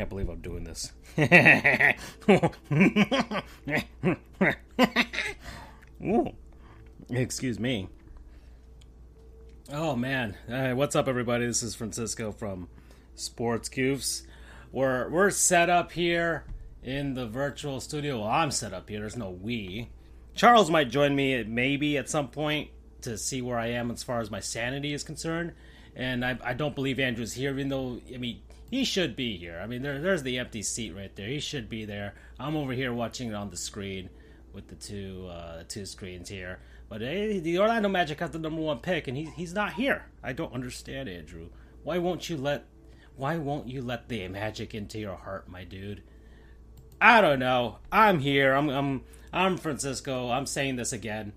can't believe I'm doing this. Ooh. Excuse me. Oh man, uh, what's up, everybody? This is Francisco from Sports Goofs. We're we're set up here in the virtual studio. Well, I'm set up here. There's no we. Charles might join me maybe at some point to see where I am as far as my sanity is concerned. And I, I don't believe Andrew's here, even though I mean he should be here. I mean there, there's the empty seat right there. He should be there. I'm over here watching it on the screen with the two uh, two screens here. But hey, the Orlando Magic has the number one pick, and he's he's not here. I don't understand, Andrew. Why won't you let Why won't you let the Magic into your heart, my dude? I don't know. I'm here. I'm I'm I'm Francisco. I'm saying this again.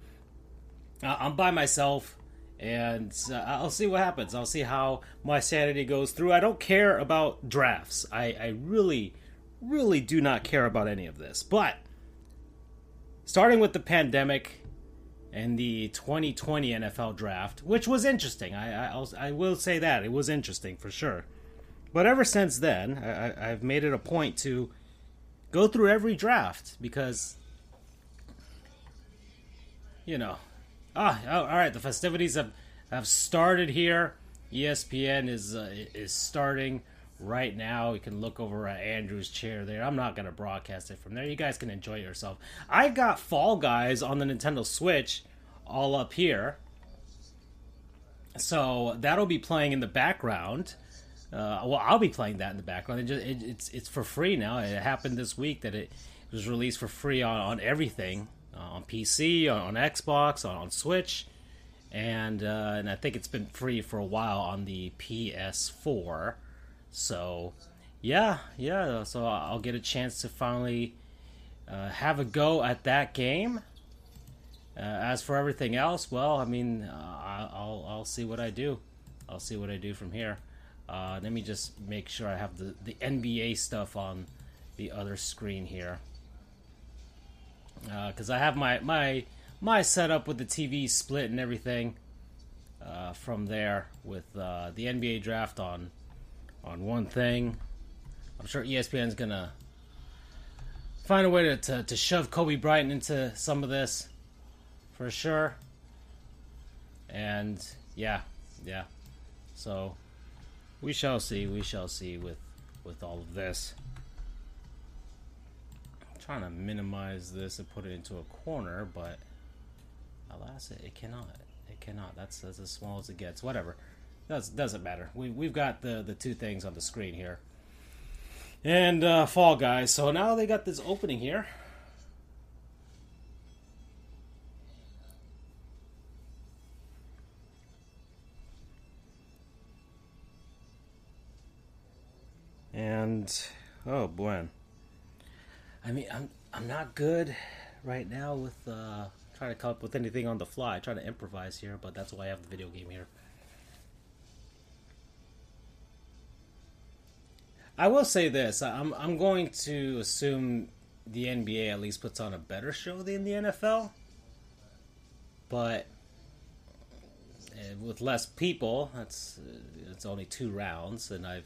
I'm by myself, and uh, I'll see what happens. I'll see how my sanity goes through. I don't care about drafts. I I really really do not care about any of this. But starting with the pandemic and the 2020 NFL draft, which was interesting. I I, I will say that it was interesting for sure. But ever since then, I, I've made it a point to go through every draft because, you know, ah, oh, all right, the festivities have have started here. ESPN is uh, is starting right now. You can look over at Andrew's chair there. I'm not going to broadcast it from there. You guys can enjoy yourself. I got Fall Guys on the Nintendo Switch all up here. So that'll be playing in the background. Uh, well, I'll be playing that in the background. It just, it, it's it's for free now. It happened this week that it was released for free on, on everything uh, on PC, on, on Xbox, on, on Switch, and uh, and I think it's been free for a while on the PS4. So, yeah, yeah. So I'll get a chance to finally uh, have a go at that game. Uh, as for everything else, well, I mean, uh, I'll I'll see what I do. I'll see what I do from here. Uh, let me just make sure I have the, the NBA stuff on the other screen here, because uh, I have my my my setup with the TV split and everything uh, from there with uh, the NBA draft on on one thing. I'm sure ESPN's gonna find a way to, to, to shove Kobe Bryant into some of this for sure. And yeah, yeah. So we shall see. We shall see with with all of this. Trying to minimize this and put it into a corner, but alas, it, it cannot. It cannot. That's that's as small as it gets. Whatever. Does doesn't matter. We we've got the the two things on the screen here. And uh, Fall Guys. So now they got this opening here. and oh boy, I mean, I'm I'm not good right now with uh, trying to come up with anything on the fly. Trying to improvise here, but that's why I have the video game here. I will say this: I'm I'm going to assume the NBA at least puts on a better show than the NFL, but eh, with less people, that's it's only two rounds, and I've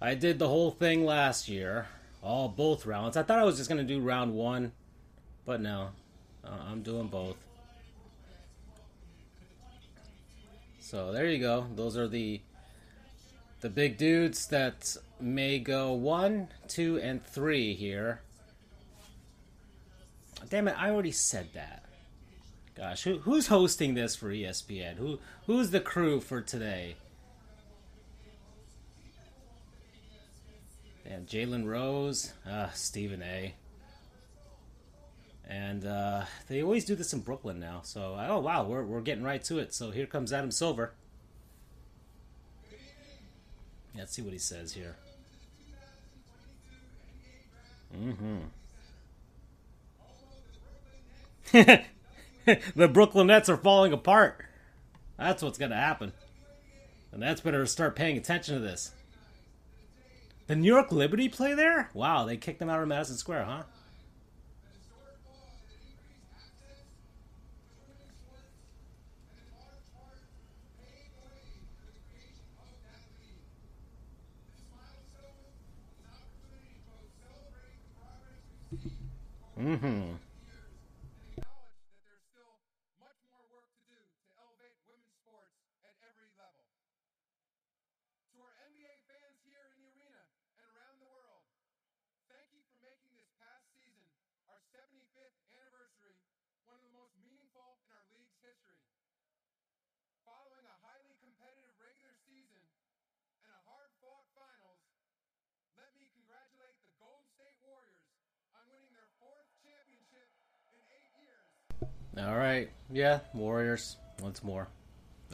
I did the whole thing last year, all both rounds. I thought I was just gonna do round one, but no, uh, I'm doing both. So there you go. Those are the the big dudes that may go one, two, and three here. Damn it! I already said that. Gosh, who, who's hosting this for ESPN? Who who's the crew for today? And Jalen Rose, uh, Stephen A. And uh, they always do this in Brooklyn now. So, oh wow, we're, we're getting right to it. So here comes Adam Silver. Let's see what he says here. Mm-hmm. the Brooklyn Nets are falling apart. That's what's going to happen. And that's better to start paying attention to this. The New York Liberty play there? Wow, they kicked them out of Madison Square, huh? Mm-hmm. All right. Yeah, Warriors. Once more.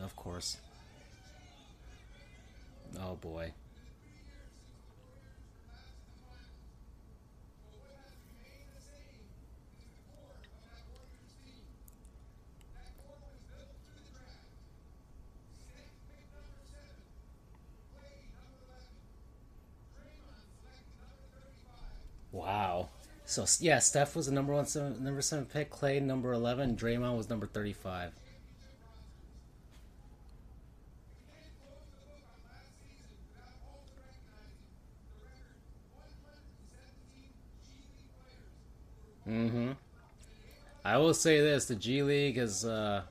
Of course. Oh boy. So yeah, Steph was the number one, seven, number seven pick. Clay number eleven. Draymond was number thirty-five. Mm-hmm. I will say this: the G League has uh,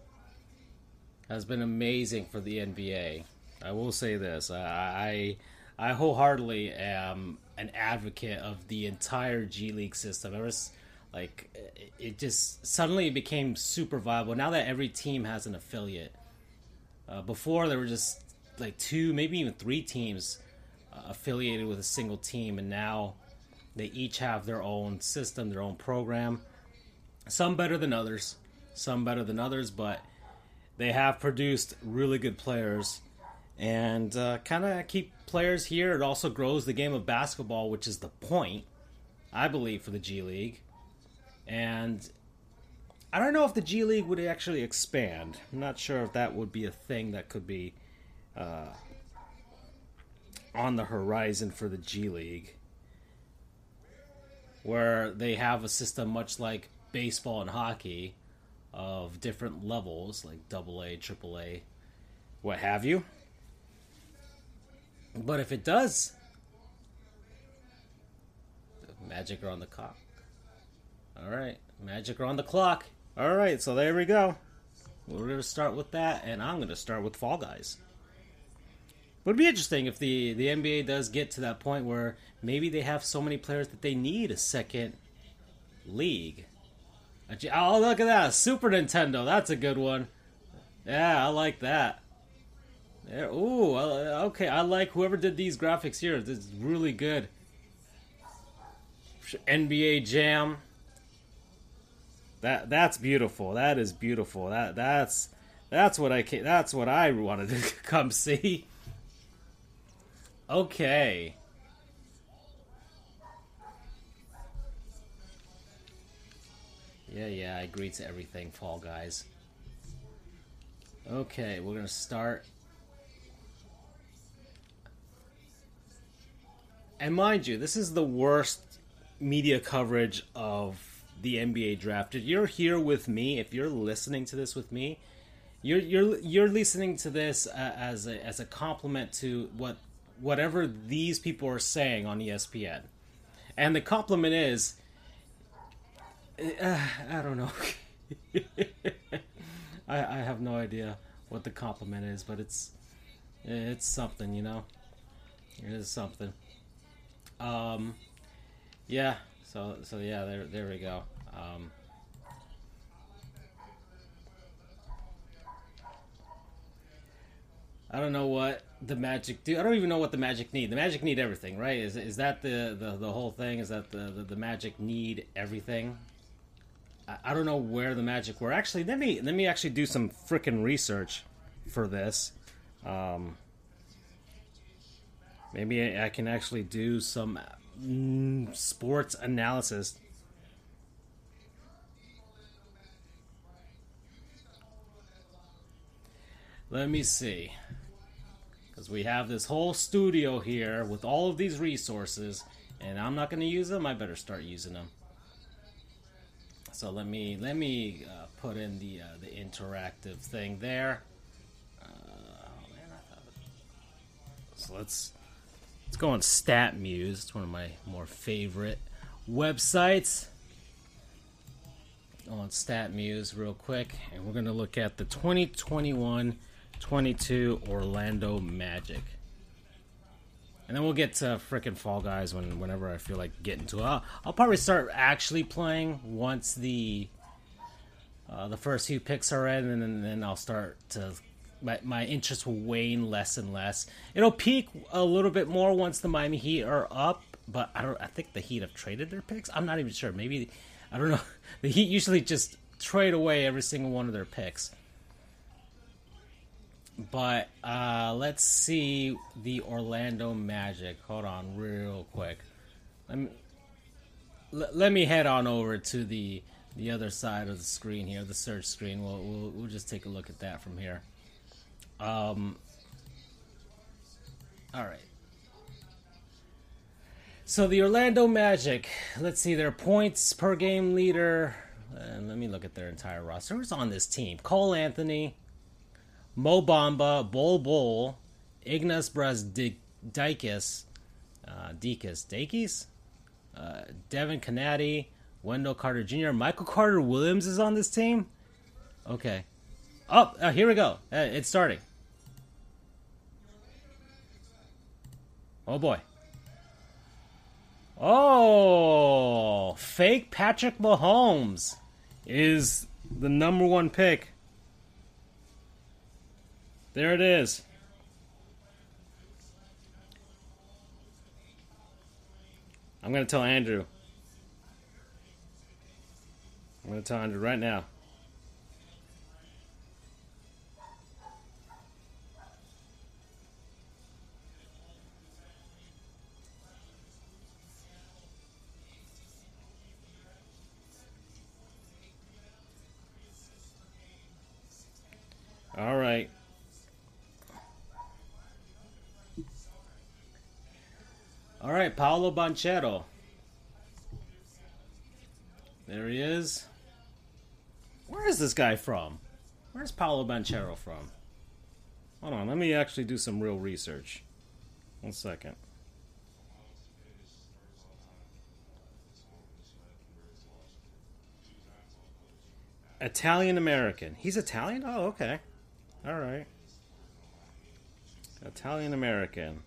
has been amazing for the NBA. I will say this: I I, I wholeheartedly am an advocate of the entire G League system. Ever like it- it just suddenly became super viable. Now that every team has an affiliate. Uh, before there were just like two, maybe even three teams uh, affiliated with a single team, and now they each have their own system, their own program. Some better than others, some better than others, but they have produced really good players and uh, kind of keep players here. It also grows the game of basketball, which is the point, I believe, for the G League. And I don't know if the G League would actually expand. I'm not sure if that would be a thing that could be uh, on the horizon for the G League, where they have a system much like baseball and hockey of different levels, like double A, triple A, what have you. But if it does, Magic are on the clock. All right, Magic are on the clock. All right, so there we go. We're gonna start with that, and I'm gonna start with Fall Guys. Would be interesting if the the NBA does get to that point where maybe they have so many players that they need a second league. Oh, look at that Super Nintendo. That's a good one. Yeah, I like that. There, ooh, uh, okay. I like whoever did these graphics here. This is really good. NBA Jam. That that's beautiful. That is beautiful. That that's that's what I that's what I wanted to come see. Okay. Yeah, yeah, I agree to everything, Fall Guys. Okay, we're gonna start. And mind you, this is the worst media coverage of the NBA draft. You're here with me, if you're listening to this with me, you're you're you're listening to this uh, as a as a compliment to what whatever these people are saying on ESPN. And the compliment is uh, I don't know. I, I have no idea what the compliment is, but it's it's something, you know. It is something. Um, yeah. So so yeah, there there we go. Um, I don't know what the Magic do. I don't even know what the Magic need. The Magic need everything, right? Is is that the the, the whole thing? Is that the, the the Magic need everything? I, I don't know where the Magic were. Actually, let me let me actually do some freaking research for this. Um, maybe I, can actually do some mm, sports analysis. Let me see. Because we have this whole studio here with all of these resources, and I'm not going to use them. I better start using them. So let me let me uh, put in the uh, the interactive thing there. Uh, oh man, I thought it- So let's let's go on StatMuse. It's one of my more favorite websites. on StatMuse, real quick, and we're going to look at the 2021 22 Orlando Magic. And then we'll get to frickin' Fall Guys when whenever I feel like getting to it. I'll, I'll probably start actually playing once the uh, the first few picks are in, and then, then I'll start to my, my interest will wane less and less. It'll peak a little bit more once the Miami Heat are up, but I don't. I think the Heat have traded their picks. I'm not even sure. Maybe I don't know. The Heat usually just trade away every single one of their picks. But uh, let's see the Orlando Magic. Hold on, real quick. Let me l- let me head on over to the the other side of the screen here, the search screen. We'll we'll, we'll just take a look at that from here. Um. All right. So the Orlando Magic. Let's see their points per game leader. And let me look at their entire roster. Who's on this team? Cole Anthony, Mo Bamba, Bol Bol, Ignas Brazdeikis, uh, Deikis, Deikis, uh, Devin Cannady, Wendell Carter Jr., Michael Carter Williams is on this team. Okay. Oh, uh, here we go. Uh, it's starting. Oh boy. Oh, fake Patrick Mahomes is the number one pick. There it is. I'm going to tell Andrew. I'm going to tell Andrew right now. Paolo Banchero. There he is. Where is this guy from? Where's Paolo Banchero from? Hold on, let me actually do some real research. One second. Italian American. He's Italian? Oh, okay. All right. Italian American.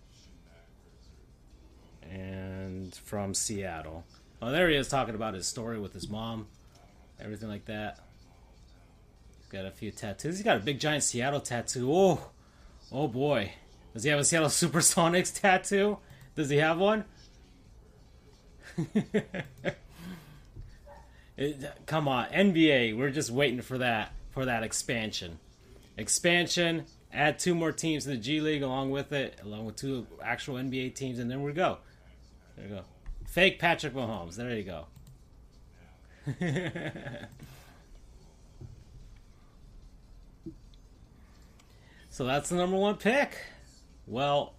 And from Seattle. Oh, there he is talking about his story with his mom, everything like that. He's got a few tattoos. He's got a big giant Seattle tattoo. Oh, oh boy. Does he have a Seattle Supersonics tattoo? Does he have one? it, come on, NBA. We're just waiting for that for that expansion. Expansion. Add two more teams to the G League along with it, along with two actual NBA teams, and then we go. There you go. Fake Patrick Mahomes. There you go. so that's the number one pick. Well,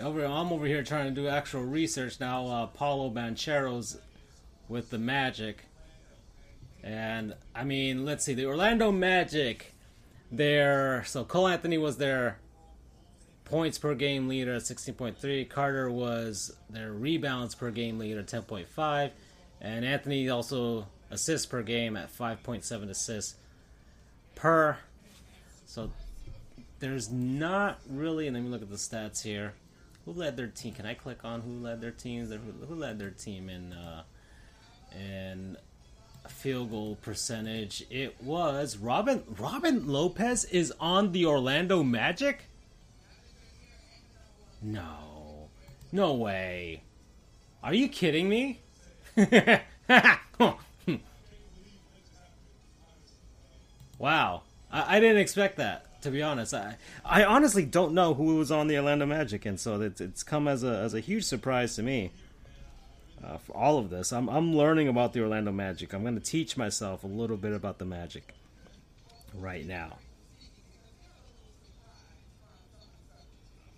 over I'm over here trying to do actual research now. Uh, Paulo Banchero's with the Magic, and I mean, let's see, the Orlando Magic. Their so Cole Anthony was their points per game leader at 16.3. Carter was their rebounds per game leader at 10.5, and Anthony also assists per game at 5.7 assists per. So there's not really. Let me look at the stats here. Who led their team? Can I click on who led their teams? Who led their team in uh, in field goal percentage? It was Robin. Robin Lopez is on the Orlando Magic. No. No way. Are you kidding me? wow. I, I, didn't expect that, to be honest. I, I honestly don't know who was on the Orlando Magic, and so it's, it's come as a, as a huge surprise to me. Uh, for all of this, I'm, I'm learning about the Orlando Magic. I'm going to teach myself a little bit about the Magic right now.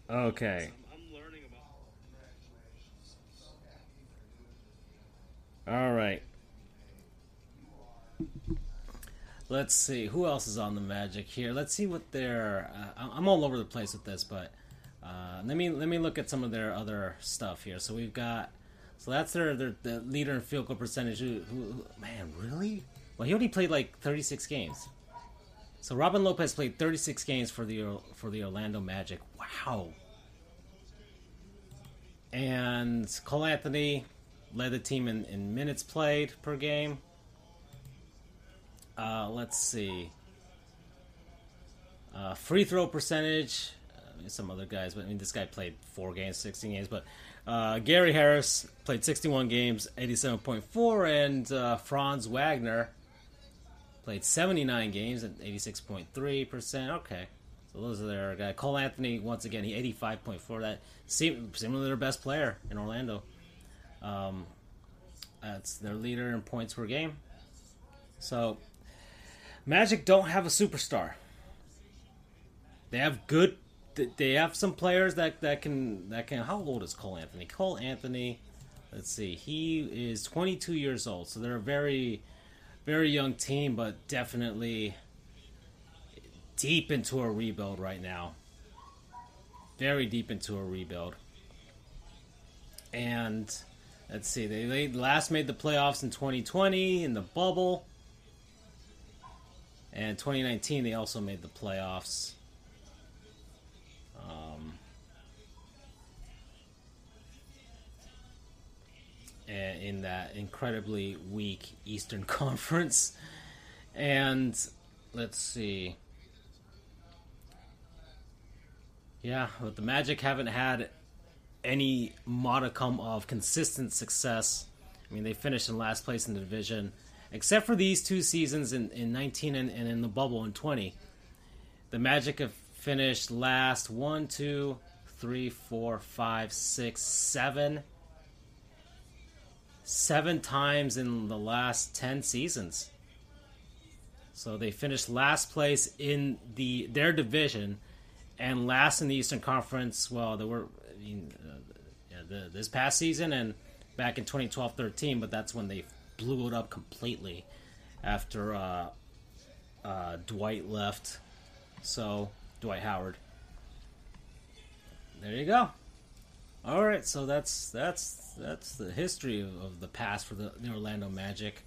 Okay. All right. Let's see who else is on the Magic here. Let's see what their. Uh, I'm all over the place with this, but uh, let me let me look at some of their other stuff here. So we've got. So that's their their the leader in field goal percentage. Who, who, man, really? Well, he only played like 36 games. So Robin Lopez played 36 games for the for the Orlando Magic. Wow. And Cole Anthony led the team in, in minutes played per game. Uh, let's see. Uh, free throw percentage. I mean, some other guys, but I mean, this guy played four games, 16 games. But uh, Gary Harris played 61 games, 87.4, and uh, Franz Wagner played 79 games at 86.3%. Okay. So those are their guy. Cole Anthony, once again, he 85.4. That seem similar their best player in Orlando. Um, that's their leader in points per game. So Magic don't have a superstar. They have good. They have some players that, that can that can. How old is Cole Anthony? Cole Anthony. Let's see. He is 22 years old, so they're very, very young team, but definitely deep into a rebuild right now. Very deep into a rebuild. And let's see, they, they last made the playoffs in 2020 in the bubble. And 2019, they also made the playoffs. Uh, in that incredibly weak Eastern Conference. And let's see. Yeah, but the Magic haven't had any modicum of consistent success. I mean, they finished in last place in the division, except for these two seasons in, in 19 and, and in the bubble in 20. The Magic have finished last one, two, three, four, five, six, seven, seven times in the last 10 seasons. So they finished last place in the their division and last in the Eastern Conference. Well, they were I mean, uh, yeah, the, this past season and back in 2012-13, but that's when they blew it up completely after uh, uh, Dwight left. So Dwight Howard. There you go. All right, so that's that's that's the history of, of the past for the, the Orlando Magic.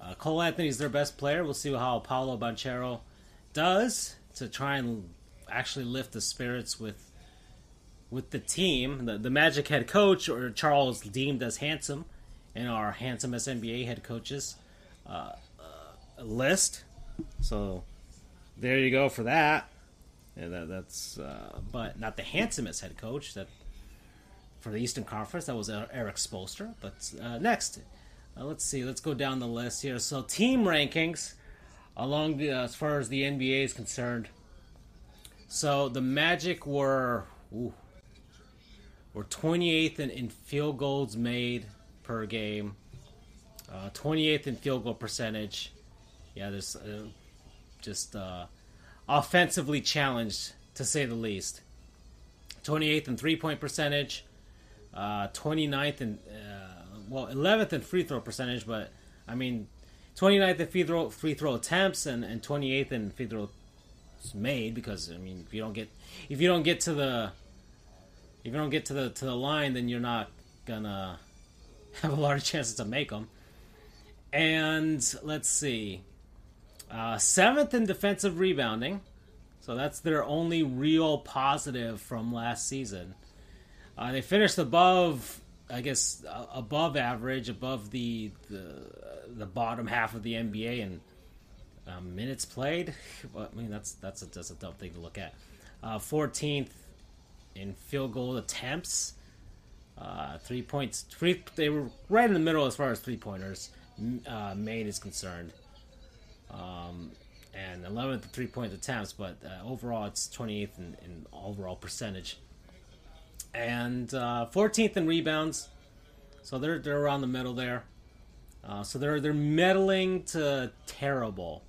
Uh, Cole Anthony's their best player. We'll see how Paolo Banchero does to try and actually lift the spirits with with the team. The, the Magic head coach, or Charles deemed as handsome in our handsomest NBA head coaches uh, uh, list. So there you go for that. Yeah, that that's uh, but not the handsomest head coach that for the Eastern Conference. That was Erik Spoelstra. But uh, next, uh, let's see. Let's go down the list here. So team rankings along the, as far as the NBA is concerned. So the Magic were ooh, were 28th in, in field goals made per game, uh, 28th in field goal percentage. Yeah, there's uh, just uh, offensively challenged to say the least. 28th in three point percentage, uh, 29th and uh, well 11th in free throw percentage, but I mean 29th in free throw free throw attempts and, and 28th in free throw made because I mean if you don't get if you don't get to the if you don't get to the to the line then you're not gonna have a lot of chances to make them. And let's see, uh, seventh in defensive rebounding, so that's their only real positive from last season. Uh, they finished above, I guess, uh, above average, above the, the the bottom half of the NBA in um, minutes played. I mean, that's that's a, that's a tough thing to look at. Uh, fourteenth in field goal attempts. Uh, three points. Three. They were right in the middle as far as three pointers uh, made is concerned. Um, and 11th three point attempts, but uh, overall it's 28th in, in, overall percentage. And uh, 14th in rebounds, so they're they're around the middle there. Uh, so they're they're meddling to terrible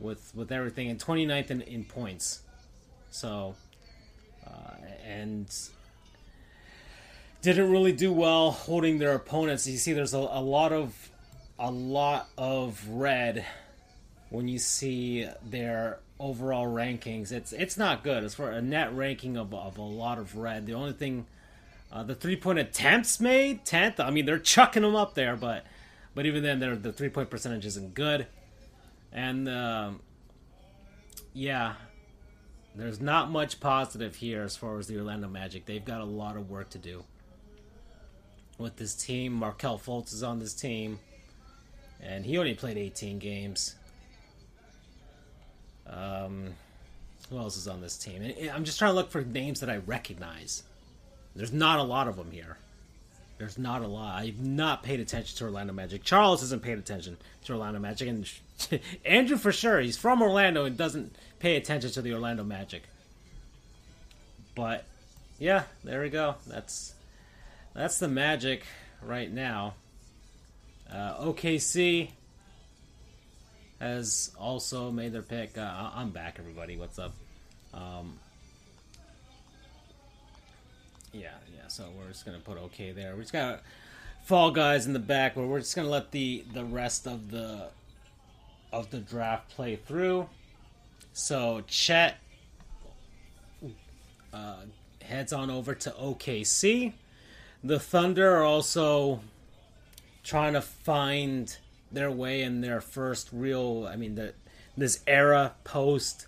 with with everything, and 29th in, in points. So uh, and didn't really do well holding their opponents. You see, there's a, a lot of a lot of red when you see their overall rankings. It's it's not good. As for a net ranking of, of a lot of red, the only thing, uh, the three point attempts made tenth. I mean, they're chucking them up there, but but even then, their the three point percentage isn't good, and um, yeah, there's not much positive here as far as the Orlando Magic. They've got a lot of work to do with this team. Markelle Fultz is on this team, and he only played 18 games. Um, who else is on this team? And I'm just trying to look for names that I recognize. There's not a lot of them here. There's not a lot. I've not paid attention to Orlando Magic. Charles hasn't paid attention to Orlando Magic, and Andrew for sure. He's from Orlando and doesn't pay attention to the Orlando Magic. But yeah, there we go. That's that's the Magic right now. Uh, OKC has also made their pick. Uh, I'm back, everybody. What's up? Um, yeah, yeah. So we're just gonna put OK there. We just got Fall Guys in the back, but we're just gonna let the the rest of the of the draft play through. So Chet uh, heads on over to OKC. The Thunder are also trying to find their way in their first real. I mean, the, this era post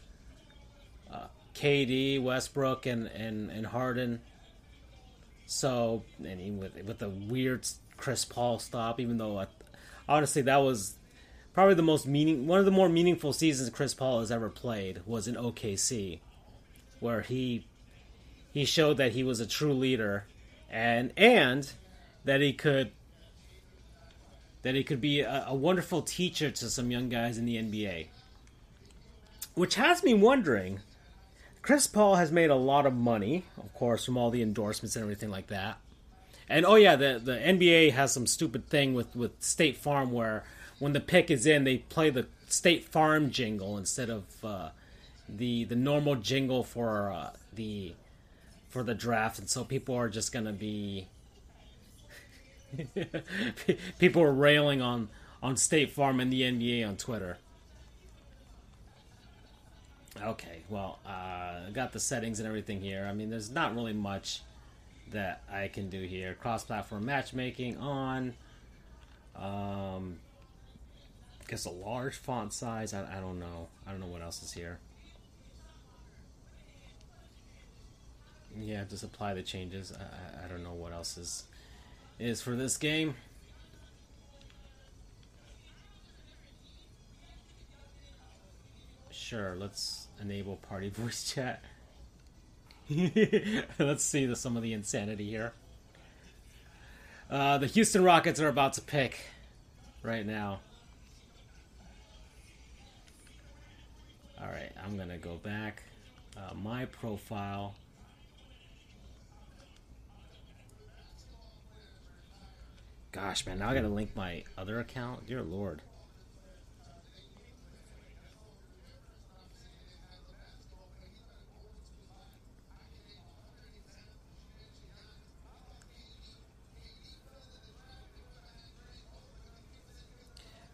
uh, KD, Westbrook, and, and and Harden. So, and even with with the weird Chris Paul stop, even though uh, honestly that was probably the most meaning one of the more meaningful seasons Chris Paul has ever played was in OKC, where he he showed that he was a true leader, and and that he could that he could be a, a wonderful teacher to some young guys in the NBA. Which has me wondering. Chris Paul has made a lot of money, of course, from all the endorsements and everything like that. And oh yeah, the the NBA has some stupid thing with with State Farm where when the pick is in, they play the State Farm jingle instead of uh, the the normal jingle for uh, the for the draft, and so people are just gonna be people are railing on on State Farm and the NBA on Twitter. Okay, well, uh, got the settings and everything here. I mean, there's not really much that I can do here. Cross-platform matchmaking on. Um, guess a large font size. I, I don't know. I don't know what else is here. Yeah, just apply the changes. I, I don't know what else is is for this game. Sure, let's enable party voice chat. let's see the, some of the insanity here. Uh, the Houston Rockets are about to pick right now. All right, I'm gonna go back. Uh, my profile. Gosh, man, now I gotta link my other account. Dear Lord.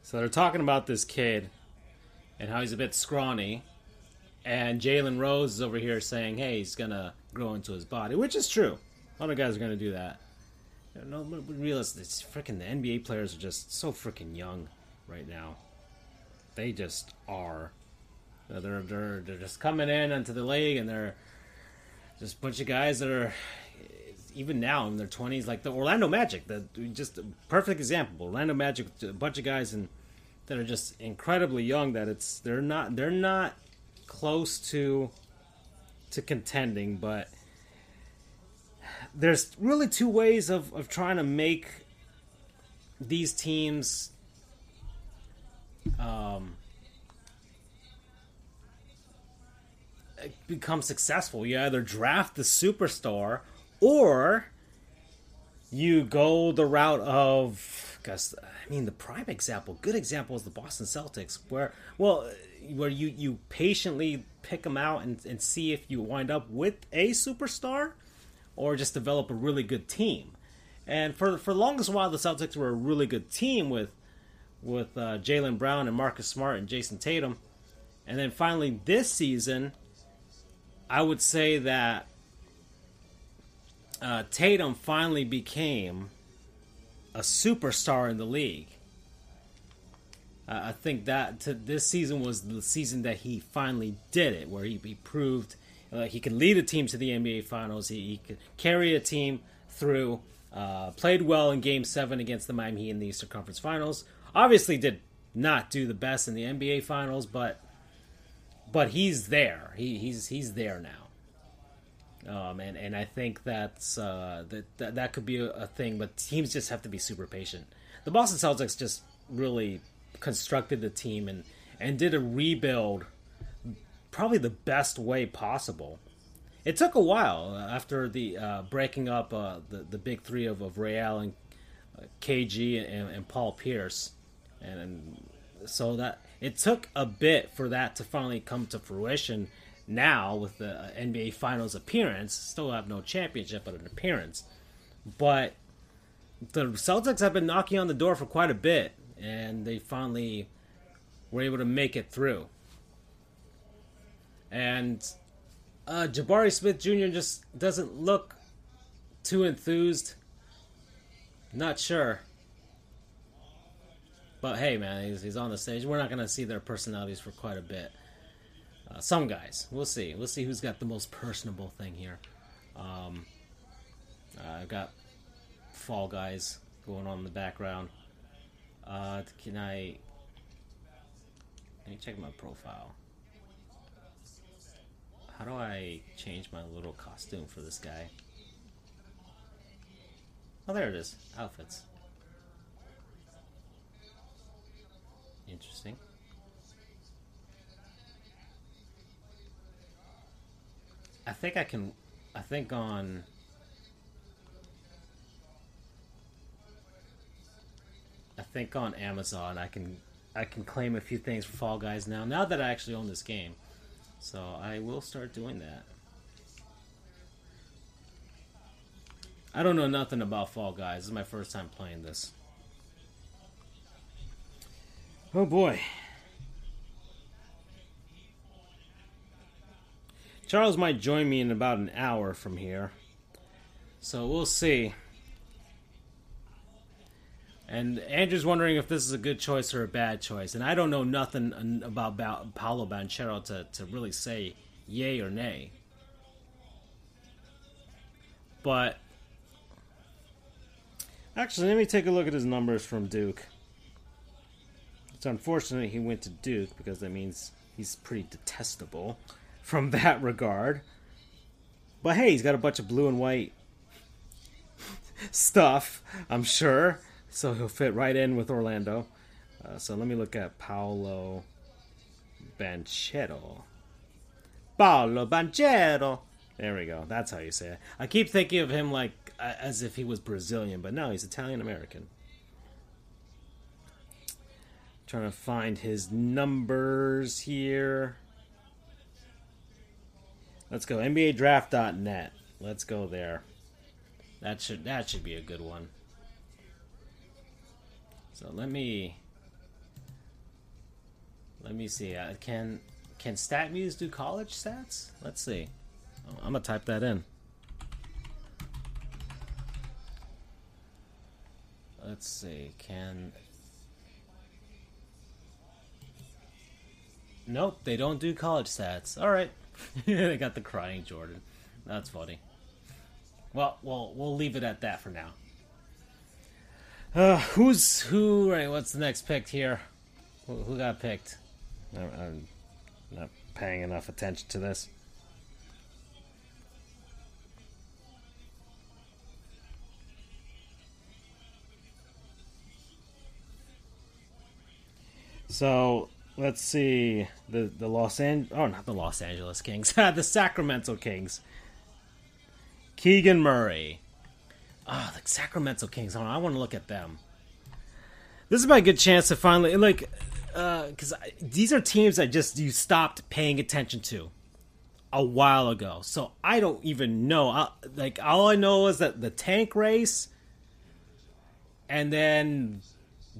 So they're talking about this kid and how he's a bit scrawny. And Jalen Rose is over here saying, hey, he's to grow into his body, which is true. A lot of guys are to do that. You know, realize this freaking the NBA players are just so freaking young right now. They just are. They're, they're, they're just coming in into the league and they're just a bunch of guys that are even now in their 20s like the Orlando Magic the just a perfect example Orlando Magic a bunch of guys in that are just incredibly young that it's they're not they're not close to to contending but there's really two ways of, of trying to make these teams um, become successful. You either draft the superstar or you go the route of because I mean the prime example, good example is the Boston Celtics, where well, where you you patiently pick them out and, and see if you wind up with a superstar or just develop a really good team. And for for the longest while, the Celtics were a really good team with with uh, Jaylen Brown and Marcus Smart and Jayson Tatum. And then finally this season, I would say that uh, Tatum finally became a superstar in the league. Uh, I think that to, this season was the season that he finally did it, where he, he proved uh, he can lead a team to the NBA Finals. He, he could carry a team through. Uh, played well in Game Seven against the Miami Heat in the Eastern Conference Finals. Obviously, did not do the best in the NBA Finals, but but he's there. He, he's he's there now. Um, and and I think that's uh, that, that that could be a, a thing, but teams just have to be super patient. The Boston Celtics just really constructed the team and and did a rebuild probably the best way possible. It took a while after the uh, breaking up uh, the the big three of, of Ray Allen, uh, KG, and, and, Paul Pierce, and, and so that it took a bit for that to finally come to fruition. Now with the NBA Finals appearance, still have no championship, but an appearance. But the Celtics have been knocking on the door for quite a bit, and they finally were able to make it through. And uh, Jabari Smith Jr. just doesn't look too enthused. Not sure. But hey, man, he's, he's on the stage. We're not going to see their personalities for quite a bit. Uh, some guys. We'll see. We'll see who's got the most personable thing here. Um, uh, I've got Fall Guys going on in the background. Uh, can I? Let me check my profile. How do I change my little costume for this guy? Oh, there it is. Outfits. Interesting. I think I can. I think on I think on Amazon I can I can claim a few things for Fall Guys now. Now that I actually own this game, so I will start doing that. I don't know nothing about Fall Guys. This is my first time playing this. Oh boy. Charles might join me in about an hour from here. So we'll see. And Andrew's wondering if this is a good choice or a bad choice. And I don't know nothing about Paolo Banchero to, to really say yay or nay. But actually, let me take a look at his numbers from Duke. It's unfortunate he went to Duke because that means he's pretty detestable from that regard. But hey, he's got a bunch of blue and white stuff, I'm sure so he'll fit right in with Orlando. Uh, so let me look at Paolo Banchero. Paolo Banchero. There we go. That's how you say it. I keep thinking of him like as if he was Brazilian, but no, he's Italian American. Trying to find his numbers here. Let's go NBA NBADraft.net. Let's go there. That should that should be a good one. So let me let me see. Uh, can can StatMuse do college stats? Let's see. Oh, I'm gonna type that in. Let's see. Can Nope, they don't do college stats. All right, they got the crying Jordan. That's funny. Well, we'll we'll leave it at that for now. Uh, who's who? Right, what's the next pick here? Who, who got picked? I'm not paying enough attention to this. So let's see the the Los An oh not the Los Angeles Kings the Sacramento Kings. Keegan Murray, oh, the Sacramento Kings. I want to look at them. This is my good chance to finally like, because uh, these are teams I just you stopped paying attention to a while ago. So I don't even know. I, like all I know is that the tank race, and then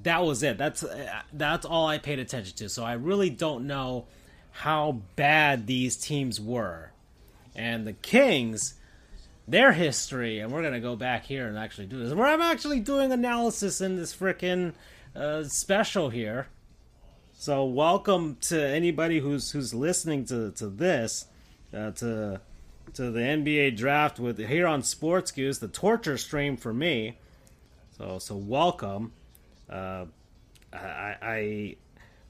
that was it. That's that's all I paid attention to. So I really don't know how bad these teams were, and the Kings their history, and we're gonna go back here and actually do this. Where I'm actually doing analysis in this freaking uh, special here. So welcome to anybody who's who's listening to to this, uh, to to the NBA draft with here on Sports Goofs, the torture stream for me. So so welcome. Uh, I, I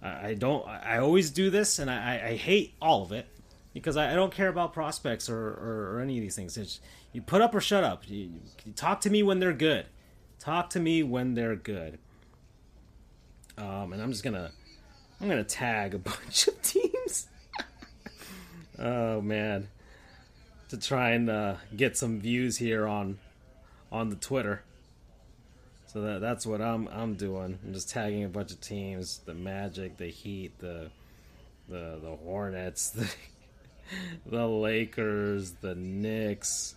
I don't. I always do this, and I, I hate all of it because I, I don't care about prospects or, or, or, any of these things. It's, you put up or shut up. You, you, talk to me when they're good. Talk to me when they're good. Um, and I'm just gonna I'm gonna tag a bunch of teams. oh man, to try and uh, get some views here on on the Twitter. So that that's what I'm I'm doing. I'm just tagging a bunch of teams: the Magic, the Heat, the the the Hornets, the the Lakers, the Knicks,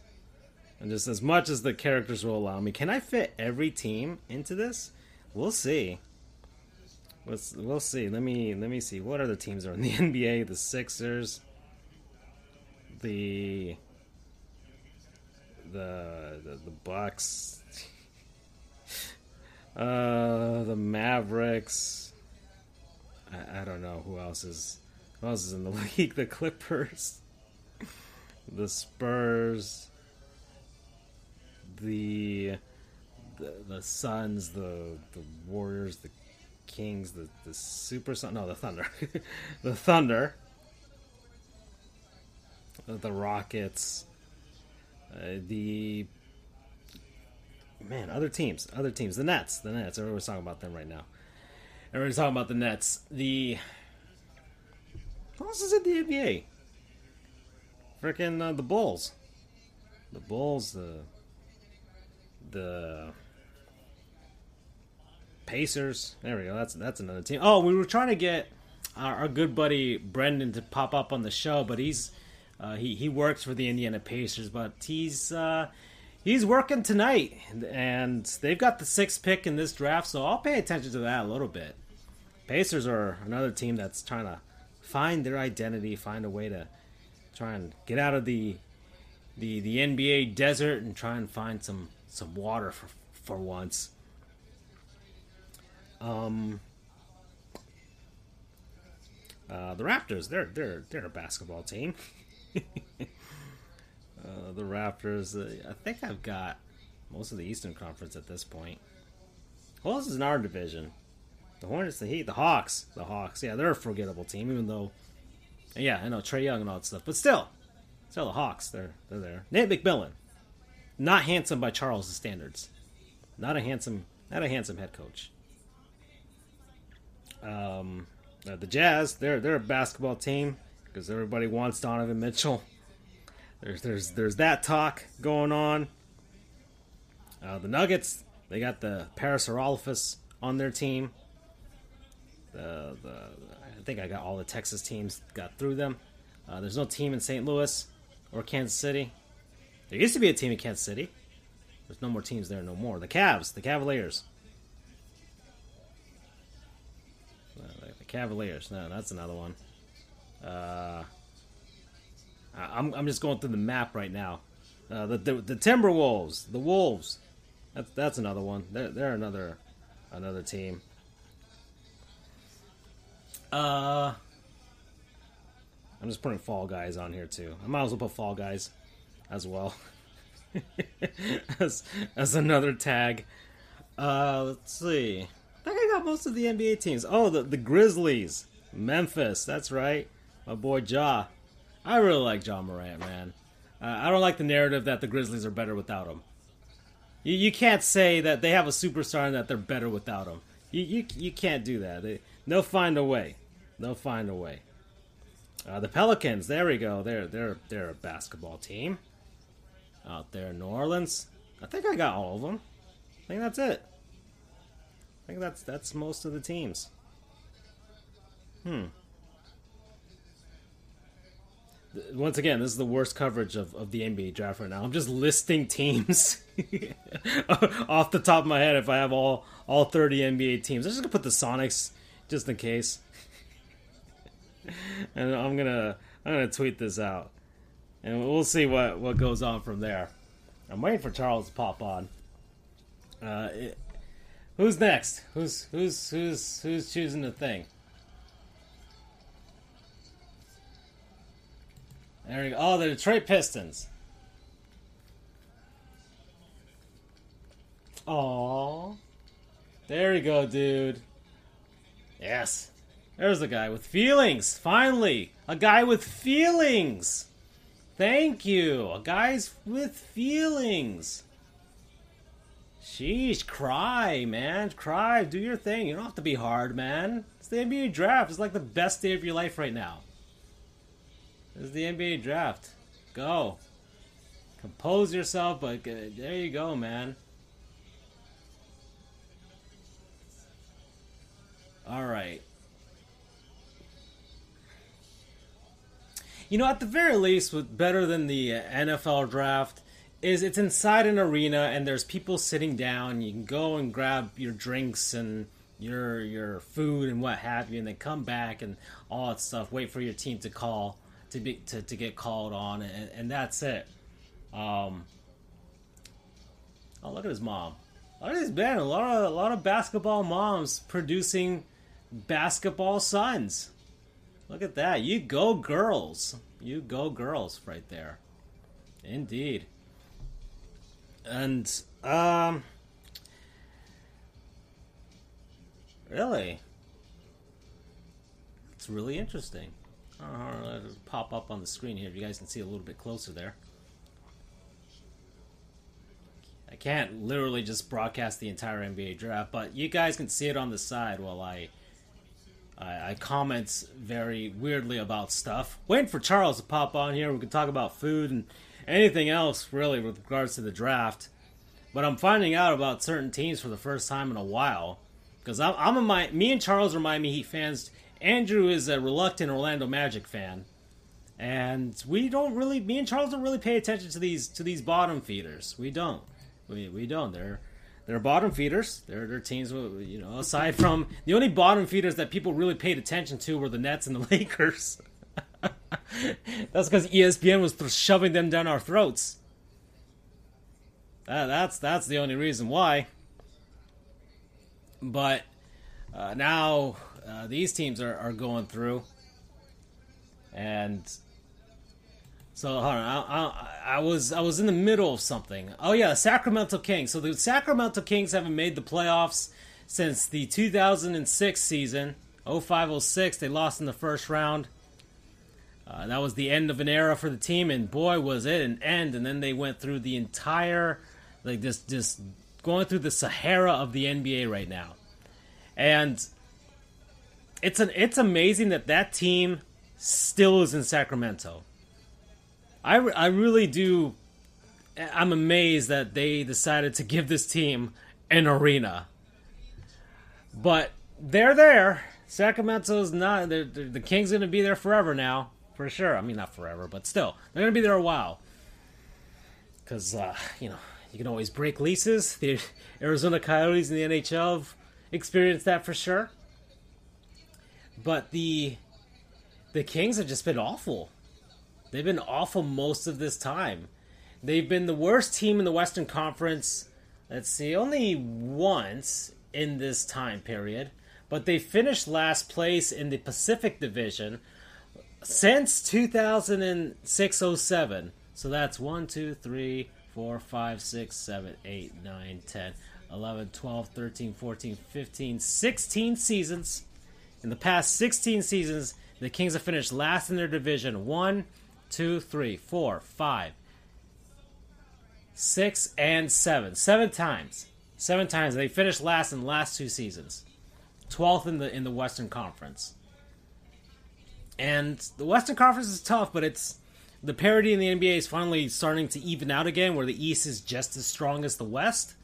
and just as much as the characters will allow me. Can I fit every team into this? We'll see. Let's we'll see. Let me let me see. What other teams are in the NBA? The Sixers, the the the, the Bucks, uh, the Mavericks. I, I don't know who else is who else is in the league. The Clippers, the Spurs, the the, the Suns, the the Warriors, the Kings, the the Super Sun, no, the Thunder, the Thunder, the Rockets, uh, the man, other teams, other teams, the Nets, the Nets. Everyone's talking about them right now. Everyone's talking about the Nets. The who else is in the NBA? Freaking uh, the Bulls, the Bulls, the the Pacers. There we go. That's that's another team. Oh, we were trying to get our, our good buddy Brendan to pop up on the show, but he's uh, he he works for the Indiana Pacers, but he's uh, he's working tonight, and they've got the sixth pick in this draft, so I'll pay attention to that a little bit. Pacers are another team that's trying to find their identity, find a way to try and get out of the the the NBA desert and try and find some some water for for once. Um, uh, the Raptors, they're they're they're a basketball team. uh, the Raptors, uh, I think I've got most of the Eastern Conference at this point. Who else is in our division? The Hornets, the Heat, the Hawks. The Hawks, yeah, they're a forgettable team, even though, yeah, I know Trae Young and all that stuff, but still, still the Hawks, they're they're there. Nate McMillan, not handsome by Charles' standards, not a handsome, not a handsome head coach. Um, uh, the Jazz, they're they're a basketball team because everybody wants Donovan Mitchell. There's there's there's that talk going on. Uh, the Nuggets, they got the Paris Haralfis on their team. The, the I think I got all the Texas teams got through them. Uh, there's no team in St. Louis or Kansas City. There used to be a team in Kansas City. There's no more teams there no more. The Cavs, the Cavaliers. The Cavaliers. No, that's another one. Uh, I'm I'm just going through the map right now. Uh, the, the the Timberwolves, the Wolves. That's that's another one. They're they're another another team. Uh, I'm just putting Fall Guys on here too. I might as well put Fall Guys as well as as another tag. Uh, let's see. I think I got most of the NBA teams. Oh, the, the Grizzlies. Memphis. That's right. My boy Ja. I really like Ja Morant, man. Uh, I don't like the narrative that the Grizzlies are better without him. You, you can't say that they have a superstar and that they're better without him. You, you, you can't do that. They, they'll find a way. They'll find a way. Uh, the Pelicans, there we go. They're they're they're a basketball team out there in New Orleans. I think I got all of them. I think that's it. I think that's that's most of the teams. Hmm. Once again, this is the worst coverage of, of the NBA draft right now. I'm just listing teams off the top of my head if I have all all 30 NBA teams. I'm just gonna put the Sonics just in case. and I'm gonna I'm gonna tweet this out and we'll see what what goes on from there. I'm waiting for Charles to pop on. Uh, it, who's next? Who's who's who's who's choosing the thing? There we go. Oh, the Detroit Pistons. Oh, there we go, dude. Yes, there's a guy with feelings. Finally, a guy with feelings. Thank you. Guy's with feelings. Sheesh, cry, man. Cry. Do your thing. You don't have to be hard, man. It's the NBA draft. It's like the best day of your life right now. Is the NBA draft. Go. Compose yourself, but there you go, man. All right. You know, at the very least, with better than the NFL draft, is it's inside an arena and there's people sitting down. You can go and grab your drinks and your your food and what have you, and then come back and all that stuff. Wait for your team to call to be to, to get called on, and, and that's it. Um, oh, look at his mom. Look at this man. A lot of a lot of basketball moms producing basketball sons. Look at that. You go girls. You go girls right there. Indeed. And um really it's really interesting. Uh, it pop up on the screen here. If you guys can see a little bit closer there. I can't literally just broadcast the entire NBA draft, but you guys can see it on the side while I I, I comment very weirdly about stuff. Waiting for Charles to pop on here. We can talk about food and anything else really with regards to the draft. But I'm finding out about certain teams for the first time in a while because I'm, I'm a my, me and Charles are Miami Heat fans. Andrew is a reluctant Orlando Magic fan, and we don't really. Me and Charles don't really pay attention to these to these bottom feeders. We don't. We we don't. They're they're bottom feeders. They're, they're teams, you know, aside from the only bottom feeders that people really paid attention to were the Nets and the Lakers. that's because ESPN was shoving them down our throats. That, that's that's the only reason why. But uh, now uh, these teams are, are going through, and so hold on, I, I, I, was I was in the middle of something. Oh yeah, Sacramento Kings. So the Sacramento Kings haven't made the playoffs since the 2006 season. 0506 they lost in the first round. Uh, that was the end of an era for the team, and boy was it an end. And then they went through the entire, like this, just going through the Sahara of the NBA right now, and it's an it's amazing that that team still is in Sacramento I, I really do. I'm amazed that they decided to give this team an arena. But they're there. Sacramento's not. They're, they're, the Kings going to be there forever now, for sure. I mean, not forever, but still, they're going to be there a while. Because uh, you know you can always break leases. The Arizona Coyotes in the NHL experienced that for sure. But the the Kings have just been awful. They've been awful most of this time. They've been the worst team in the Western Conference, let's see, only once in this time period. But they finished last place in the Pacific Division since 2006 07. So that's 1, 2, 3, 4, 5, 6, 7, 8, 9, 10, 11, 12, 13, 14, 15, 16 seasons. In the past 16 seasons, the Kings have finished last in their division. One, two, three, four, five, six, and seven. Seven times. Seven times. They finished last in the last two seasons. Twelfth in the in the Western Conference. And the Western Conference is tough, but it's the parity in the NBA is finally starting to even out again, where the East is just as strong as the West.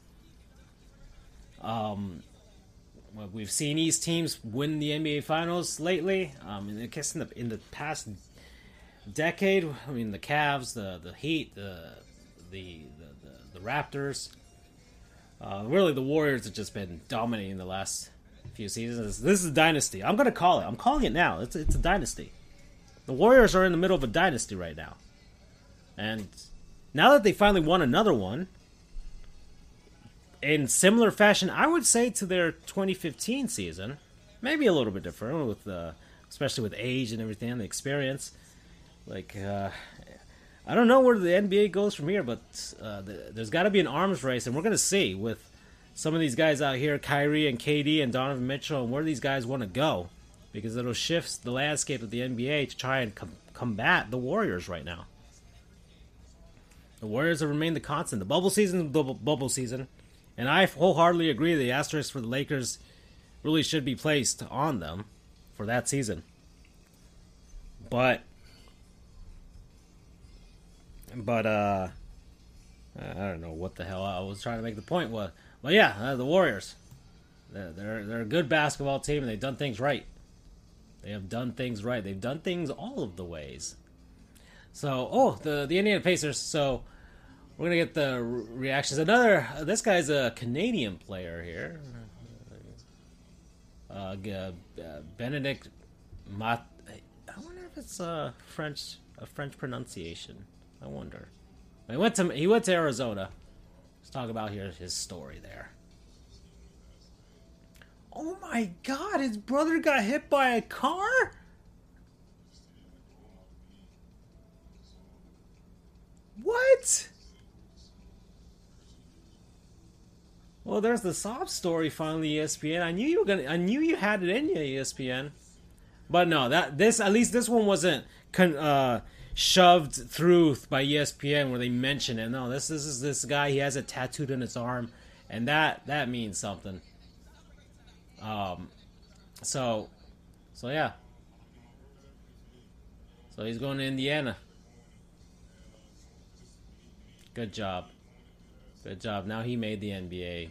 Um, we've seen East teams win the NBA Finals lately. Um, I guess in the in the past decade. I mean, the Cavs, the the Heat, the the the, the, the Raptors. Uh, really, the Warriors have just been dominating the last few seasons. This is a dynasty. I'm going to call it. I'm calling it now. It's it's a dynasty. The Warriors are in the middle of a dynasty right now, and now that they finally won another one, in similar fashion, I would say to their 2015 season, maybe a little bit different with the, especially with age and everything, the experience. Like, uh, I don't know where the NBA goes from here, but uh, the, there's got to be an arms race, and we're going to see with some of these guys out here, Kyrie and KD and Donovan Mitchell, and where these guys want to go, because it'll shift the landscape of the NBA to try and com- combat the Warriors right now. The Warriors have remained the constant. The bubble season, the bubble season, and I wholeheartedly agree. The asterisk for the Lakers really should be placed on them for that season. But, but uh, I don't know what the hell I was trying to make the point was. But yeah, uh, the Warriors, they're, they're they're a good basketball team and they've done things right. They have done things right. They've done things all of the ways. So, oh, the the Indiana Pacers. So, we're gonna get the re- reactions. Another, uh, this guy's a Canadian player here. Uh, uh, Benedict Mat. I wonder if it's a French a French pronunciation. I wonder. He went to he went to Arizona. Let's talk about here his story there. Oh my God! His brother got hit by a car. What? Well, there's the sob story finally, ESPN. I knew you were gonna. I knew you had it in you, ESPN. But no, that this at least this one wasn't con, uh, shoved through by ESPN where they mention it. No, this, this is this guy. He has it tattooed on his arm, and that that means something. Um, so, so yeah. So he's going to Indiana. Good job. Good job. Now he made the NBA.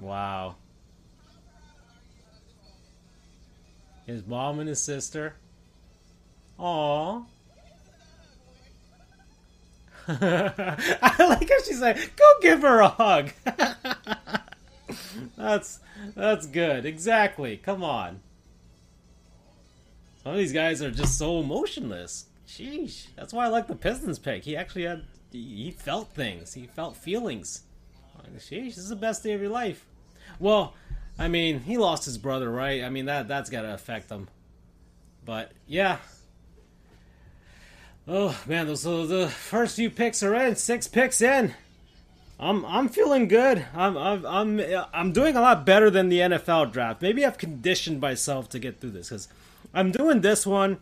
Wow. His mom and his sister. Aww. I like how she's like, "Go give her a hug." that's that's good. Exactly. Come on. Some of these guys are just so emotionless. Sheesh. That's why I like the Pistons pick. He actually had he felt things. He felt feelings. Sheesh, this is the best day of your life. Well, I mean, he lost his brother, right? I mean that that's got to affect him. But yeah. Oh man, those the first few picks are in, six picks in. I'm I'm feeling good. I'm I'm I'm I'm doing a lot better than the NFL draft. Maybe I've conditioned myself to get through this because I'm doing this one,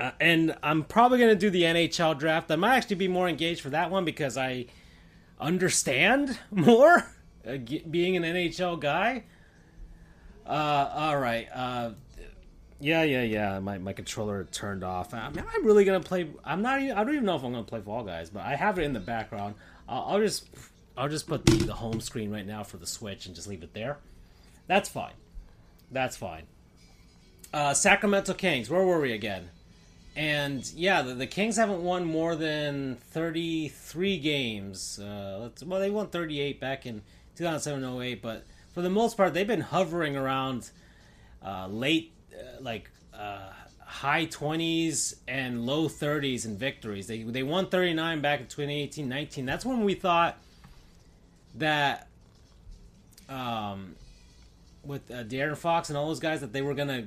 uh, and I'm probably gonna do the NHL draft. I might actually be more engaged for that one because I understand more uh, being an NHL guy. Uh, all right. Uh, yeah, yeah, yeah. My my controller turned off. I am I really gonna play? I'm not. Even, I don't even know if I'm gonna play Fall Guys, but I have it in the background. I'll, I'll just I'll just put the, the home screen right now for the Switch and just leave it there. That's fine. That's fine. Uh, Sacramento Kings. Where were we again? And yeah, the, the Kings haven't won more than 33 games. Uh, well, they won 38 back in 2007 08, but for the most part, they've been hovering around uh, late, uh, like uh, high 20s and low 30s in victories. They they won 39 back in 2018 19. That's when we thought that um, with uh, De'Aaron Fox and all those guys that they were gonna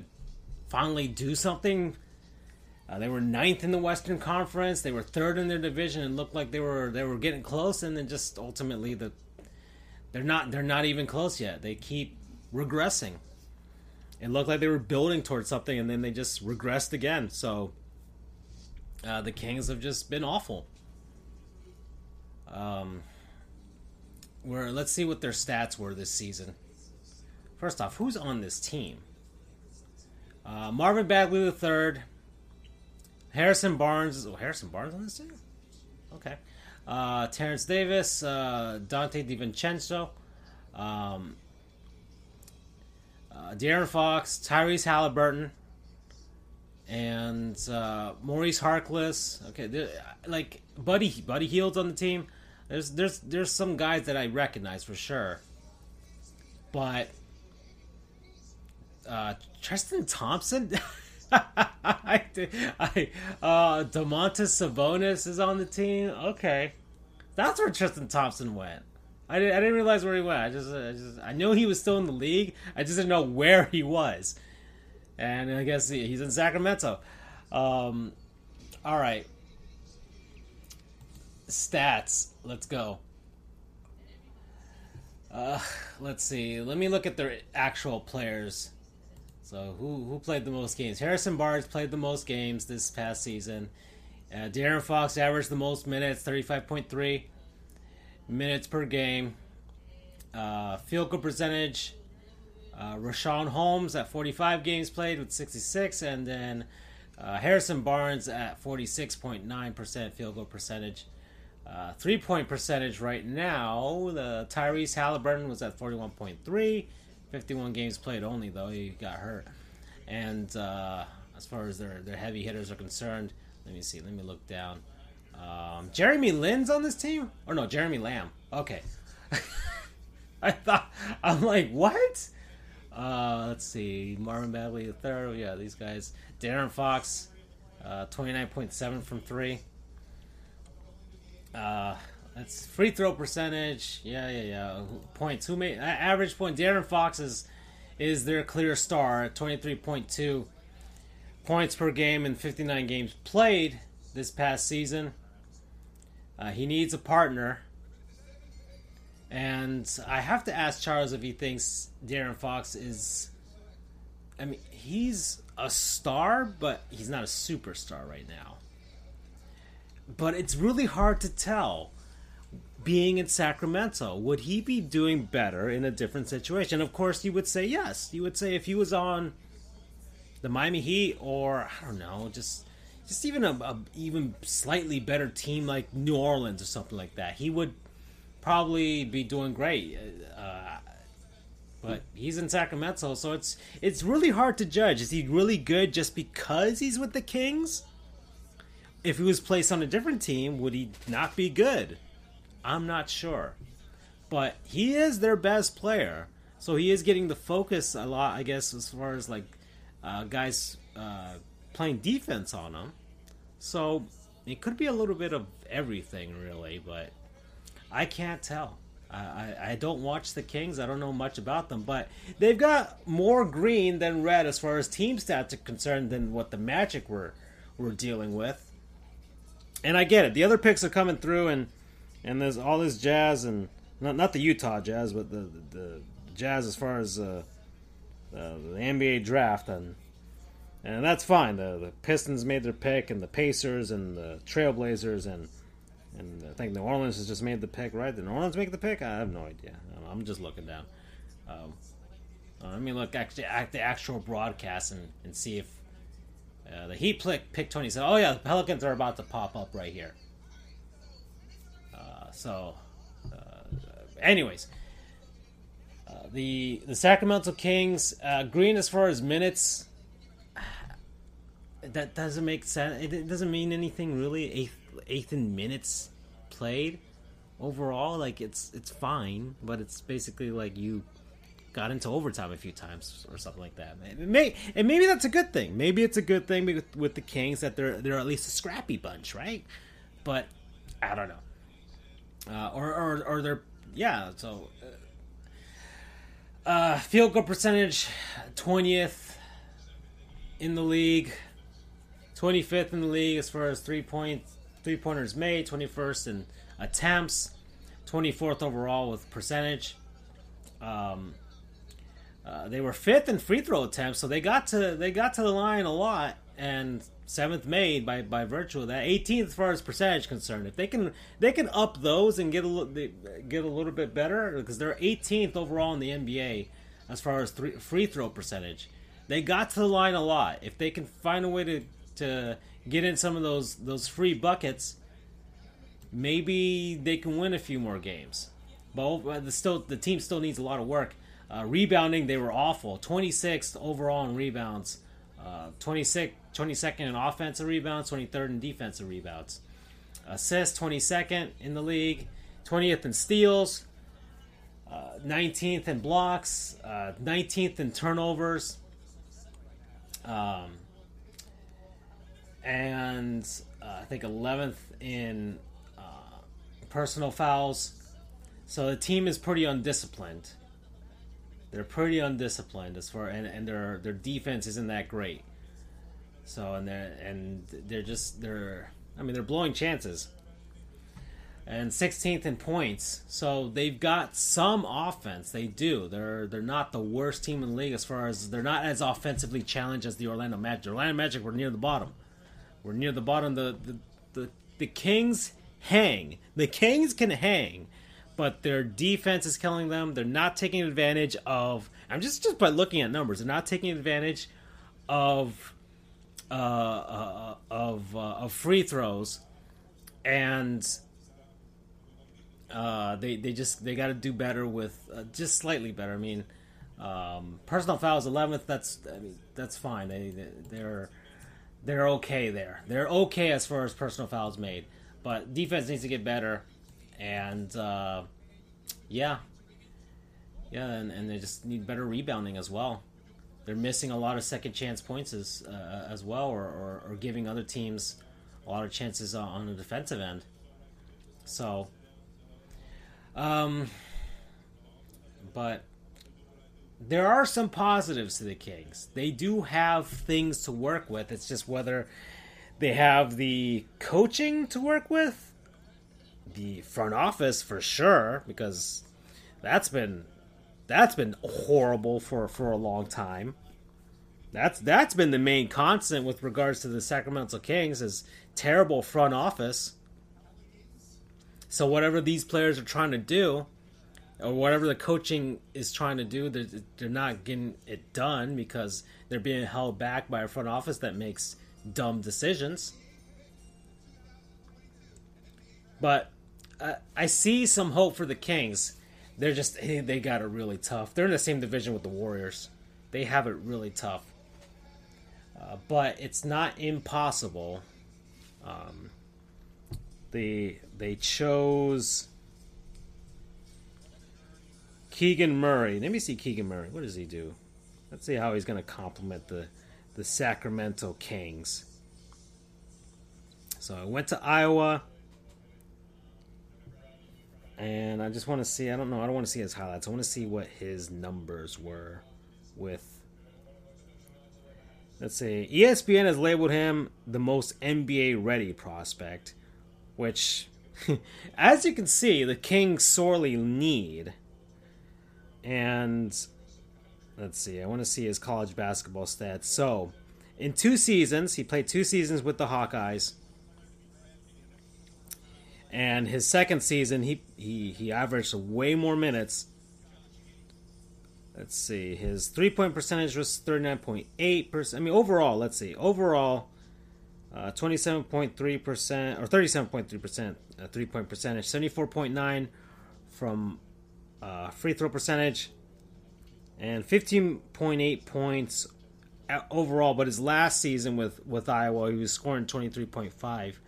finally do something. Uh, they were ninth in the Western Conference. They were third in their division, and looked like they were they were getting close. And then just ultimately the they're not they're not even close yet. They keep regressing. It looked like they were building towards something, and then they just regressed again. So uh, the Kings have just been awful. Um, where let's see what their stats were this season. First off, who's on this team? Uh, Marvin Bagley the third. Harrison Barnes. Oh, Harrison Barnes on this team. Okay. Uh, Terence Davis, uh, Donte DiVincenzo, um, uh, De'Aaron Fox, Tyrese Halliburton, and uh, Maurice Harkless. Okay, like Buddy Buddy Hield's on the team. There's there's there's some guys that I recognize for sure, but uh, Tristan Thompson. I, I, uh, Domantas Sabonis is on the team. Okay, that's where Tristan Thompson went. I didn't, I didn't realize where he went. I just, I just, I knew he was still in the league. I just didn't know where he was. and I guess he- he's in Sacramento. Um, all right, stats. Let's go. Uh, let's see. Let me look at their actual players. So who who played the most games? Harrison Barnes played the most games this past season. Uh, Darren Fox averaged the most minutes, thirty five point three minutes per game. Uh, field goal percentage. Uh, Richaun Holmes at 45 games played with 66, and then uh, Harrison Barnes at 46.9% field goal percentage. Uh, three point percentage right now, the Tyrese Halliburton was at 41.3, 51 games played only though he got hurt. And uh, as far as their their heavy hitters are concerned, let me see. Let me look down. Um, Jeremy Lin's on this team? Or no, Jeremy Lamb. Okay. I thought I'm like, what? Uh, let's see. Marvin Bagley the third. Oh, yeah, these guys. Darren Fox, uh, 29.7 from three. Uh, that's free throw percentage. Yeah, yeah, yeah. Points. Who made average point? Darren Fox is is their clear star, 23.2 points per game in fifty nine games played this past season. Uh, he needs a partner, and I have to ask Charles if he thinks Darren Fox is. I mean, he's a star, but he's not a superstar right now but it's really hard to tell being in Sacramento. Would he be doing better in a different situation? Of course, you would say yes. You would say if he was on the Miami Heat or I don't know, just just even a, a even slightly better team like New Orleans or something like that, he would probably be doing great. Uh, but he's in Sacramento, so it's it's really hard to judge. Is he really good just because he's with the Kings? if he was placed on a different team, would he not be good? I'm not sure. But he is their best player. So he is getting the focus a lot, I guess, as far as like uh, guys uh, playing defense on him. So it could be a little bit of everything, really, but I can't tell. I, I, don't watch the Kings. I don't know much about them, but they've got more green than red as far as team stats are concerned than what the Magic were were dealing with and I get it. The other picks are coming through, and and there's all this jazz, and not not the Utah Jazz, but the the, the Jazz as far as uh, uh, the NBA draft, and and that's fine. The the Pistons made their pick, and the Pacers, and the Trailblazers, and and I think New Orleans has just made the pick, right? Did New Orleans make the pick? I have no idea. I'm just looking down. Um, uh, let me look actually at the actual broadcast and, and see if uh, the Heat pick, pick 20 said, "Oh yeah, the Pelicans are about to pop up right here." Uh, so, uh, anyways, the the Sacramento Kings uh, green as far as minutes. That doesn't make sense. It doesn't mean anything really. Eighth eighth in minutes played overall, like it's it's fine, but it's basically like you got into overtime a few times or something like that. It may and maybe that's a good thing. Maybe it's a good thing with, with the Kings that they're they're at least a scrappy bunch, right? But I don't know. Uh, or, or or they're yeah. So uh, field goal percentage twentieth in the league, twenty fifth in the league as far as three point three pointers made, twenty first in attempts, twenty fourth overall with percentage. Um, uh, they were fifth in free throw attempts, so they got to they got to the line a lot, and seventh made by by virtue of that. 18th as far as percentage concerned. If they can they can up those and get a little get a little bit better because they're 18th overall in the NBA as far as three, free throw percentage. They got to the line a lot. If they can find a way to to get in some of those those free buckets, maybe they can win a few more games. But the still the team still needs a lot of work. Uh, rebounding, they were awful. 26th overall in rebounds, uh, 26, 22nd in offensive rebounds, 23rd in defensive rebounds. Assists, 22nd in the league, 20th in steals, uh, 19th in blocks, 19th in turnovers, um, and uh, I think 11th in uh, personal fouls. So the team is pretty undisciplined they're pretty undisciplined as far and, and their their defense isn't that great. So and they're and they're just they're I mean they're blowing chances. And 16th in points, so they've got some offense. They do. They're they're not the worst team in the league as far as they're not as offensively challenged as the Orlando Magic. Orlando Magic were near the bottom. We're near the bottom. The the the, the Kings hang. The Kings can hang, but their defense is killing them. They're not taking advantage of. I'm just just by looking at numbers, they're not taking advantage of uh, uh, of uh, of free throws, and uh, they they just they got to do better with uh, just slightly better. I mean, um, personal fouls 11th. That's I mean that's fine. They, they they're they're okay there. They're okay as far as personal fouls made, but defense needs to get better, and uh, yeah, yeah, and, and they just need better rebounding as well. They're missing a lot of second chance points as, uh, as well, or, or, or giving other teams a lot of chances on, on the defensive end. So, um, but there are some positives to the Kings. They do have things to work with. It's just whether they have the coaching to work with, the front office for sure, because that's been that's been horrible for for a long time. That's that's been the main constant with regards to the Sacramento Kings is terrible front office. So whatever these players are trying to do, or whatever the coaching is trying to do, they're, they're not getting it done because they're being held back by a front office that makes dumb decisions. But I see some hope for the Kings. They're just they got it really tough. They're in the same division with the Warriors. They have it really tough. Uh, but it's not impossible. Um, they they chose Keegan Murray. Let me see Keegan Murray. What does he do? Let's see how he's going to complement the the Sacramento Kings. So I went to Iowa, and I just want to see. I don't know. I don't want to see his highlights. I want to see what his numbers were with. Let's see. ESPN has labeled him the most NBA ready prospect, which, as you can see, the Kings sorely need. And let's see. I want to see his college basketball stats. So, in two seasons, he played two seasons with the Hawkeyes. And his second season, he he he averaged way more minutes. Let's see. His three point percentage was thirty nine point eight percent. I mean, overall, let's see. Overall, uh, twenty seven point three percent or thirty seven point three percent uh, three point percentage. Seventy four point nine from uh, free throw percentage, and fifteen point eight points overall. But his last season with with Iowa, he was scoring twenty three point five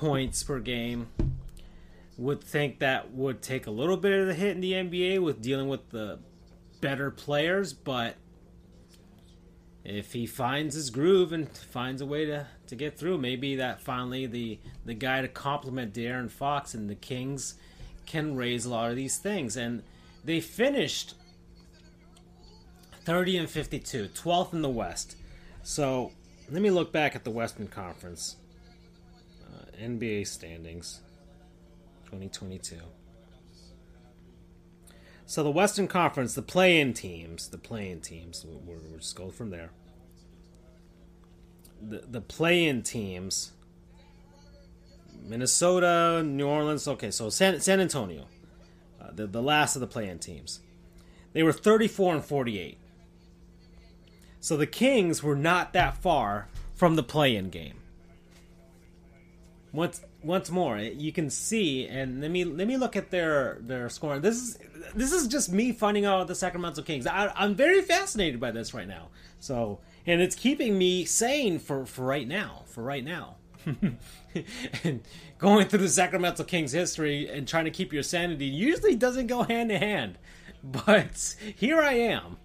points per game. Would think that would take a little bit of the hit in the NBA with dealing with the better players, but if he finds his groove and finds a way to, to get through, maybe that finally the the guy to complement De'Aaron Fox and the Kings can raise a lot of these things. And they finished 30 and 52, 12th in the West. So let me look back at the Western Conference. NBA standings 2022. So the Western Conference, the play-in teams, the play-in teams, we'll, we'll just go from there. The the play-in teams, Minnesota, New Orleans. Okay, so San San Antonio, uh, the the last of the play-in teams, they were 34 and 48. So the Kings were not that far from the play-in game. Once once more, you can see, and let me let me look at their their scoring. This is this is just me finding out the Sacramento Kings. I, I'm very fascinated by this right now. So, and it's keeping me sane for for right now. For right now, and going through the Sacramento Kings history and trying to keep your sanity usually doesn't go hand in hand. But here I am.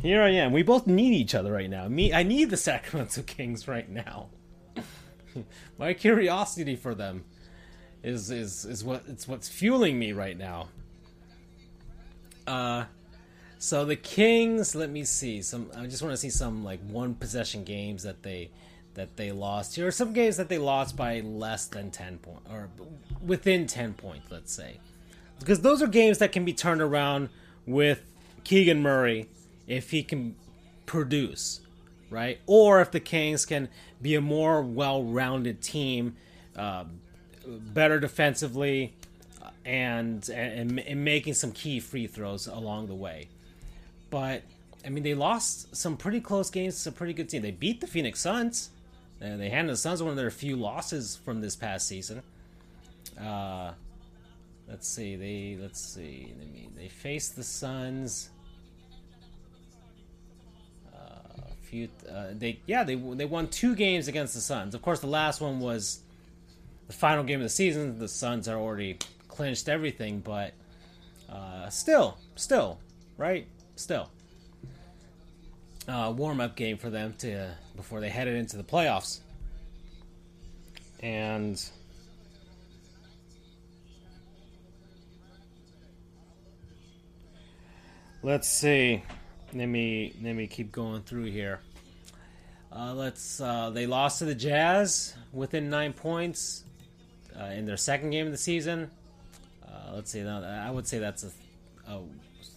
Here I am. We both need each other right now. Me, I need the Sacramento Kings right now. My curiosity for them is is is what it's what's fueling me right now. Uh, So the Kings, let me see some. I just want to see some like one possession games that they that they lost here, some games that they lost by less than ten point or within ten points, let's say, because those are games that can be turned around with Keegan Murray if he can produce, right? Or if the Kings can be a more well-rounded team, uh, better defensively, and, and and making some key free throws along the way. But I mean, they lost some pretty close games to a pretty good team. They beat the Phoenix Suns. And they handed the Suns one of their few losses from this past season. Uh, let's see. They let's see. I mean, they faced the Suns. Few. Uh, they yeah they they won two games against the Suns. Of course, the last one was the final game of the season. The Suns are already clinched everything, but uh, still, still, right? Still, uh, warm up game for them to before they headed into the playoffs. And let's see. Let me let me keep going through here. Uh, let's. Uh, they lost to the Jazz within nine points uh, in their second game of the season. Uh, let's see. I would say that's a, a,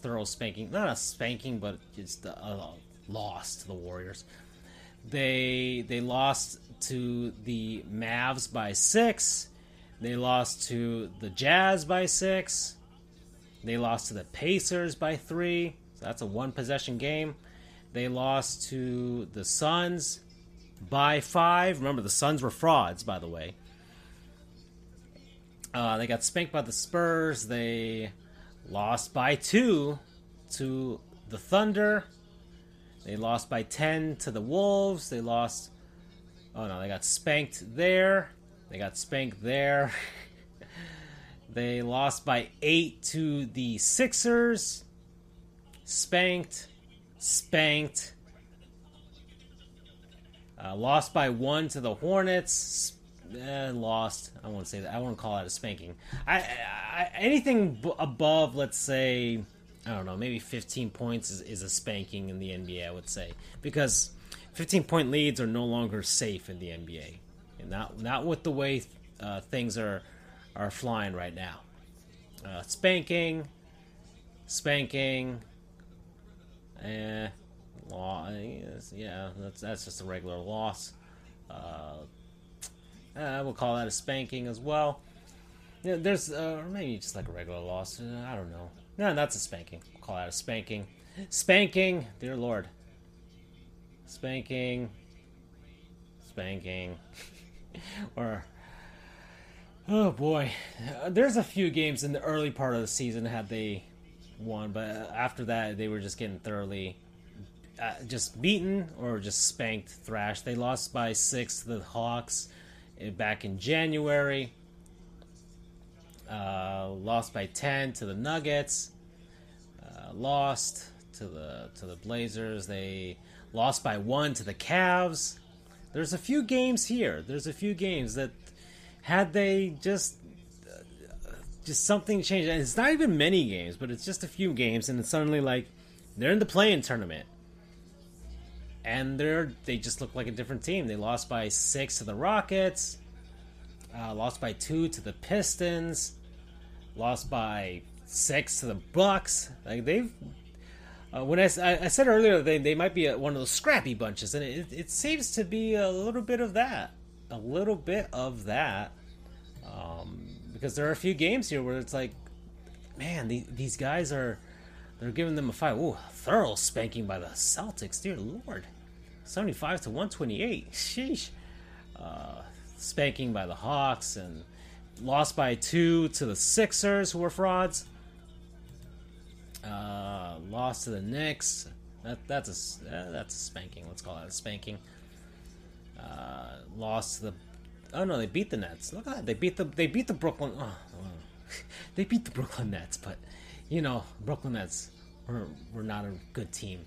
thorough spanking. Not a spanking, but just a, a loss to the Warriors. They they lost to the Mavs by six. They lost to the Jazz by six. They lost to the Pacers by three. So that's a one possession game. They lost to the Suns by five. Remember, the Suns were frauds, by the way. Uh, they got spanked by the Spurs. They lost by two to the Thunder. They lost by 10 to the Wolves. They lost. Oh no, they got spanked there. They got spanked there. they lost by 8 to the Sixers. Spanked. Spanked. Uh, lost by 1 to the Hornets. Eh, lost. I won't say that. I won't call that a spanking. I, I anything b- above, let's say, I don't know, maybe 15 points is, is a spanking in the NBA, I would say. Because 15 point leads are no longer safe in the NBA. And not, not with the way uh, things are, are flying right now. Uh, spanking, spanking, eh, law, yeah, that's, that's just a regular loss. Uh, I will call that a spanking as well. Yeah, there's, uh, maybe just like a regular loss. Uh, I don't know. No, that's a spanking. We'll call that a spanking. Spanking, dear Lord. Spanking. Spanking. or, oh boy. There's a few games in the early part of the season had they won, but after that, they were just getting thoroughly uh, just beaten or just spanked, thrashed. They lost by six to the Hawks uh, back in January. Uh, lost by 10 to the Nuggets. Uh, lost to the to the Blazers. They lost by one to the Cavs. There's a few games here. There's a few games that had they just just something changed. And it's not even many games, but it's just a few games, and it's suddenly like they're in the play-in tournament, and they're they just look like a different team. They lost by six to the Rockets. Uh, lost by two to the Pistons lost by six to the Bucks. Like they've. Uh, when I, I said earlier they, they might be a, one of those scrappy bunches, and it, it seems to be a little bit of that, a little bit of that, um, because there are a few games here where it's like, man, the, these guys are they're giving them a fight. Ooh, thorough spanking by the Celtics, dear lord, seventy five to one twenty eight. Sheesh, uh, spanking by the Hawks and lost by two to the Sixers, who were frauds. Uh, lost to the Knicks. That that's a that's a spanking. Let's call it a spanking. Uh, lost to the. Oh no, they beat the Nets. Look at that. They beat the they beat the Brooklyn. Oh, they beat the Brooklyn Nets, but you know Brooklyn Nets were were not a good team.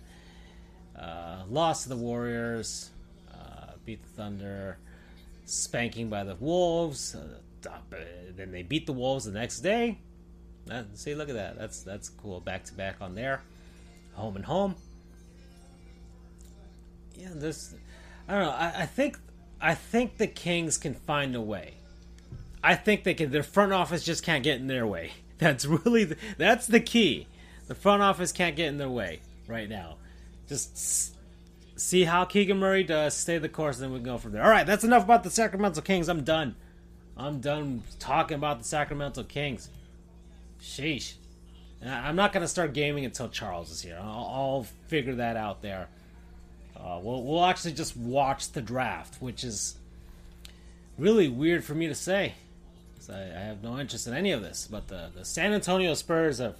Uh, lost to the Warriors. Uh, beat the Thunder. Spanking by the Wolves. Uh, then they beat the Wolves the next day. see, look at that. That's that's cool. Back to back on there. home and home. Yeah, this I don't know. I, I think I think the Kings can find a way. I think they can. Their front office just can't get in their way. That's really the, that's the key. The front office can't get in their way right now. Just see how Keegan Murray does. Stay the course, and then we can go from there. All right, that's enough about the Sacramento Kings. I'm done. I'm done talking about the Sacramento Kings. Sheesh. I'm not gonna start gaming until Charles is here. I'll, I'll figure that out there. Uh, we'll we'll actually just watch the draft, which is really weird for me to say. 'cause I, I have no interest in any of this. But the, the San Antonio Spurs have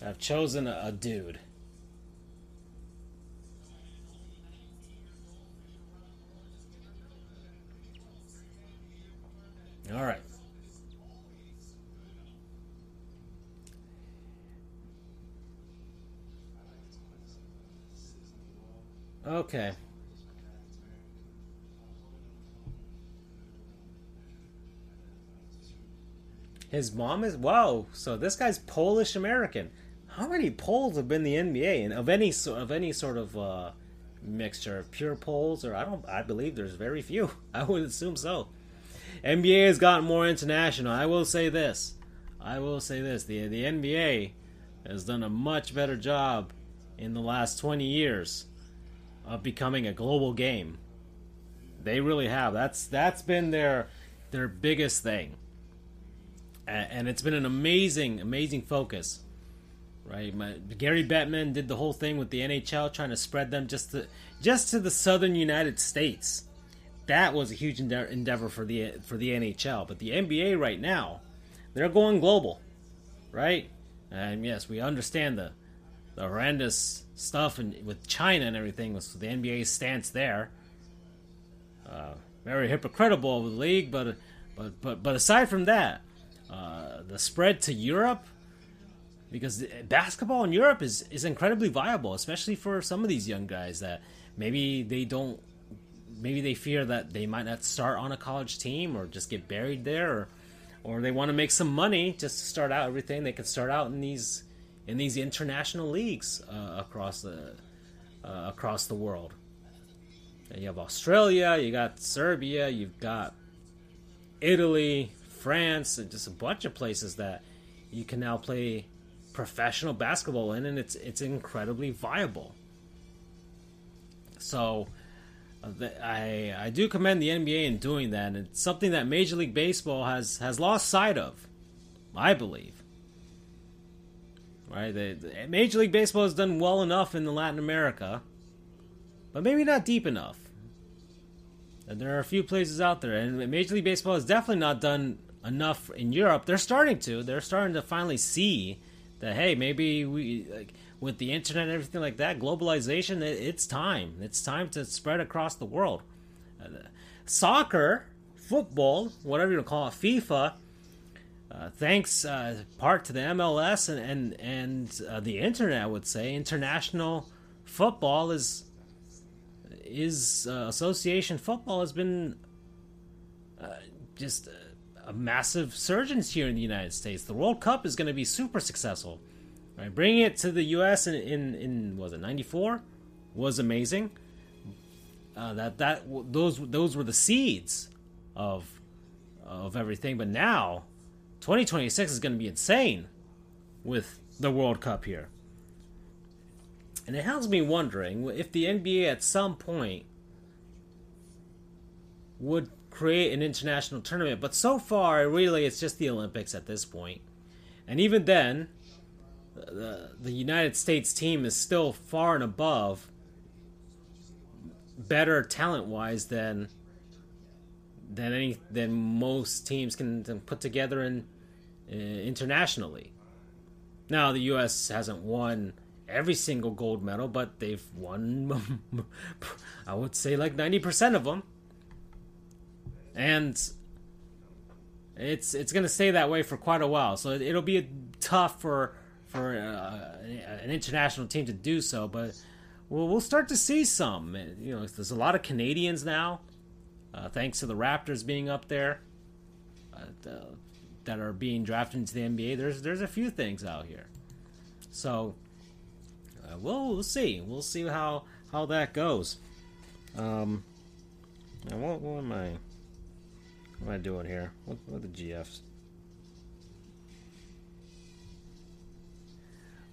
have chosen a, a dude. All right. Okay. His mom is wow. So this guy's Polish American. How many Poles have been the NBA and of any of any sort of uh, mixture, pure Poles or I don't. I believe there's very few. I would assume so. NBA has gotten more international. I will say this. I will say this. The the NBA has done a much better job in the last 20 years of becoming a global game. They really have. That's that's been their their biggest thing. And it's been an amazing amazing focus. Right? My, Gary Bettman did the whole thing with the NHL trying to spread them just to just to the southern United States. That was a huge ende- endeavor for the for the NHL, but the NBA right now, they're going global. Right? And yes, we understand the the horrendous stuff and with China and everything was the NBA's stance there. Uh, very hypocritical of the league, but but but but aside from that, uh, the spread to Europe, because basketball in Europe is is incredibly viable, especially for some of these young guys that maybe they don't, maybe they fear that they might not start on a college team or just get buried there, or or they want to make some money just to start out everything. They could start out in these in these international leagues uh, across the uh, across the world. And you have Australia, you got Serbia, you've got Italy, France, and just a bunch of places that you can now play professional basketball in, and it's it's incredibly viable. So, uh, I I do commend the NBA in doing that, and it's something that Major League Baseball has has lost sight of, I believe. Right, Major League Baseball has done well enough in Latin America, but maybe not deep enough. And there are a few places out there, and Major League Baseball has definitely not done enough in Europe. They're starting to. They're starting to finally see that hey, maybe we like with the internet and everything like that, globalization. It, it's time. It's time to spread across the world. Uh, soccer, football, whatever you want to call it, FIFA. Uh, thanks uh, part to the MLS and and and uh, the internet, I would say international football is is uh, association football has been uh, just a, a massive surgence here in the United States. The World Cup is going to be super successful. Right, bringing it to the U.S. in in, in was it '94 was amazing. That that those those were the seeds of of everything. But now, 2026 is going to be insane with the World Cup here. And it has me wondering if the NBA at some point would create an international tournament. But so far, really, it's just the Olympics at this point. And even then, the, the United States team is still far and above better talent wise than than any than most teams can, put together in uh, internationally. Now the U.S. hasn't won every single gold medal, but they've won, I would say, like ninety percent of them, and it's it's going to stay that way for quite a while. So it'll be tough for for uh, an international team to do so, but we'll we'll start to see some. You know, there's a lot of Canadians now, uh, thanks to the Raptors being up there. Uh, the, that are being drafted into the NBA. There's there's a few things out here. So uh, we'll, we'll see. We'll see how how that goes. Um, now what, what am I? What am I doing here? What, what are the GFs?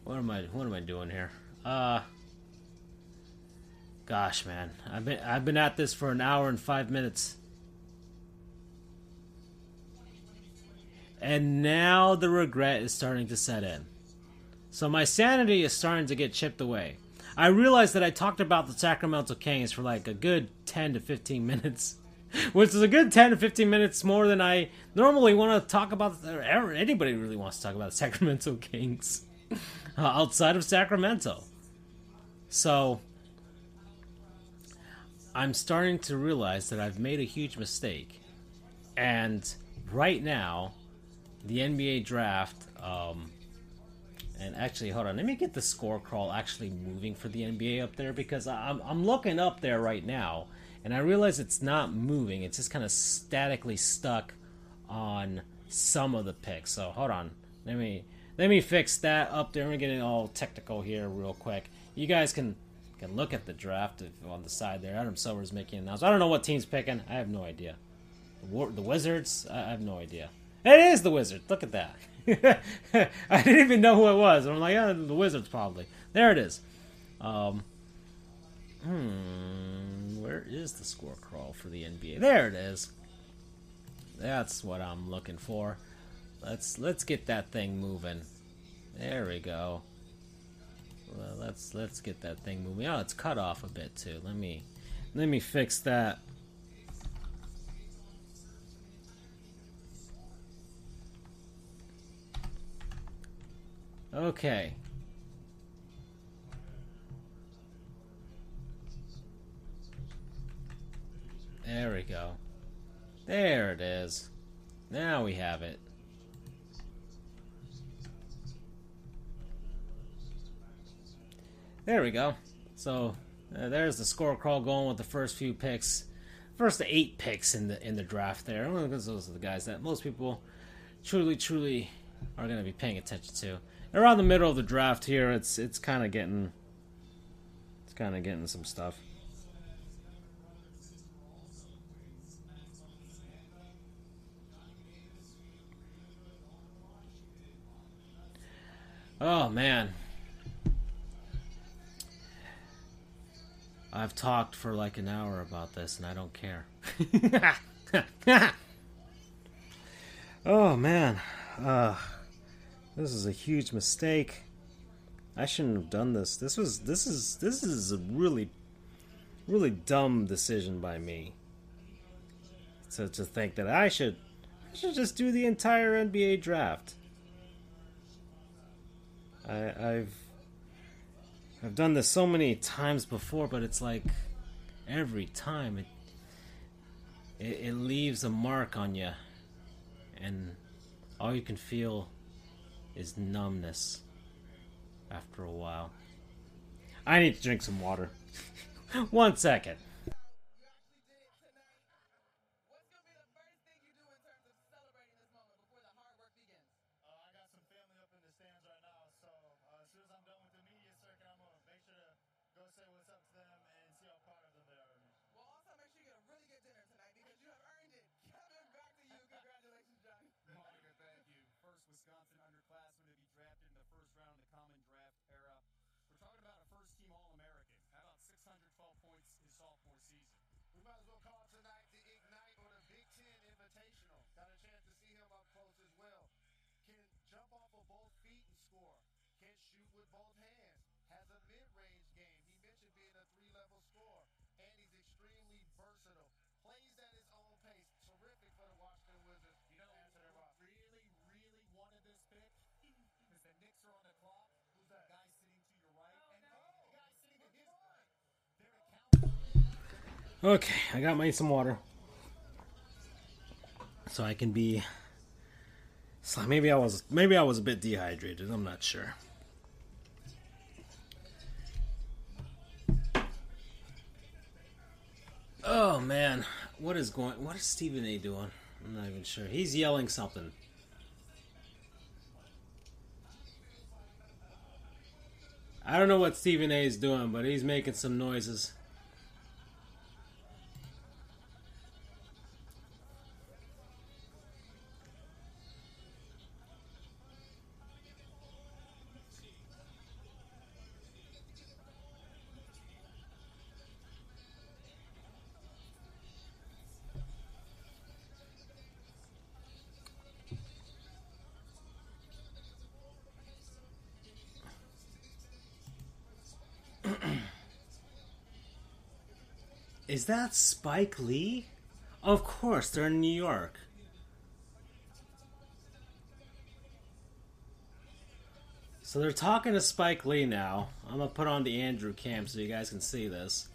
What am I? What am I doing here? Uh, gosh, man, I've been I've been at this for an hour and five minutes. And now the regret is starting to set in. So my sanity is starting to get chipped away. I realized that I talked about the Sacramento Kings for like a good 10 to 15 minutes, which is a good 10 to 15 minutes more than I normally want to talk about. Anybody really wants to talk about the Sacramento Kings uh, outside of Sacramento. So I'm starting to realize that I've made a huge mistake. And right now, the NBA draft. Um, and actually, hold on. Let me get the score crawl actually moving for the NBA up there because I'm I'm looking up there right now, and I realize it's not moving. It's just kind of statically stuck on some of the picks. So hold on. Let me let me fix that up there. I'm getting all technical here real quick. You guys can can look at the draft on the side there. Adam Silver's making an announcement. I don't know what team's picking. I have no idea. The, War, the Wizards. I have no idea. It is the Wizards. Look at that. I didn't even know who it was. I'm like, oh, the Wizards probably. There it is. Um, hmm, where is the score crawl for the NBA? There it is. That's what I'm looking for. Let's let's get that thing moving. There we go. Well, let's let's get that thing moving. Oh, it's cut off a bit too. Let me let me fix that. Okay. There we go. There it is. Now we have it. There we go. So uh, there's the score crawl going with the first few picks, first eight picks in the in the draft. There, because those are the guys that most people truly, truly are going to be paying attention to. Around the middle of the draft here, it's it's kind of getting it's kind of getting some stuff. Oh man. I've talked for like an hour about this and I don't care. oh man. Uh this is a huge mistake. I shouldn't have done this. This was this is this is a really really dumb decision by me. To to think that I should I should just do the entire NBA draft. I I've I've done this so many times before, but it's like every time it it, it leaves a mark on you and all you can feel is numbness after a while. I need to drink some water. One second. You actually did it tonight. What's gonna be the first thing you do in terms of celebrating this moment before the hard work begins? Uh, I got some family up in the stands right now, so uh, as soon as I'm done with the media circuit, I'm gonna make sure to go say what's up to them and see how proud of them they are of me. Well, also make sure you get a really good dinner tonight because you have earned it. Kevin, back to you. Congratulations, John. Monica, thank you. First Wisconsin underclassman to be drafted in the first round of the common draft era. We're talking about a first team All American. How about 612 points his sophomore season? We might as well call tonight the Ignite or the Big Ten Invitational. Got a chance to see him up close as well. Can jump off of both feet and score. Can shoot with both hands. Has a mid-range game. He mentioned being a three-level scorer. And he's extremely versatile. Plays at his own pace. Terrific for the Washington Wizards. You know Add to their who roster. really, really wanted this pick? Because the Knicks are on the clock. Who's that guy sitting to your right? and the guy sitting to his right. They're accountable. Okay, I got my some water. So I can be so maybe I was maybe I was a bit dehydrated, I'm not sure. Oh man, what is going what is Stephen A doing? I'm not even sure. He's yelling something. I I don't know what Stephen A is doing, but he's making some noises. Is that Spike Lee? Of course, they're in New York. So they're talking to Spike Lee now. I'm gonna put on the Andrew cam so you guys can see this.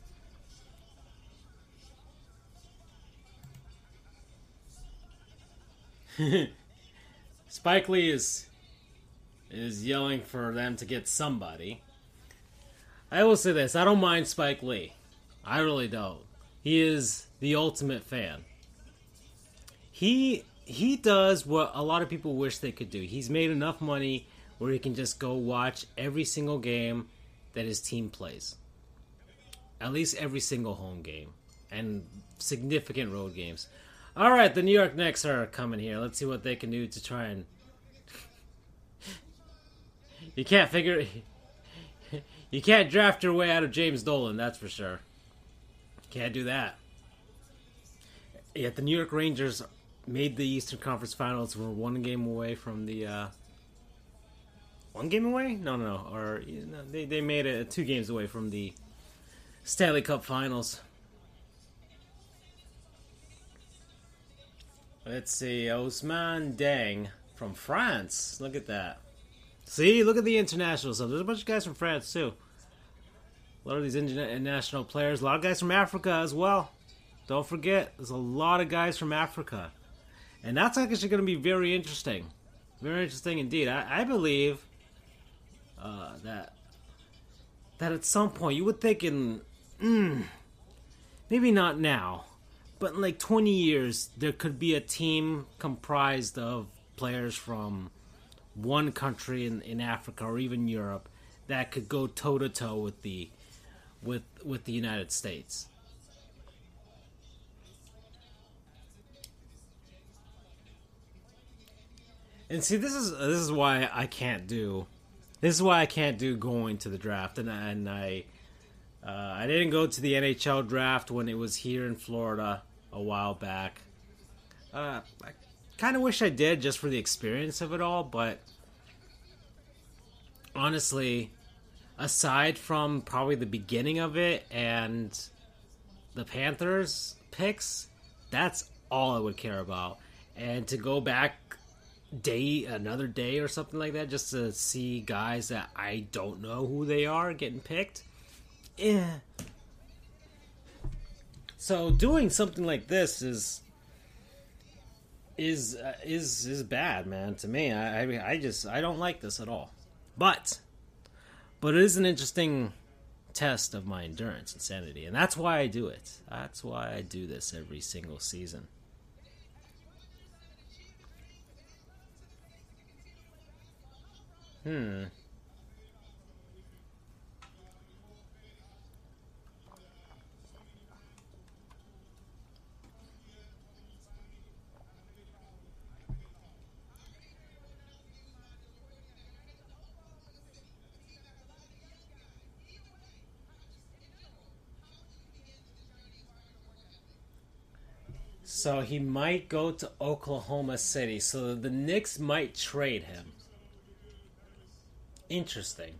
Spike Lee is is yelling for them to get somebody. I will say this: I don't mind Spike Lee. I really don't. He is the ultimate fan. He he does what a lot of people wish they could do. He's made enough money where he can just go watch every single game that his team plays. At least every single home game and significant road games. All right, the New York Knicks are coming here. Let's see what they can do to try and You can't figure You can't draft your way out of James Dolan, that's for sure. Can't do that. Yet the New York Rangers made the Eastern Conference Finals. We're one game away from the. Uh, one game away? No, no, no. Or you know, they they made it two games away from the Stanley Cup Finals. Let's see, Ousmane Dieng from France. Look at that. See, look at the international stuff. There's a bunch of guys from France too. A lot of these international players, a lot of guys from Africa as well. Don't forget, there's a lot of guys from Africa. And that's actually going to be very interesting. Very interesting indeed. I, I believe uh, that that at some point you would think in mm, maybe not now, but in like 20 years there could be a team comprised of players from one country in, in Africa or even Europe that could go toe to toe with the with with the United States. And see, this is this is why I can't do. This is why I can't do going to the draft, and and I uh, I didn't go to the NHL draft when it was here in Florida a while back. Uh, I kind of wish I did just for the experience of it all, but honestly, aside from probably the beginning of it and the Panthers picks, that's all I would care about. And to go back day another day or something like that just to see guys that I don't know who they are getting picked. Yeah. So doing something like this is is uh, is is bad, man. To me, I, I I just I don't like this at all. But but it is an interesting test of my endurance and sanity, and that's why I do it. That's why I do this every single season. Hmm. So he might go to Oklahoma City. So the Knicks might trade him. Interesting.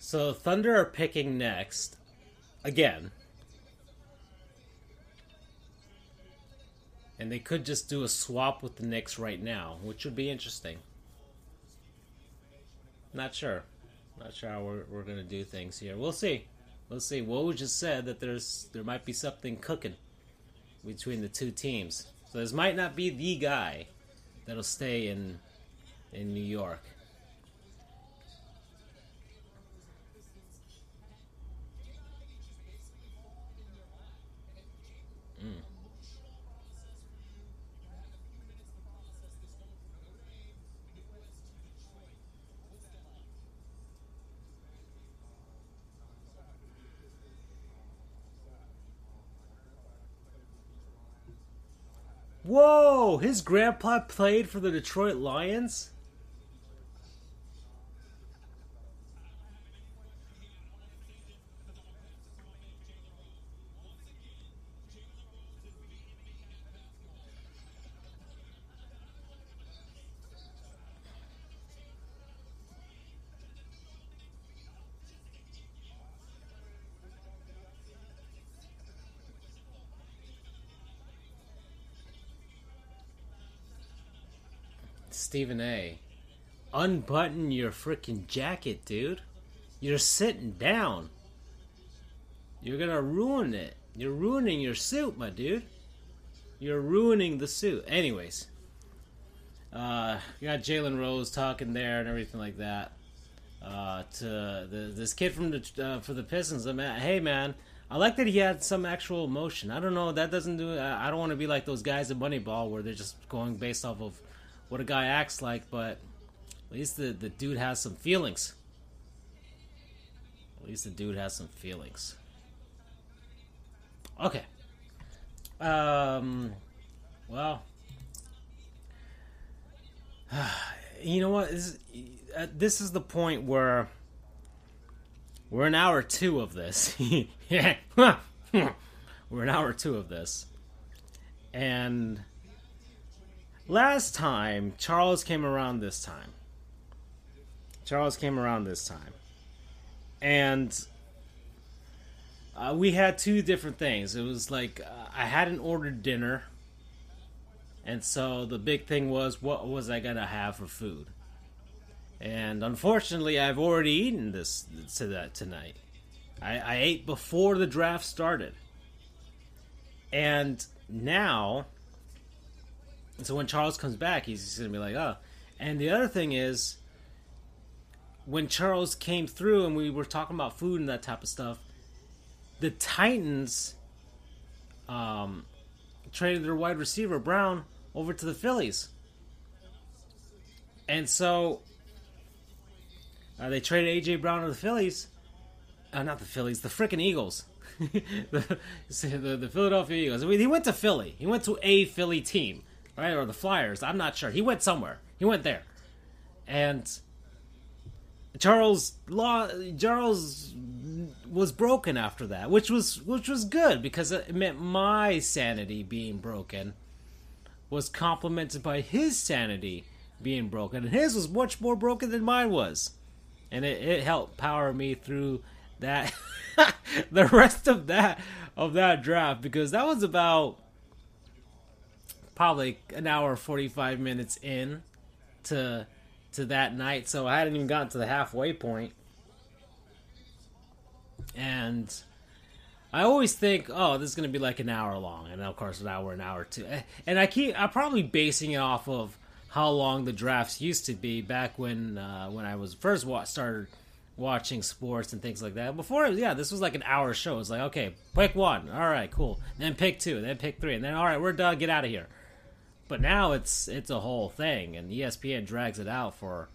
So Thunder are picking next. Again. And they could just do a swap with the Knicks right now, which would be interesting. Not sure. Not sure how we're, we're going to do things here. We'll see. We'll see. Woj just said that there's there might be something cooking between the two teams. So this might not be the guy that'll stay in in New York. Whoa! His grandpa played for the Detroit Lions? Stephen A. Unbutton your freaking jacket, dude. You're sitting down. You're gonna ruin it. You're ruining your suit, my dude. You're ruining the suit. Anyways, uh, you got Jalen Rose talking there and everything like that. Uh, to the, this kid from the uh, for the Pistons, I mean, hey man, I like that he had some actual emotion. I don't know, that doesn't do. I I don't want to be like those guys in Moneyball where they're just going based off of what a guy acts like, but at least the, the dude has some feelings. At least the dude has some feelings. Okay. Um. Well. You know what? This, uh, this is the point where we're an hour two of this. we're an hour two of this. And last time Charles came around this time. Charles came around this time. And uh, we had two different things. It was like uh, I hadn't ordered dinner. And so the big thing was what was I going to have for food? And unfortunately, I've already eaten this to that tonight. I, I ate before the draft started. And now and so when Charles comes back, he's just gonna be like, oh. And the other thing is, when Charles came through and we were talking about food and that type of stuff, the Titans um, traded their wide receiver Brown over to the Phillies, and so uh, they traded AJ Brown to the Phillies. Uh, not the Phillies, the freaking Eagles. the, the, the Philadelphia Eagles. I mean, he went to Philly. He went to a Philly team right? Or the Flyers. I'm not sure. He went somewhere. He went there, and Charles Law Charles was broken after that, which was which was good because it meant my sanity being broken was complemented by his sanity being broken, and his was much more broken than mine was, and it, it helped power me through that the rest of that of that draft because that was about probably an hour 45 minutes in to to that night. So i hadn't even gotten to the halfway point. And i always think oh this is going to be like an hour long. And of course an hour an hour two and i keep i'm probably basing it off of how long the drafts used to be back when uh, when i was first wa- started watching sports and things like that. Before yeah this was like an hour show. It's like okay pick one. All right cool. Then pick two. Then pick three. And then all right we're done. Get out of here but now it's it's a whole thing, and ESPN drags it out for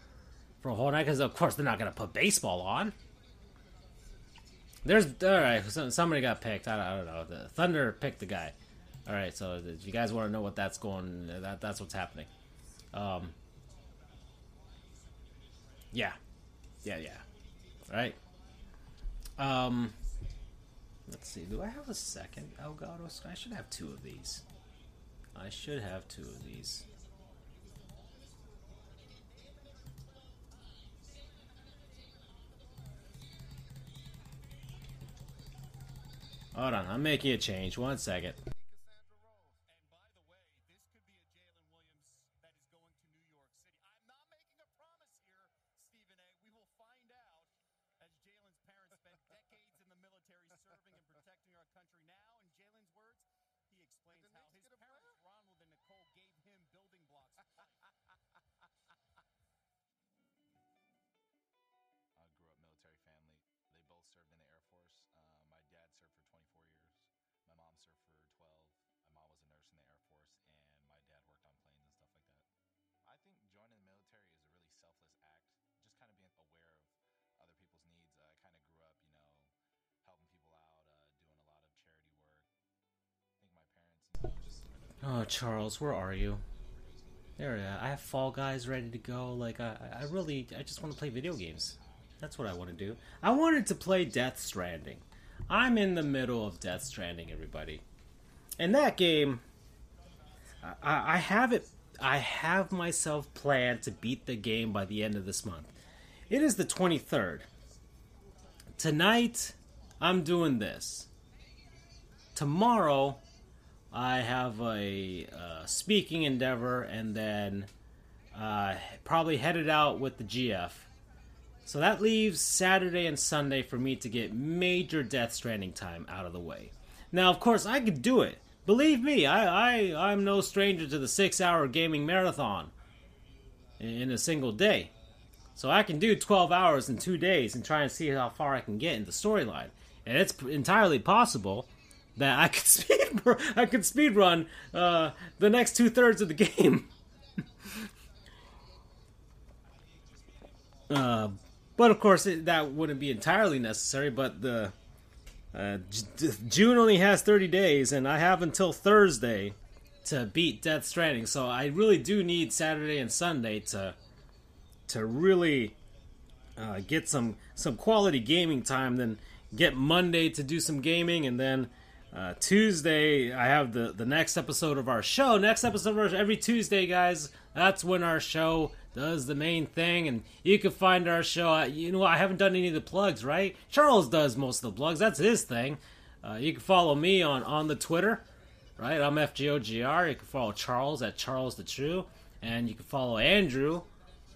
for a whole night because of course they're not going to put baseball on. There's all right. Somebody got picked. I don't, I don't know. The Thunder picked the guy. All right. So if you guys want to know what that's going, that that's what's happening. Um. Yeah. Yeah. Yeah. Right. Um. Let's see. Do I have a second Elgato? I should have two of these. I should have two of these. Hold on, I'm making a change. One second. Think joining the military is a really selfless act. Just kind of being aware of other people's needs. I kind of grew up, you know, helping people out, uh, doing a lot of charity work. Parents just Oh, Charles, where are you? There, uh, I have Fall Guys ready to go. Like, I, I really, I just want to play video games. That's what I want to do. I wanted to play Death Stranding. I'm in the middle of Death Stranding, everybody. And that game, I, I have it. I have myself planned to beat the game by the end of this month. It is the 23rd. Tonight, I'm doing this. Tomorrow, I have a uh, speaking endeavor, and then uh, probably headed out with the GF. So that leaves Saturday and Sunday for me to get major Death Stranding time out of the way. Now, of course, I could do it. Believe me, I, I I'm no stranger to the six-hour gaming marathon in a single day. So I can do 12 hours in two days and try and see how far I can get in the storyline. And it's entirely possible that I could speed I could speed run uh, the next two thirds of the game. uh, but of course, it, that wouldn't be entirely necessary. But the uh, J- June only has 30 days, and I have until Thursday to beat Death Stranding. So I really do need Saturday and Sunday to to really uh, get some some quality gaming time. Then get Monday to do some gaming, and then uh, Tuesday I have the the next episode of our show. Next episode of our, every Tuesday, guys. That's when our show does the main thing, and you can find our show. At, you know, I haven't done any of the plugs, right? Charles does most of the plugs. That's his thing. Uh, you can follow me on on the Twitter, right? I'm FGOGR. You can follow Charles at Charles the True, and you can follow Andrew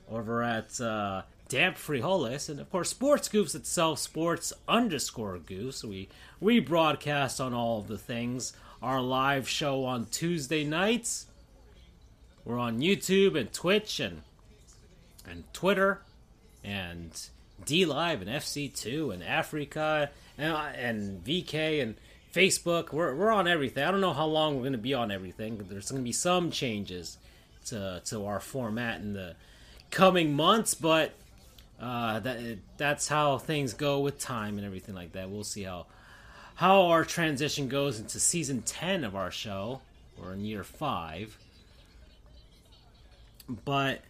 over at uh, Damp Frijoles, and of course Sports Goofs itself, Sports underscore Goofs. We we broadcast on all of the things. Our live show on Tuesday nights. We're on YouTube and Twitch and and Twitter and D Live and FC2 and Afreeca and and VK and Facebook. We're we're on everything. I don't know how long we're going to be on everything. There's going to be some changes to to our format in the coming months, but uh, that that's how things go with time and everything like that. We'll see how how our transition goes into season ten of our show. We're in year five, but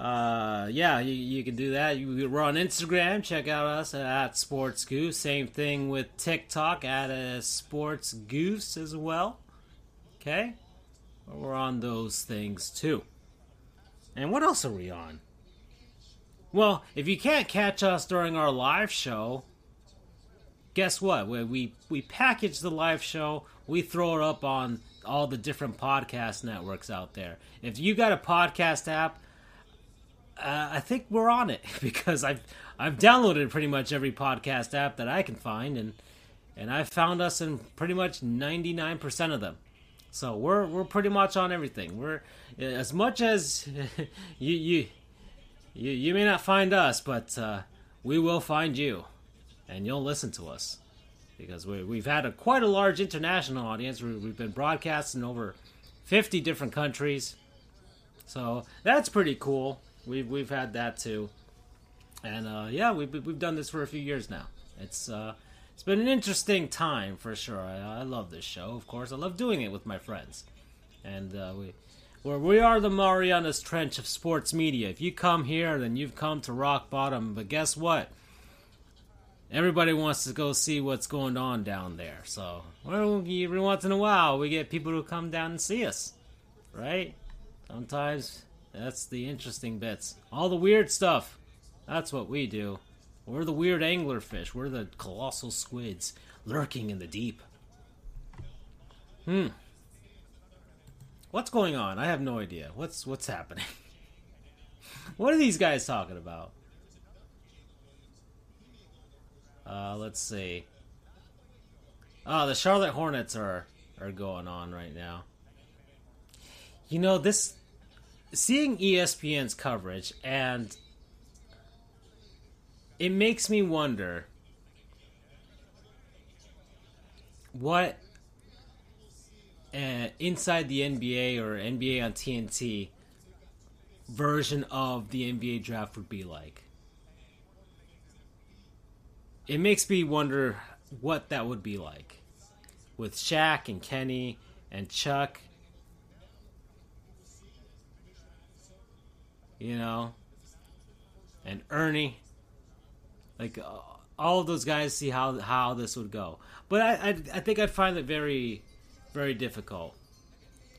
uh, yeah, you, you can do that. You, we're on Instagram. Check out us at Sports Goofs. Same thing with TikTok at uh, Sports Goofs as well. Okay, we're on those things too. And what else are we on? Well, if you can't catch us during our live show, guess what? We we, we package the live show, we throw it up on all the different podcast networks out there. If you got a podcast app, uh, I think we're on it because I've I've downloaded pretty much every podcast app that I can find, and and I've found us in pretty much ninety nine percent of them. So we're we're pretty much on everything. We're as much as you you you, you may not find us, but uh, we will find you, and you'll listen to us because we, we've had a quite a large international audience. We, we've been broadcasting over fifty different countries, so that's pretty cool. We've we've had that too, and uh, yeah, we've we've done this for a few years now. It's uh, it's been an interesting time for sure. I, I love this show, of course. I love doing it with my friends, and uh, we we are the Marianas Trench of sports media. If you come here, then you've come to rock bottom. But guess what? Everybody wants to go see what's going on down there. So every once in a while, we get people who come down and see us, right? Sometimes that's the interesting bits. All the weird stuff. That's what we do. We're the weird anglerfish. We're the colossal squids lurking in the deep. Hmm. What's going on? I have no idea. What's what's happening? what are these guys talking about? Uh, let's see. Oh, the Charlotte Hornets are are going on right now. You know this seeing ESPN's coverage and it makes me wonder what uh, inside the NBA or NBA on TNT version of the NBA draft would be like. It makes me wonder what that would be like with Shaq and Kenny and Chuck. You know, and Ernie. Like uh, all of those guys see how how this would go, but I I, I think I'd find it very very difficult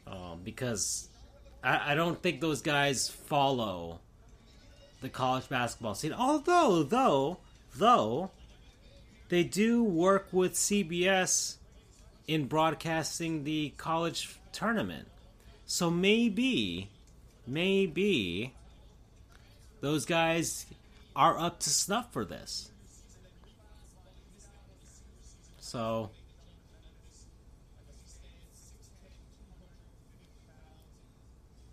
um, because I, I don't think those guys follow the college basketball scene. Although though though they do work with CBS in broadcasting the college tournament, so maybe maybe those guys are up to snuff for this. So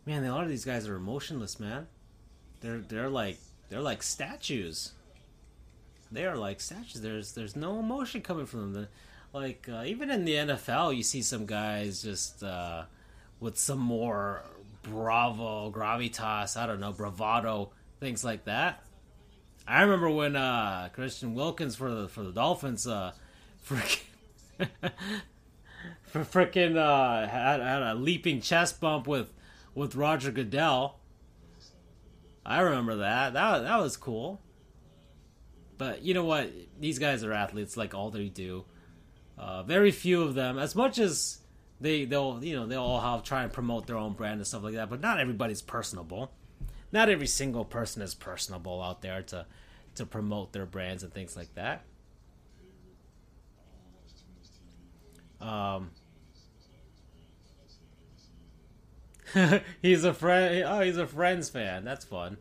Man, a lot of these guys are emotionless, man. They're they're like they're like statues. They are like statues. There's there's no emotion coming from them. Like uh, even in the NFL, you see some guys just uh, with some more bravo, gravitas. I don't know, bravado, things like that. I remember when uh, Christian Wilkins for the for the Dolphins, uh, freaking for freaking uh, had, had a leaping chest bump with with Roger Goodell. I remember that. That that was cool. But you know what? These guys are athletes, like all they do. Uh, very few of them, as much as they they'll you know they'll all have try and promote their own brand and stuff like that. But not everybody's personable. Not every single person is personable out there to to promote their brands and things like that. Um, he's a friend. Oh, he's a Friends fan. That's fun.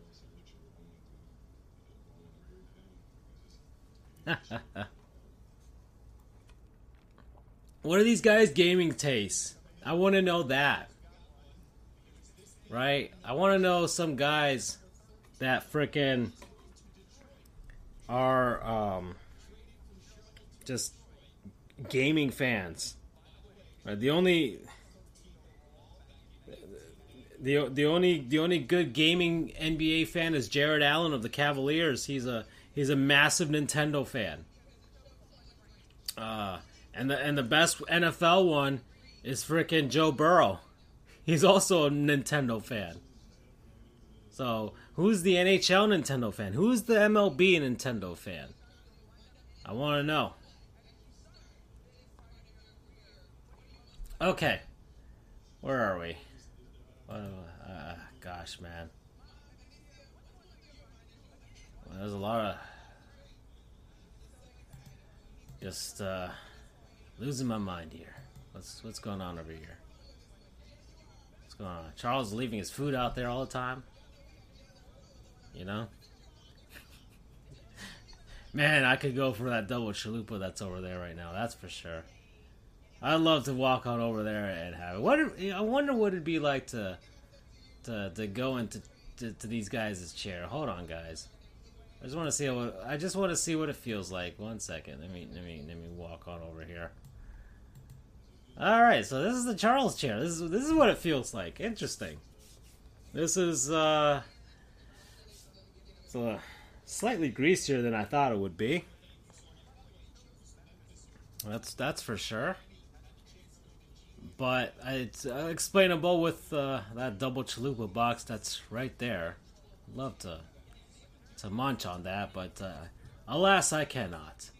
what are these guys' gaming tastes? I want to know that. Right? I want to know some guys that freaking are um, just gaming fans. Right? The only the the only the only good gaming NBA fan is Jarrett Allen of the Cavaliers. He's a he's a massive Nintendo fan. Uh, and the and the best NFL one is freaking Joe Burrow. He's also a Nintendo fan. So who's the NHL Nintendo fan? Who's the MLB Nintendo fan? I want to know. Okay, where are we? Uh, gosh, man. Well, there's a lot of just uh, losing my mind here. What's what's going on over here? Going on? Charles is leaving his food out there all the time. You know. Man, I could go for that double chalupa that's over there right now. That's for sure. I'd love to walk on over there and have it. What I wonder what it'd be like to to to go into to, to these guys' chair. Hold on, guys. I just want to see how. I just want to see what it feels like. One second. Let me let me let me walk on over here. All right, so this is the Charles chair. This is this is what it feels like. Interesting. This is uh, it's slightly greasier than I thought it would be. That's that's for sure but it's explainable with uh, that double chalupa box that's right there. Love to to munch on that, but uh, alas, I cannot.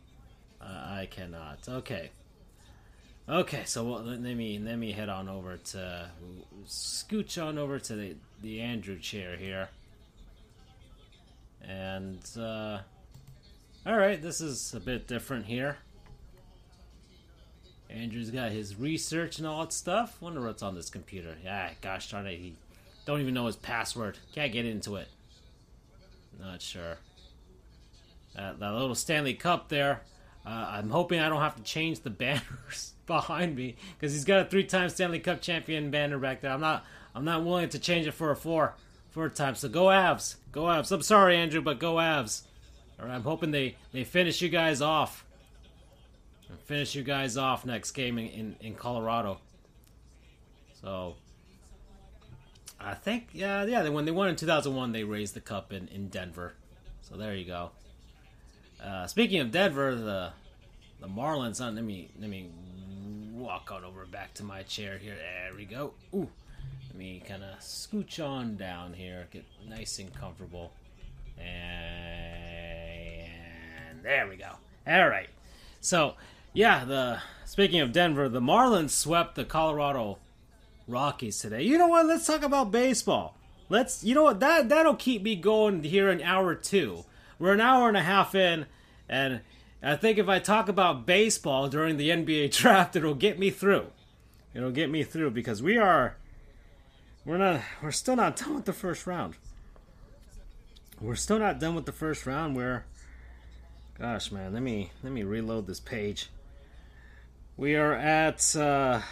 Uh, I cannot. Okay. Okay, so well, let me let me head on over to scooch on over to the the Andrew chair here, and uh, all right, this is a bit different here. Andrew's got his research and all that stuff. Wonder what's on this computer. Yeah, gosh darn it, he don't even know his password. Can't get into it. Not sure. That, that little Stanley Cup there. Uh, I'm hoping I don't have to change the banners behind me because he's got a three-time Stanley Cup champion banner back there. I'm not. I'm not willing to change it for a four, four time. So go Avs, go Avs. I'm sorry, Andrew, but go Avs. All right, I'm hoping they they finish you guys off finish you guys off next game in, in, in Colorado. So I think yeah yeah when they won in 2001 they raised the cup in, in Denver. So there you go. Uh, speaking of Denver, the the Marlins. Let me let me walk on over back to my chair here. There we go. Ooh, let me kind of scooch on down here, get nice and comfortable, and there we go. All right. So, yeah, the speaking of Denver, the Marlins swept the Colorado Rockies today. You know what? Let's talk about baseball. Let's. You know what? That that'll keep me going here an hour two. We're an hour and a half in, and I think if I talk about baseball during the NBA draft, it'll get me through. It'll get me through because we are. We're not. We're still not done with the first round. We're still not done with the first round. Where, gosh, man, let me let me reload this page. We are at. Uh,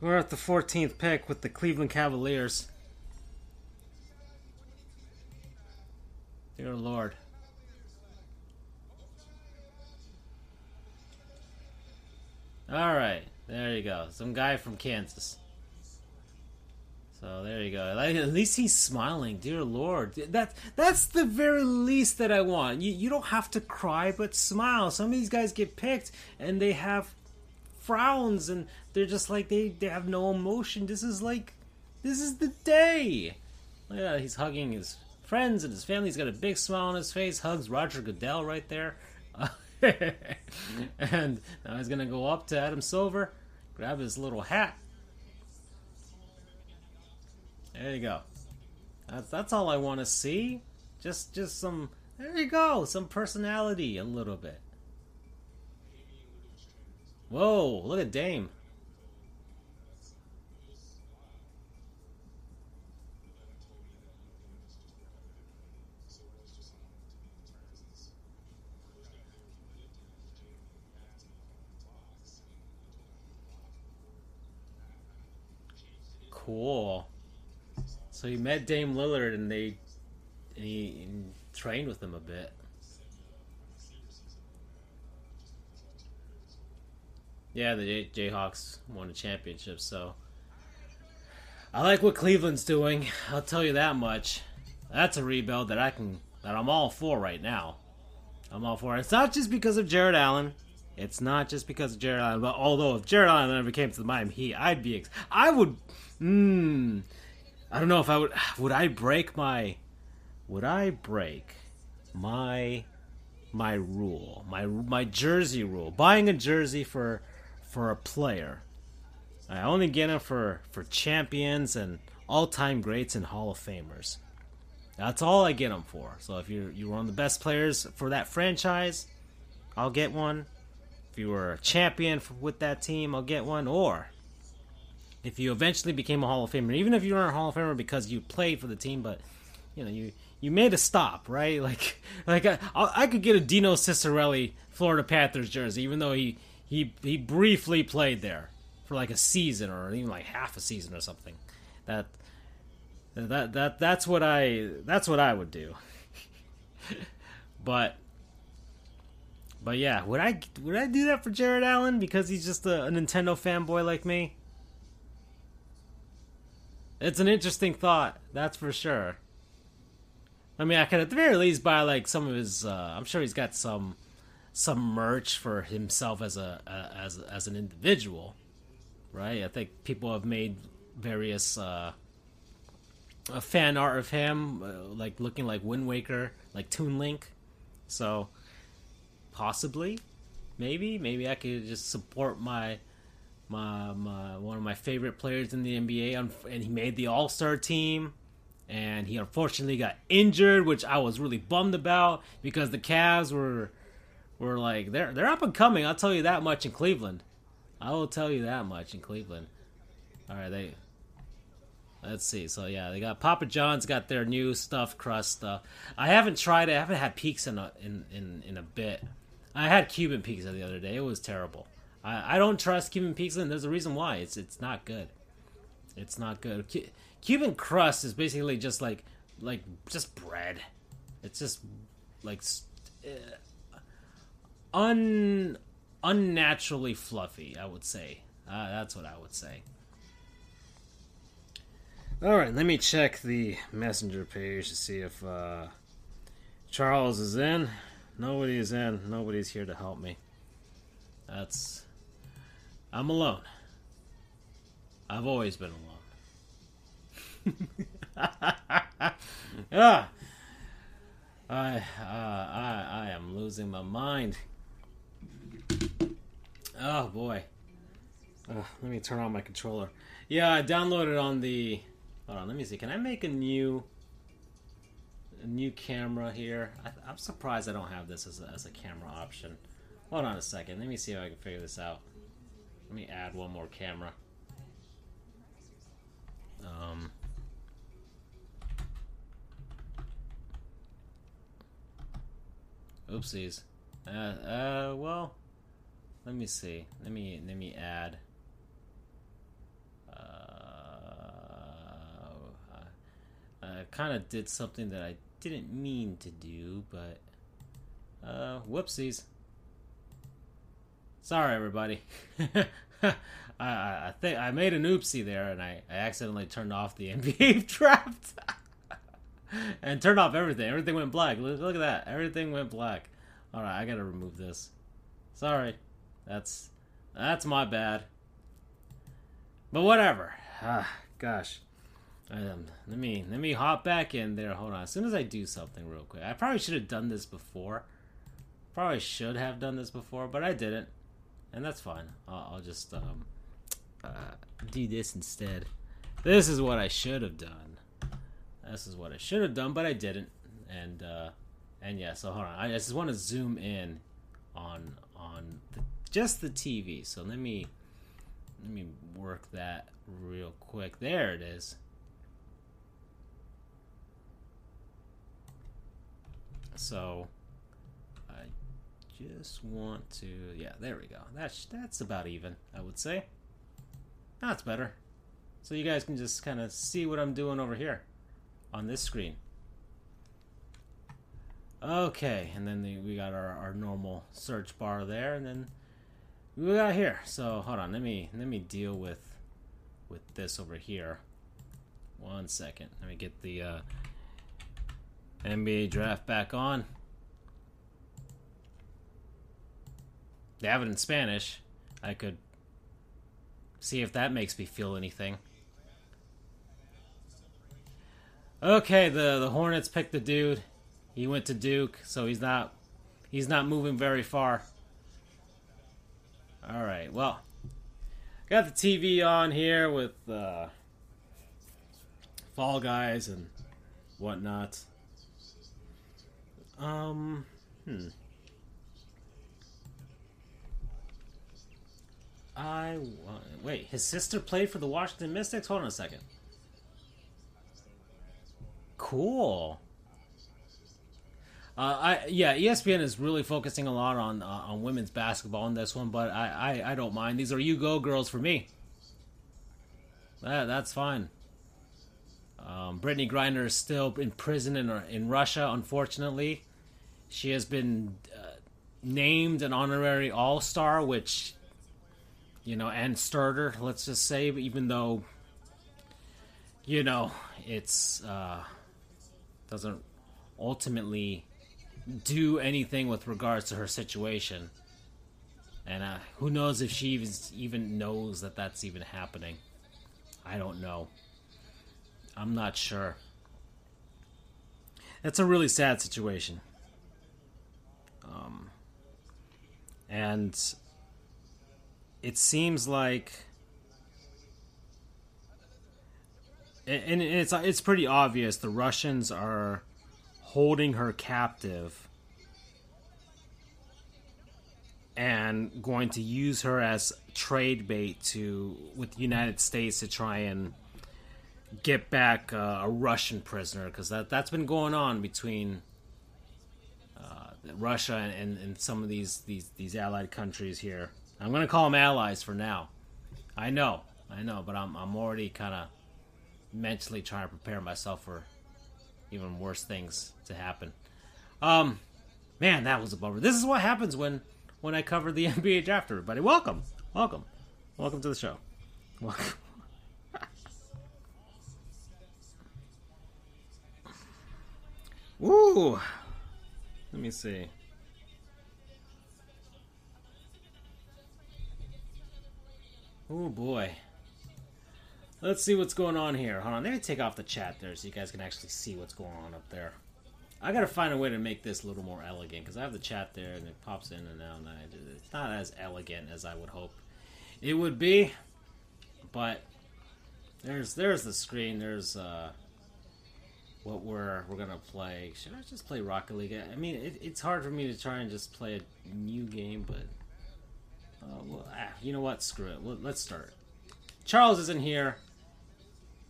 we're at the 14th pick with the Cleveland Cavaliers. Dear Lord. All right, there you go. Some guy from Kansas. So there you go. At least he's smiling. Dear Lord, that that's the very least that I want. You you don't have to cry, but smile. Some of these guys get picked and they have frowns and they're just like they they have no emotion. This is like this is the day. Yeah, he's hugging his friends and his family. He's got a big smile on his face. Hugs Roger Goodell right there. and now he's gonna go up to Adam Silver, grab his little hat. There you go. That's that's all I want to see. Just just some. There you go. Some personality, a little bit. Whoa! Look at Dame. Cool. So he met Dame Lillard and they and he and trained with him a bit. Yeah, the Jay- Jayhawks won a championship, so I like what Cleveland's doing. I'll tell you that much. That's a rebuild that I can that I'm all for right now. I'm all for it. It's not just because of Jarrett Allen. It's not just because of Jarrett Allen. But although if Jarrett Allen ever came to the Miami Heat, I'd be. Ex- I would. Hmm. I don't know if I would. Would I break my? Would I break my my rule, my my jersey rule? Buying a jersey for for a player. I only get them for for champions and all time greats and Hall of Famers. That's all I get them for. So if you're you're one of the best players for that franchise, I'll get one. If you were a champion for, with that team, I'll get one. Or if you eventually became a Hall of Famer, even if you weren't a Hall of Famer because you played for the team, but you know you you made a stop, right? Like like I, I could get a Dino Ciccarelli Florida Panthers jersey, even though he he he briefly played there for like a season or even like half a season or something. That that that that's what I that's what I would do. but but yeah, would I would I do that for Jarrett Allen because he's just a, a Nintendo fanboy like me? It's an interesting thought, that's for sure. I mean, I could at the very least buy like some of his. Uh, I'm sure he's got some some merch for himself as a as as an individual, right? I think people have made various uh, uh, fan art of him, uh, like looking like Wind Waker, like Toon Link. So possibly, maybe, maybe I could just support my my, my one of my favorite players in the NBA, and he made the All Star team. And he unfortunately got injured, which I was really bummed about because the Cavs were were like they're they're up and coming. I'll tell you that much in Cleveland. I will tell you that much in Cleveland. All right, they. Let's see. So yeah, they got Papa John's got their new stuffed crust stuff. Uh, I haven't tried it. I haven't had peaks in a, in, in, in a bit. I had Cuban pizza the other day. It was terrible. I, I don't trust Cuban pizza, and there's a reason why. It's it's not good. It's not good. Cu- Cuban crust is basically just like like just bread. It's just like uh, un unnaturally fluffy. I would say. Uh, that's what I would say. All right, let me check the messenger page to see if uh, Charles is in. Nobody is in. Nobody's here to help me. That's. I'm alone. I've always been alone. ah, I, uh, I, I am losing my mind. Oh boy. Uh, let me turn on my controller. Yeah, I downloaded on the. Hold on, let me see. Can I make a new, a new camera here? I, I'm surprised I don't have this as a, as a camera option. Hold on a second. Let me see if I can figure this out. Let me add one more camera. Um. Oopsies. Uh, uh, well, let me see. Let me let me add. Uh, I, I kind of did something that I didn't mean to do, but uh, whoopsies. Sorry, everybody. I, I, think I made an oopsie there, and I, I accidentally turned off the NBA draft and turned off everything. Everything went black. Look, look at that. Everything went black. All right, I gotta remove this. Sorry, that's that's my bad. But whatever. Ah, gosh. Um, let me let me hop back in there. Hold on. As soon as I do something real quick, I probably should have done this before. Probably should have done this before, but I didn't, and that's fine. I'll, I'll just um, uh, do this instead. This is what I should have done. This is what I should have done, but I didn't. And uh, and yeah, so hold on. I just want to zoom in on on the, just the TV. So let me let me work that real quick. There it is. So just want to yeah, there we go. That's that's about even, I would say. That's better. So you guys can just kind of see what I'm doing over here on this screen. Okay, and then the, we got our, our normal search bar there, and then we got here. So hold on, let me let me deal with with this over here. One second, let me get the uh, NBA draft back on. They have it in Spanish. I could see if that makes me feel anything. Okay, the the Hornets picked the dude. He went to Duke, so he's not he's not moving very far. All right, well, got the TV on here with uh, Fall Guys and whatnot. Um, hmm. I wa- wait. His sister played for the Washington Mystics. Hold on a second. Cool. Uh, I yeah, ESPN is really focusing a lot on uh, on women's basketball in this one, but I, I, I don't mind. These are you go girls for me. That that's fine. Um, Brittney Griner is still in prison in in Russia. Unfortunately, she has been uh, named an honorary All Star, which you know, and starter. Let's just say, even though you know it's uh, doesn't ultimately do anything with regards to her situation. And uh, who knows if she even even knows that that's even happening? I don't know. I'm not sure. That's a really sad situation. Um, and it seems like, and it's it's pretty obvious the Russians are holding her captive and going to use her as trade bait to with the United States to try and get back uh, a Russian prisoner because that that's been going on between uh, Russia and, and some of these, these these allied countries here. I'm going to call them allies for now. I know, I know, but I'm I'm already kind of mentally trying to prepare myself for even worse things to happen. Um, man, that was a bummer. This is what happens when when I cover the NBA draft. Everybody, welcome, welcome, welcome to the show. Welcome. Woo! Let me see. Oh boy. Let's see what's going on here. Hold on, let me take off the chat there so you guys can actually see what's going on up there. I gotta find a way to make this a little more elegant because I have the chat there and it pops in and out, and I, it's not as elegant as I would hope it would be. But there's there's the screen. There's uh, what we're we're gonna play. Should I just play Rocket League? I mean, it, it's hard for me to try and just play a new game, but uh, well, ah, you know what? Screw it. Let- Let's start. Charles isn't here,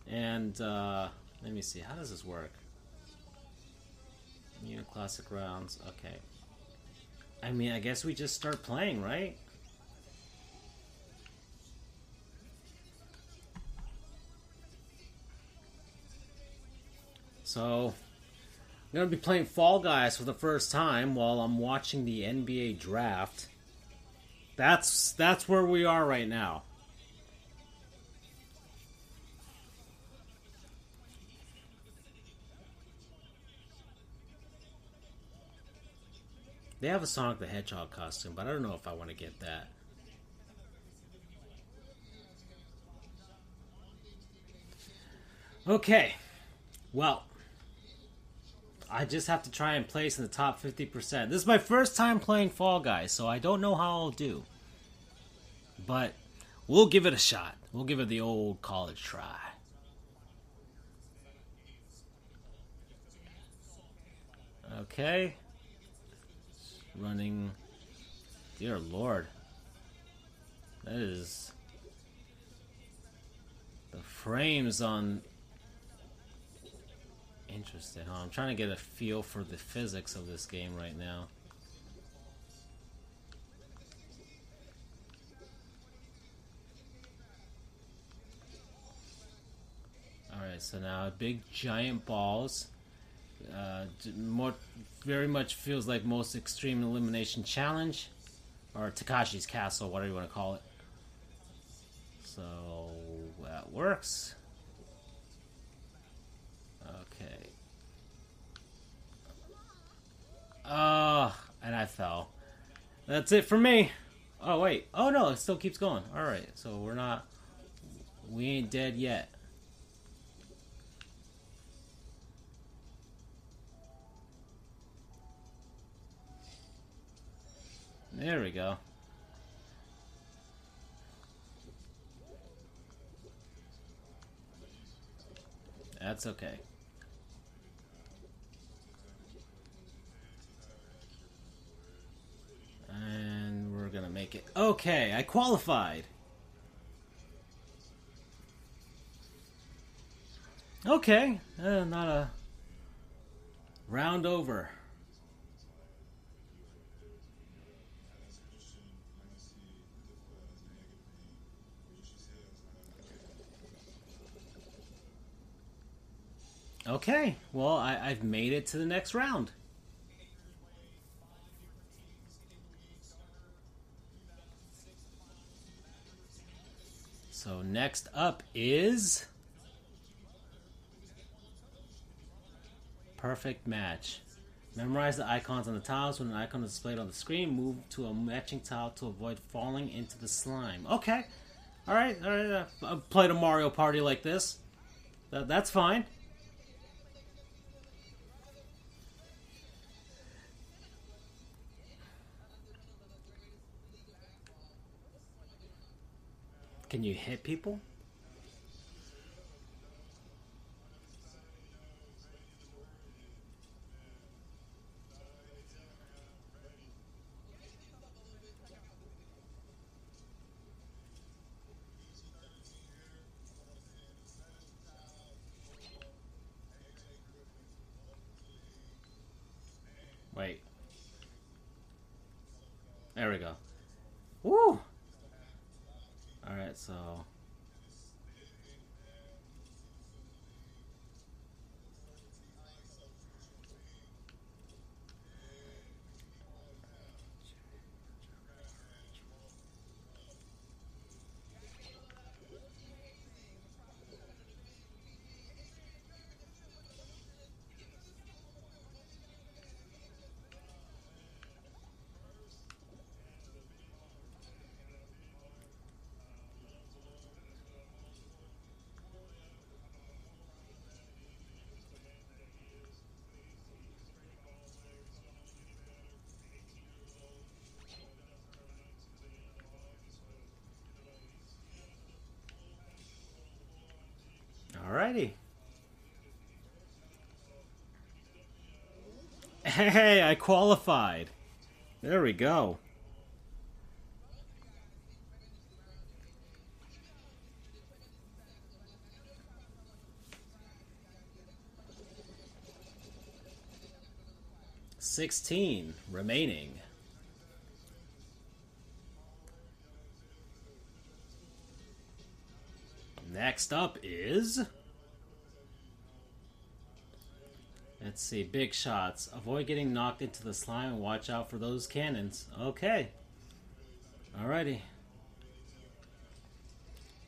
and uh, let me see. How does this work? New classic rounds. Okay. I mean, I guess we just start playing, right? So, I'm gonna be playing Fall Guys for the first time while I'm watching the NBA draft. That's that's where we are right now. They have a Sonic the Hedgehog costume, but I don't know if I want to get that. Okay. Well, I just have to try and place in the top 50%. This is my first time playing Fall Guys, so I don't know how I'll do. But we'll give it a shot. We'll give it the old college try. Okay. Running. Dear Lord. That is. The frames on Interesting. Huh? I'm trying to get a feel for the physics of this game right now. Alright, so now big giant balls. Uh, more, very much feels like most extreme elimination challenge, or Takeshi's Castle, whatever you want to call it. So that works. Ah, and I fell. That's it for me. Oh wait. Oh no, it still keeps going. All right. So we're not. We ain't dead yet. There we go. That's okay. And we're gonna make it. Okay, I qualified. Okay, uh, not a round over. Okay, well, I, I've made it to the next round. So next up is perfect match. Memorize the icons on the tiles. When an icon is displayed on the screen, move to a matching tile to avoid falling into the slime. Okay, all right, all right. Uh, I've played a Mario Party like this. That, that's fine. Can you hit people? Alrighty. Hey, I qualified. There we go. Sixteen remaining. Next up is. Let's see, big shots. Avoid getting knocked into the slime and watch out for those cannons. Okay. Alrighty.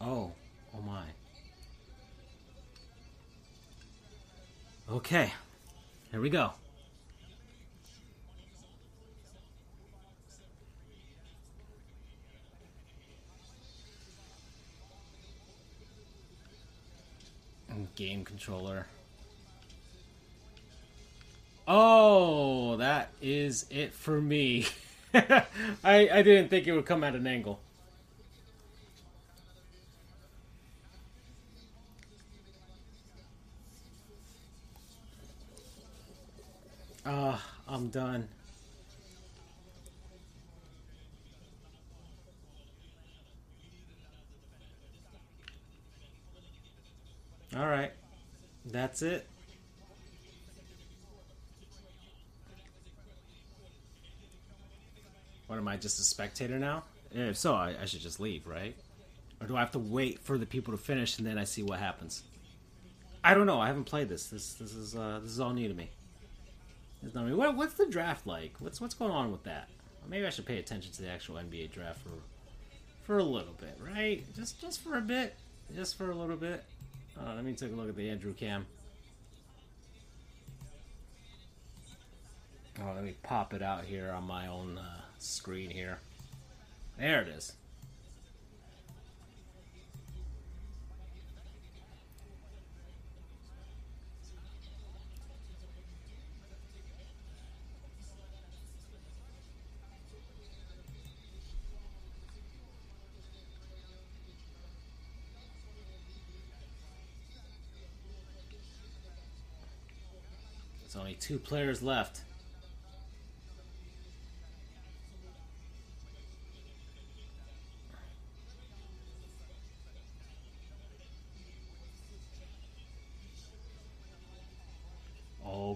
Oh, oh my. Okay, here we go. Game controller. Oh, that is it for me. I I didn't think it would come at an angle. Ah, I'm done. All right. That's it. What am I, just a spectator now? If so, I, I should just leave, right? Or do I have to wait for the people to finish and then I see what happens? I don't know. I haven't played this. This this is uh, this is all new to me. It's not me. What, what's the draft like? What's what's going on with that? Maybe I should pay attention to the actual NBA draft for for a little bit, right? Just just for a bit, just for a little bit. Uh, let me take a look at the Andrew Cam. Oh, let me pop it out here on my own uh, screen here. There it is. There's only two players left.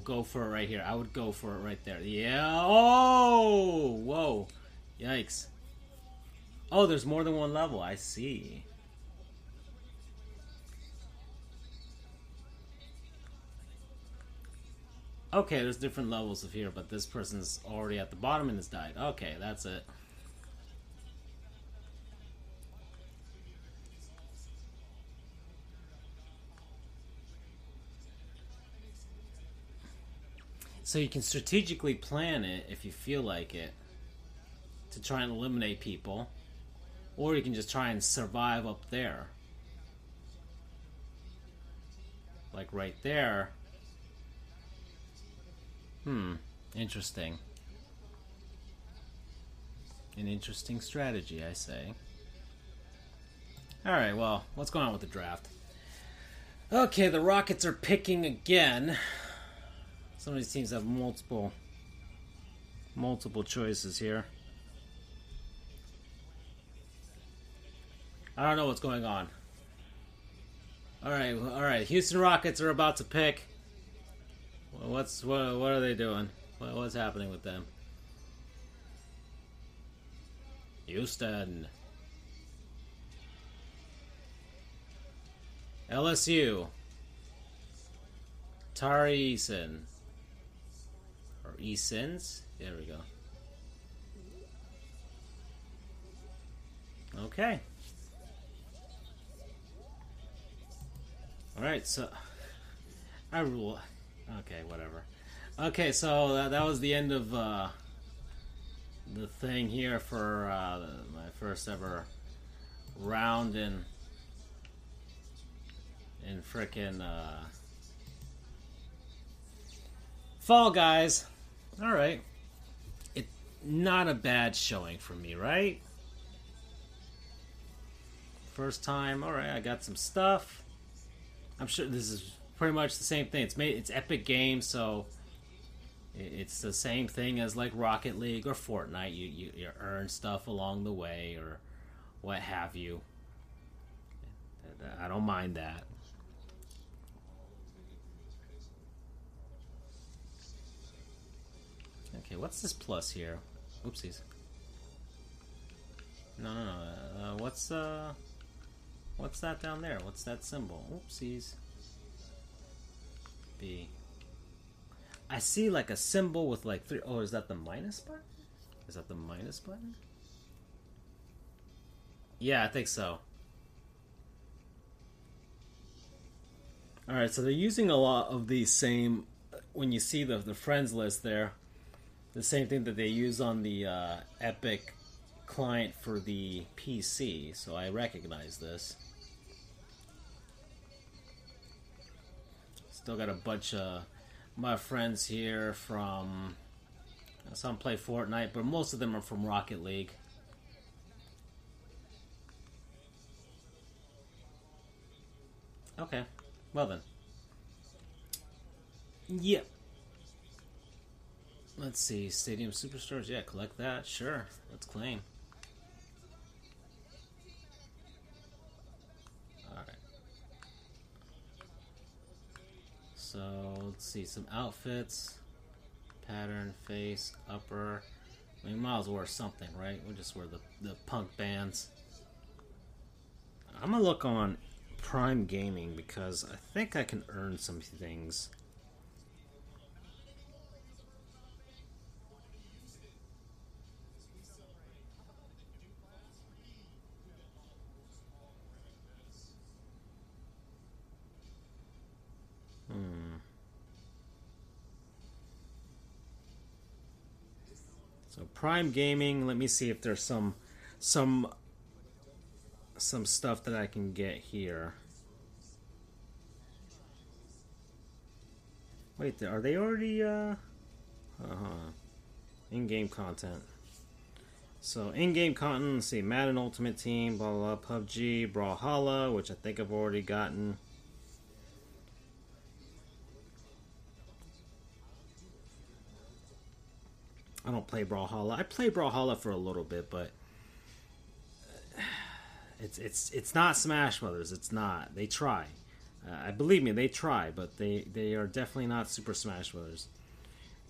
Go for it right here. I would go for it right there. Yeah. Oh, whoa. Yikes. Oh, there's more than one level. I see. Okay, there's different levels of here, but this person's already at the bottom and has died. Okay, that's it. So you can strategically plan it if you feel like it to try and eliminate people, or you can just try and survive up there. Like right there. Hmm, interesting. An interesting strategy, I say. Alright, well, what's going on with the draft? Okay, the Rockets are picking again. Some of these teams have multiple multiple choices here. I don't know what's going on. All right, all right. Houston Rockets are about to pick. What's what? What are they doing? What, what's happening with them? Houston. LSU. Tari Eason. Or Easons? There we go. Okay. Alright, so. I rule. Okay, whatever. Okay, so that, that was the end of uh, the thing here for uh, my first ever round in in frickin' uh, Fall Guys. All right, it not a bad showing for me, right? First time. All right, I got some stuff. I'm sure this is pretty much the same thing. It's made it's Epic Games, so it's the same thing as like Rocket League or Fortnite. You you, you earn stuff along the way or what have you. I don't mind that. Okay, what's this plus here? Oopsies. No, no, no. Uh, what's uh, what's that down there? What's that symbol? Oopsies. B. I see like a symbol with like three oh is that the minus button? Is that the minus button? Yeah, I think so. All right, so they're using a lot of the same. When you see the the friends list there, the same thing that they use on the uh, Epic client for the PC. So I recognize this. Still got a bunch of my friends here from. Some play Fortnite, but most of them are from Rocket League. Okay. Well then. Yep. Let's see. Stadium Superstores. Yeah, collect that. Sure. Let's claim. Alright. So, let's see. Some outfits. Pattern, face, upper. I mean, might as well something, right? We'll just wear the, the punk bands. I'm gonna look on Prime Gaming because I think I can earn some things. Prime Gaming, let me see if there's some some some stuff that I can get here. Wait, are they already uh uh-huh. in-game content? So in-game content, let's see, Madden Ultimate Team, blah blah, blah PUBG, Brawlhalla, which I think I've already gotten. I don't play Brawlhalla. I play Brawlhalla for a little bit, but it's it's it's not Smash Brothers. It's not. They try. Uh, I believe me, they try, but they they are definitely not Super Smash Brothers.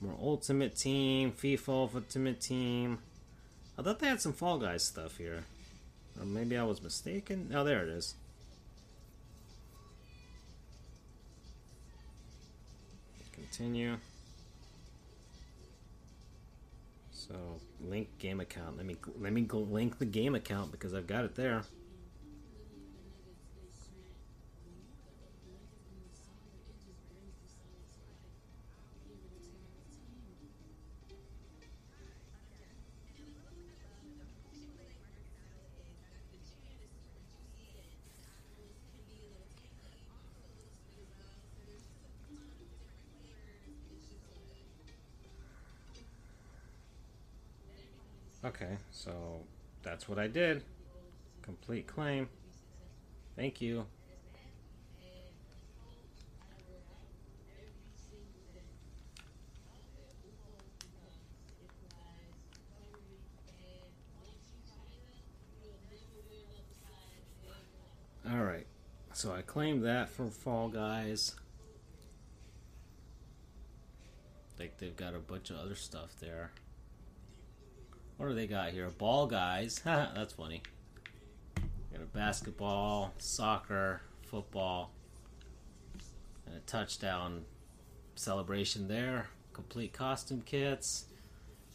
More Ultimate Team, FIFA Ultimate Team. I thought they had some Fall Guys stuff here, or maybe I was mistaken. Oh, there it is. Continue. So link game account. Let me let me go link the game account because I've got it there. Okay, so that's what I did. Complete claim. Thank you. Alright, so I claimed that for Fall Guys. Like they've got a bunch of other stuff there. What do they got here? Ball guys. That's funny. Got a basketball, soccer, football, and a touchdown celebration there. Complete costume kits.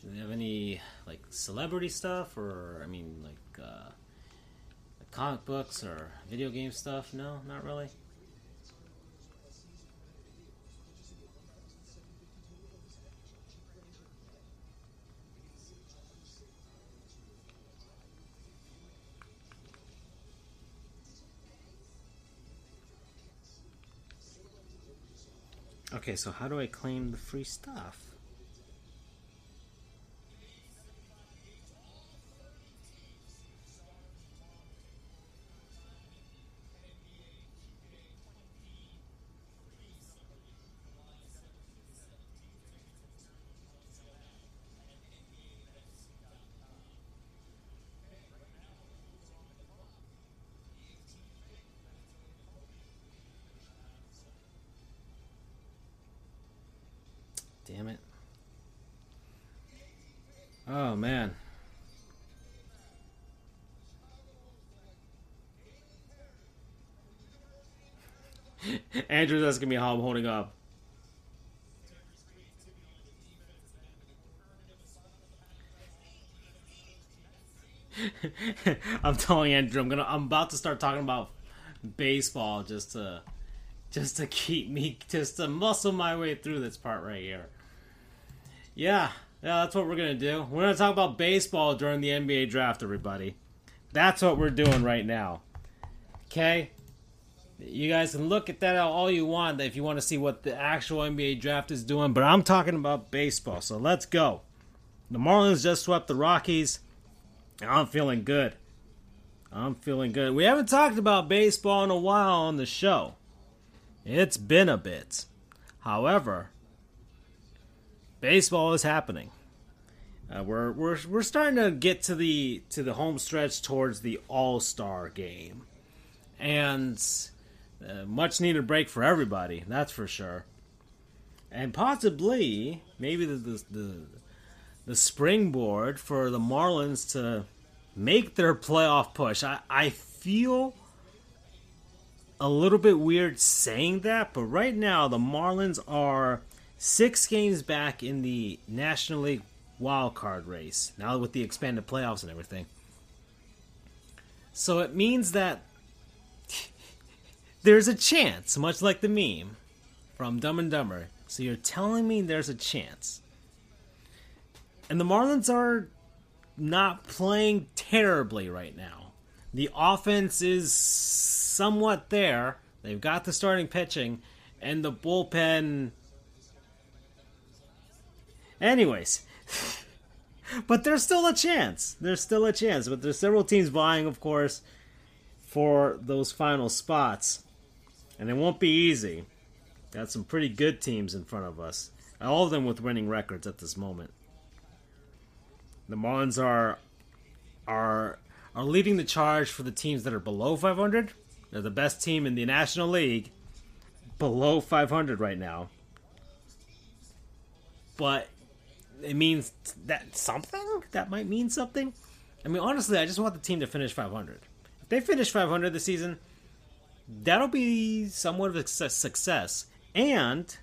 Do they have any like celebrity stuff, or I mean, like uh, comic books or video game stuff? No, not really. Okay, so how do I claim the free stuff? Oh man. Andrew's asking me how I'm holding up. I'm telling Andrew, I'm gonna, I'm about to start talking about baseball just to, just to keep me, just to muscle my way through this part right here. Yeah, yeah, that's what we're gonna do. We're gonna talk about baseball during the NBA draft, everybody. That's what we're doing right now. Okay, you guys can look at that all you want if you want to see what the actual NBA draft is doing, but I'm talking about baseball. So let's go. The Marlins just swept the Rockies. I'm feeling good. I'm feeling good. We haven't talked about baseball in a while on the show. It's been a bit. However, baseball is happening. Uh, we're we're we're starting to get to the to the home stretch towards the All Star game, and uh, much needed break for everybody. That's for sure. And possibly maybe the the, the the springboard for the Marlins to make their playoff push. I, I feel a little bit weird saying that, but right now the Marlins are six games back in the National League wild card race. Now with the expanded playoffs and everything. So it means that there's a chance, much like the meme from Dumb and Dumber. So you're telling me there's a chance. And the Marlins are not playing terribly right now. The offense is somewhat there. They've got the starting pitching, and the bullpen. Anyways, but there's still a chance. There's still a chance. But there's several teams vying, of course, for those final spots. And it won't be easy. Got some pretty good teams in front of us. All of them with winning records at this moment. The Marlins are are are leading the charge for the teams that are below 500. They're the best team in the National League, below 500 right now. But it means that something that might mean something. I mean, honestly, I just want the team to finish 500. If they finish 500 this season, that'll be somewhat of a success. And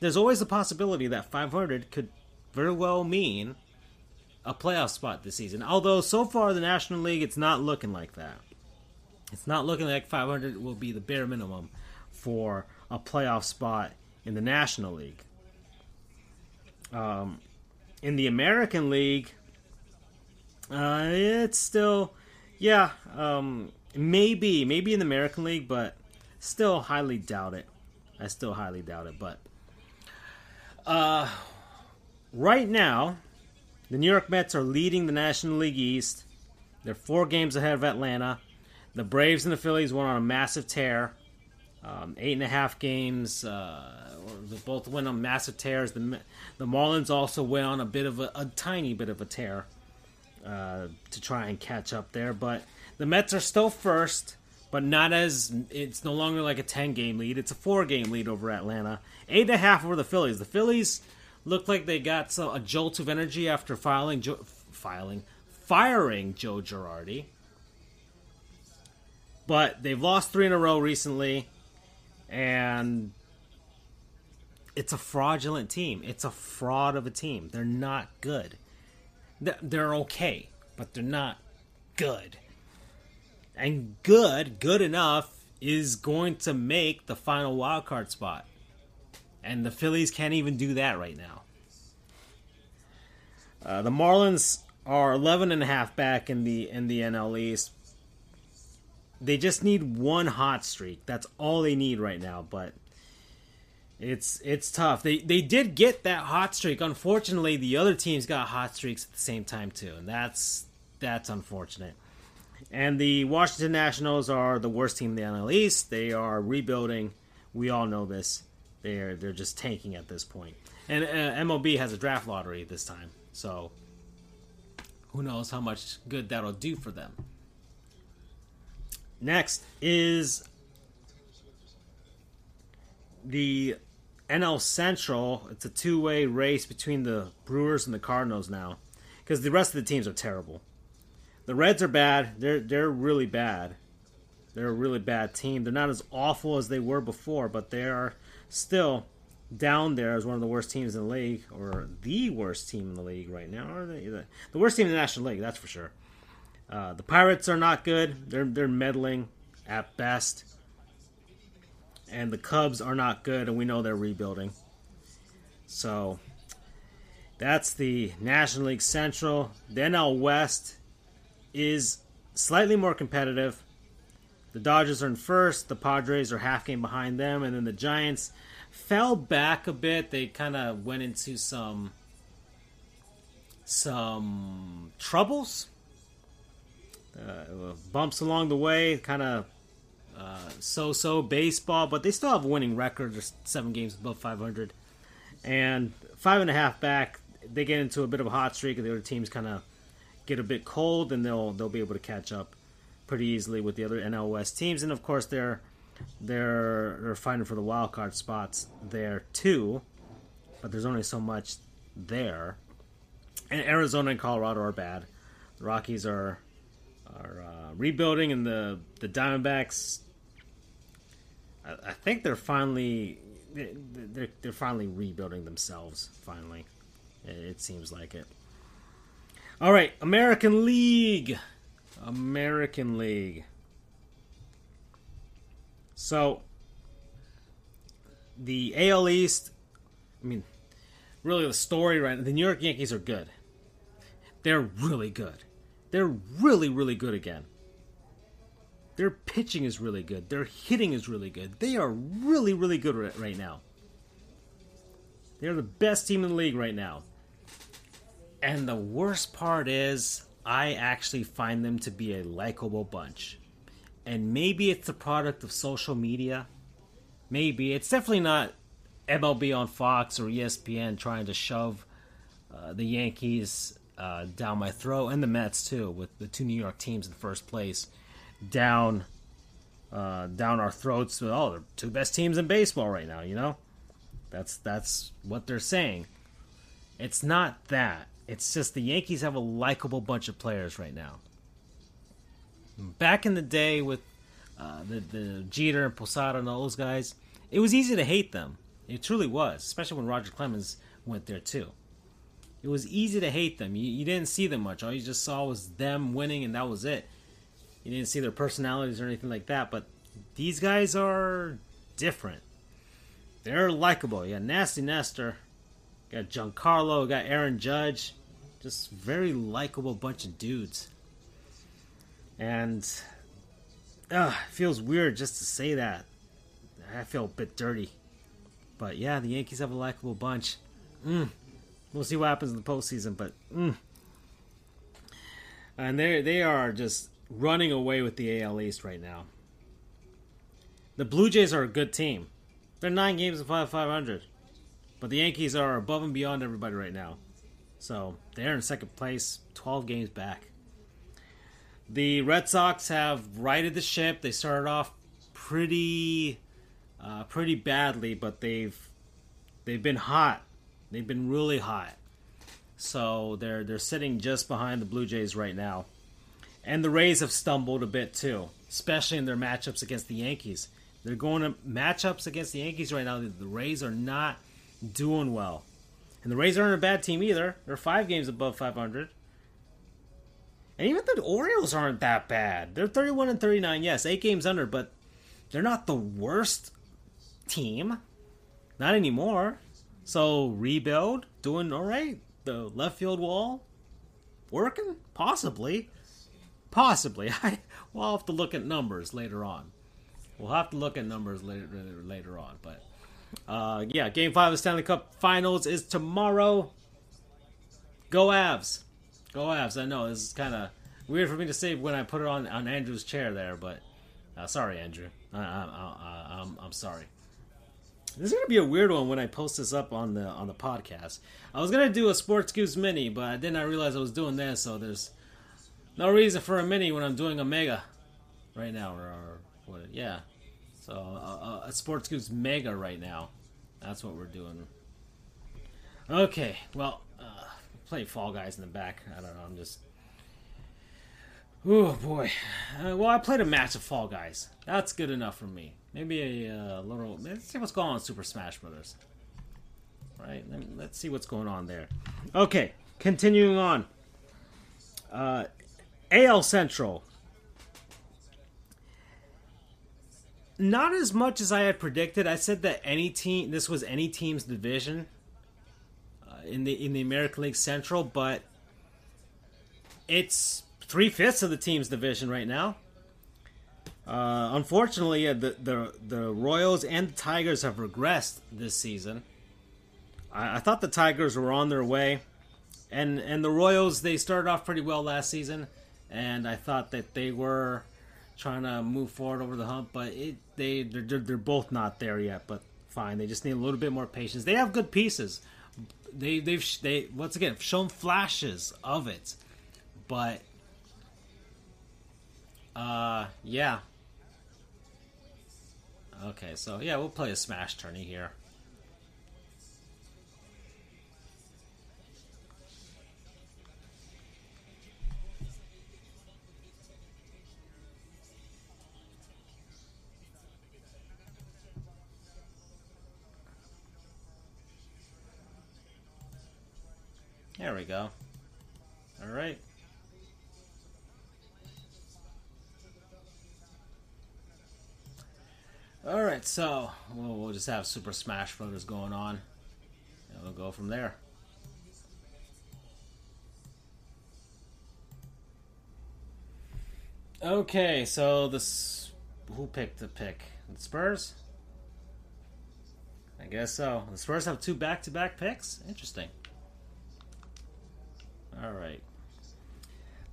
there's always the possibility that 500 could very well mean a playoff spot this season. Although so far the National League, it's not looking like that. It's not looking like 500 will be the bare minimum for a playoff spot in the National League. Um, in the American League, uh, it's still, yeah, um, maybe, maybe in the American League, but still highly doubt it. I still highly doubt it. But uh, right now, the New York Mets are leading the National League East. They're four games ahead of Atlanta. The Braves and the Phillies went on a massive tear. Um, eight and a half games. Uh, both went on massive tears. The the Marlins also went on a bit of a, a tiny bit of a tear uh, to try and catch up there. But the Mets are still first, but not as. It's no longer like a ten game lead. It's a four game lead over Atlanta. Eight and a half over the Phillies. The Phillies looked like they got some, a jolt of energy after filing, filing, firing Joe Girardi. But they've lost three in a row recently, and it's a fraudulent team. It's a fraud of a team. They're not good. They're okay, but they're not good. And good, good enough, is going to make the final wild card spot. And the Phillies can't even do that right now. Uh, the Marlins are 11 and a half back in the in the NL East. They just need one hot streak. That's all they need right now, but it's it's tough. They they did get that hot streak. Unfortunately, the other teams got hot streaks at the same time too, and that's that's unfortunate. And the Washington Nationals are the worst team in the NL East. They are rebuilding. We all know this. They're they're just tanking at this point. And uh, MLB has a draft lottery this time, so who knows how much good that'll do for them. Next is the NL Central, it's a two way race between the Brewers and the Cardinals now, because the rest of the teams are terrible. The Reds are bad. They're they're really bad. They're a really bad team. They're not as awful as they were before, but they are still down there as one of the worst teams in the league, or the worst team in the league right now. Are they the, worst team in the National League? That's for sure. Uh, the Pirates are not good. They're they're meddling at best, and the Cubs are not good, and we know they're rebuilding. So that's the National League Central. The NL West is slightly more competitive. The Dodgers are in first. The Padres are half game behind them, and then the Giants fell back a bit. They kind of went into some some troubles, uh, bumps along the way, kind of uh, so-so baseball, but they still have a winning record. They're seven games above 500, and five and a half back. They get into a bit of a hot streak, and the other teams kind of get a bit cold, and they'll they'll be able to catch up pretty easily with the other NL West teams. And of course, they're they're they're fighting for the wild card spots there too, but there's only so much there. And Arizona and Colorado are bad. The Rockies are are uh, rebuilding, and the the Diamondbacks. I, think they're finally they're they're finally rebuilding themselves. Finally, it, seems like it. All right, American League. American League. So, the AL East, I mean, really the story right the New York Yankees are good. They're really good. They're really, really good again. Their pitching is really good. Their hitting is really good. They are really, really good right now. They're the best team in the league right now. And the worst part is, I actually find them to be a likable bunch. And maybe it's the product of social media. Maybe. It's definitely not MLB on Fox or ESPN trying to shove uh, the Yankees uh, down my throat, and the Mets too, with the two New York teams in first place down uh, down our throats. Oh, they're two best teams in baseball right now. You know, that's that's what they're saying. It's not that. It's just the Yankees have a likable bunch of players right now. Back in the day with uh, the the Jeter and Posada and all those guys, it was easy to hate them. It truly was, especially when Roger Clemens went there too. It was easy to hate them. You, you didn't see them much. All you just saw was them winning, and that was it. You didn't see their personalities or anything like that. But these guys are different. They're likable. You got Nasty Nestor, got Giancarlo, got Aaron Judge just very likable bunch of dudes. And uh, it feels weird just to say that. I feel a bit dirty. But yeah, the Yankees have a likable bunch. Mm. We'll see what happens in the postseason, but mm. and they they are just running away with the AL East right now. The Blue Jays are a good team. They're nine games above 500, but the Yankees are above and beyond everybody right now. So they're in second place, 12 games back. The Red Sox have righted the ship. They started off pretty, uh, pretty badly, but they've they've been hot. They've been really hot. So they're they're sitting just behind the Blue Jays right now. And the Rays have stumbled a bit too, especially in their matchups against the Yankees. They're going to matchups against the Yankees right now. The Rays are not doing well. And the Rays aren't a bad team either. They're five games above 500. And even the Orioles aren't that bad. They're 31 and 39, yes, eight games under, but they're not the worst team. Not anymore. So rebuild, doing all right. The left field wall working, possibly, possibly. I we'll have to look at numbers later on. We'll have to look at numbers later later on, but uh, yeah, Game Five of the Stanley Cup Finals is tomorrow. Go Avs! Go Avs! I know this is kind of weird for me to say when I put it on on Andrew's chair there, but uh, sorry, Andrew. I, I, I, I'm I'm sorry. This is gonna be a weird one when I post this up on the on the podcast. I was gonna do a Sports Goofs mini, but then I realized I was doing this, so there's no reason for a mini when I'm doing a mega right now, or, or what? Yeah, so uh, uh, a Sports Goofs Mega right now. That's what we're doing. Okay, well, uh, play Fall Guys in the back. I don't know. I'm just. Oh boy. Uh, well, I played a match of Fall Guys. That's good enough for me. Maybe a uh, little. Let's see what's going on Super Smash Brothers. Right. Let- Let's see what's going on there. Okay, continuing on. Uh, AL Central. Not as much as I had predicted. I said that any team, this was any team's division uh, in the in the American League Central, but it's three fifths of the team's division right now. Uh, unfortunately, uh, the, the the Royals and the Tigers have regressed this season. I, I thought the Tigers were on their way, and and the Royals they started off pretty well last season, and I thought that they were trying to move forward over the hump, but it they they're, they're, both not there yet. But fine, they just need a little bit more patience. They have good pieces. They they've they once again shown flashes of it, but uh yeah. Okay, so yeah, we'll play a smash tourney here. There we go. All right. All right, so we'll, we'll just have Super Smash Brothers going on, and we'll go from there. Okay, so this who picked the pick? The Spurs. I guess so. The Spurs have two back-to-back picks. Interesting. All right.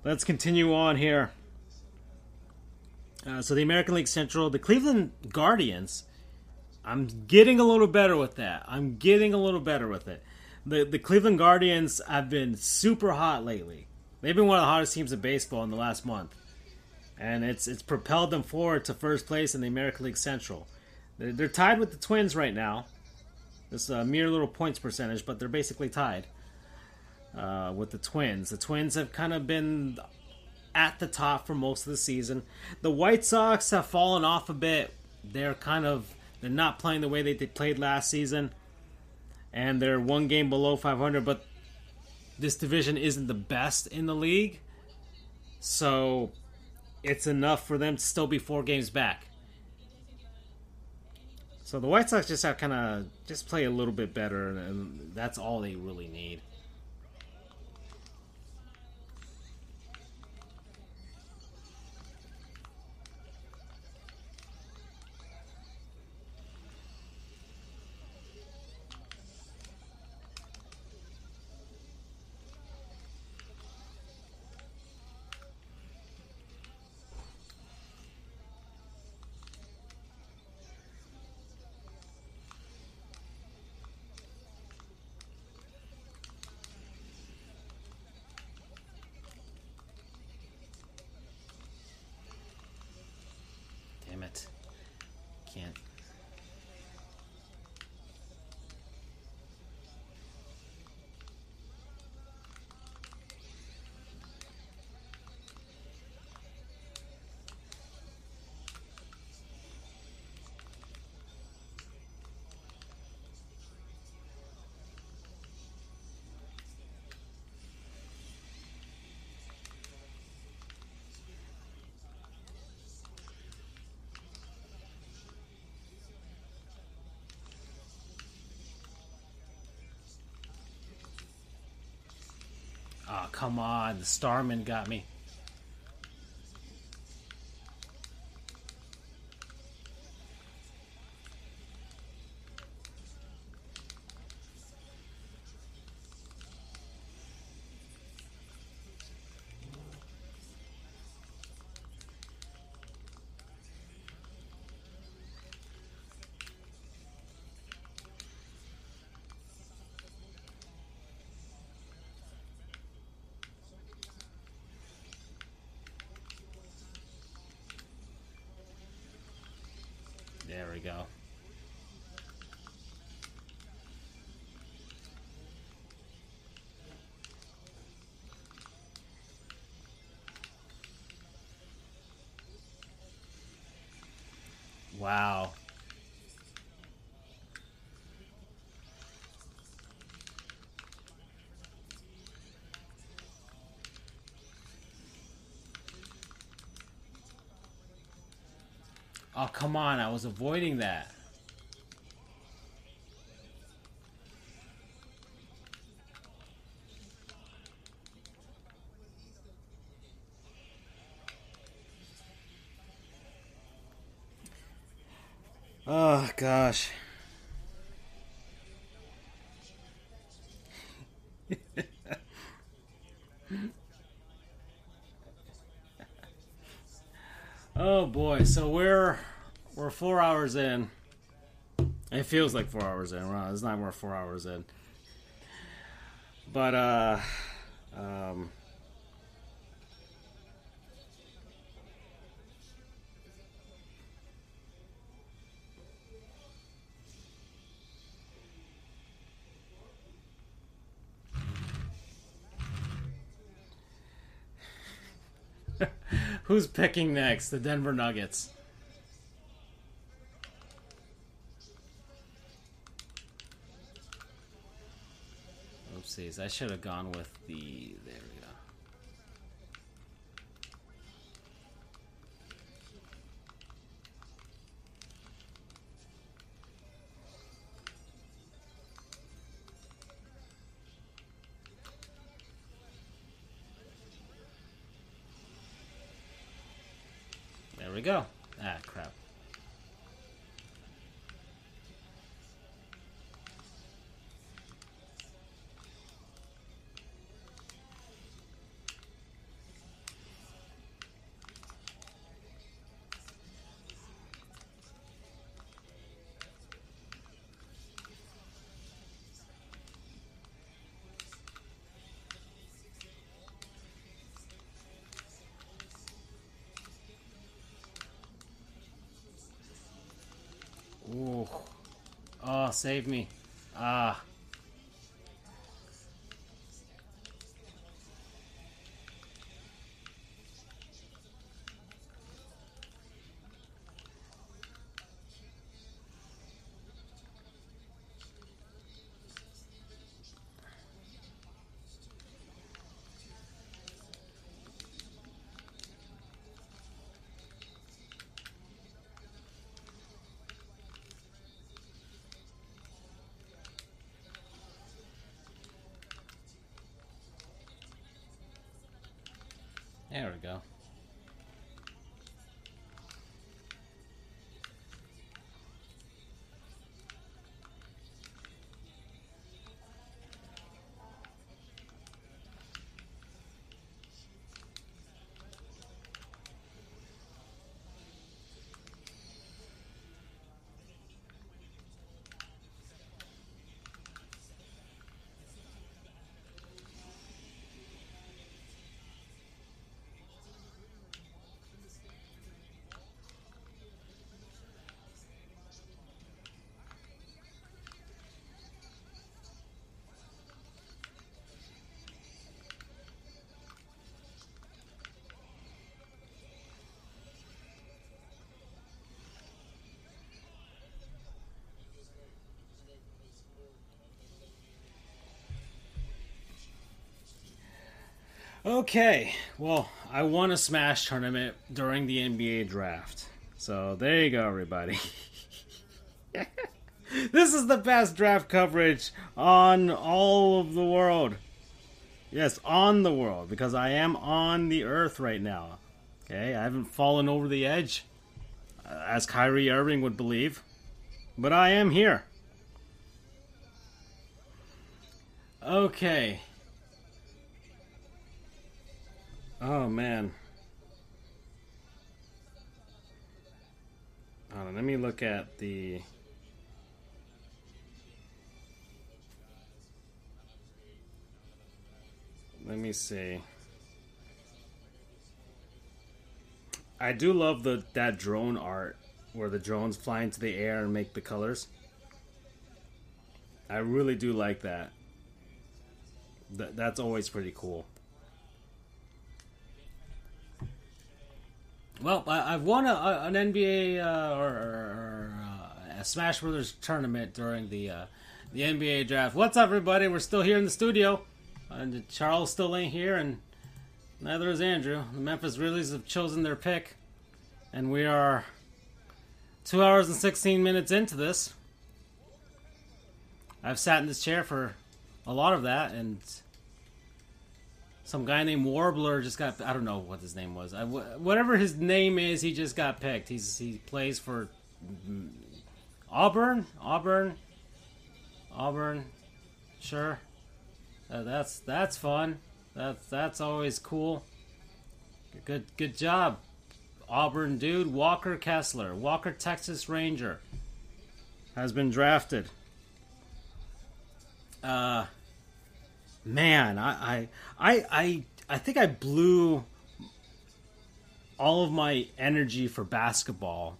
Let's continue on here. Uh, so the American League Central, the Cleveland Guardians. I'm getting a little better with that. I'm getting a little better with it. The the Cleveland Guardians have been super hot lately. They've been one of the hottest teams in baseball in the last month, and it's it's propelled them forward to first place in the American League Central. They're, they're tied with the Twins right now. It's a mere little points percentage, but they're basically tied uh, with the Twins. The Twins have kind of been at the top for most of the season. The White Sox have fallen off a bit. They're kind of they're not playing the way they, played last season, and they're one game below 500. But this division isn't the best in the league, so it's enough for them to still be four games back. So the White Sox just have kind of just play a little bit better, and that's all they really need. Come on. The Starman got me. Wow. Oh, come on. I was avoiding that. Gosh. oh boy, so we're we're four hours in. It feels like four hours in. Well, it's not. We're four hours in. But uh, um, who's picking next? The Denver Nuggets. Oopsies, I should have gone with the. There save me. Ah. There we go. Okay, well, I won a Smash tournament during the NBA draft. So there you go, everybody. this is the best draft coverage on all of the world. Yes, on the world, because I am on the earth right now. Okay, I haven't fallen over the edge, uh, as Kyrie Irving would believe, but I am here. Okay. Oh man. Hold on, let me look at the. Let me see. I do love the that drone art where the drones fly into the air and make the colors. I really do like that. That that's always pretty cool. Well, I, I've won a, a, an NBA uh, or, or uh, a Smash Brothers tournament during the uh, the NBA draft. What's up, everybody? We're still here in the studio, and Charles still ain't here, and neither is Andrew. The Memphis Grizzlies have chosen their pick, and we are two hours and sixteen minutes into this. I've sat in this chair for a lot of that, and some guy named Warbler just got. I don't know what his name was. I, whatever his name is, he just got picked. He's he plays for mm, Auburn, Auburn, Auburn. Sure, uh, that's that's fun. That's that's always cool. Good good job, Auburn dude. Walker Kessler, Walker Texas Ranger, has been drafted. Uh, man, I, I, I, I, I think I blew all of my energy for basketball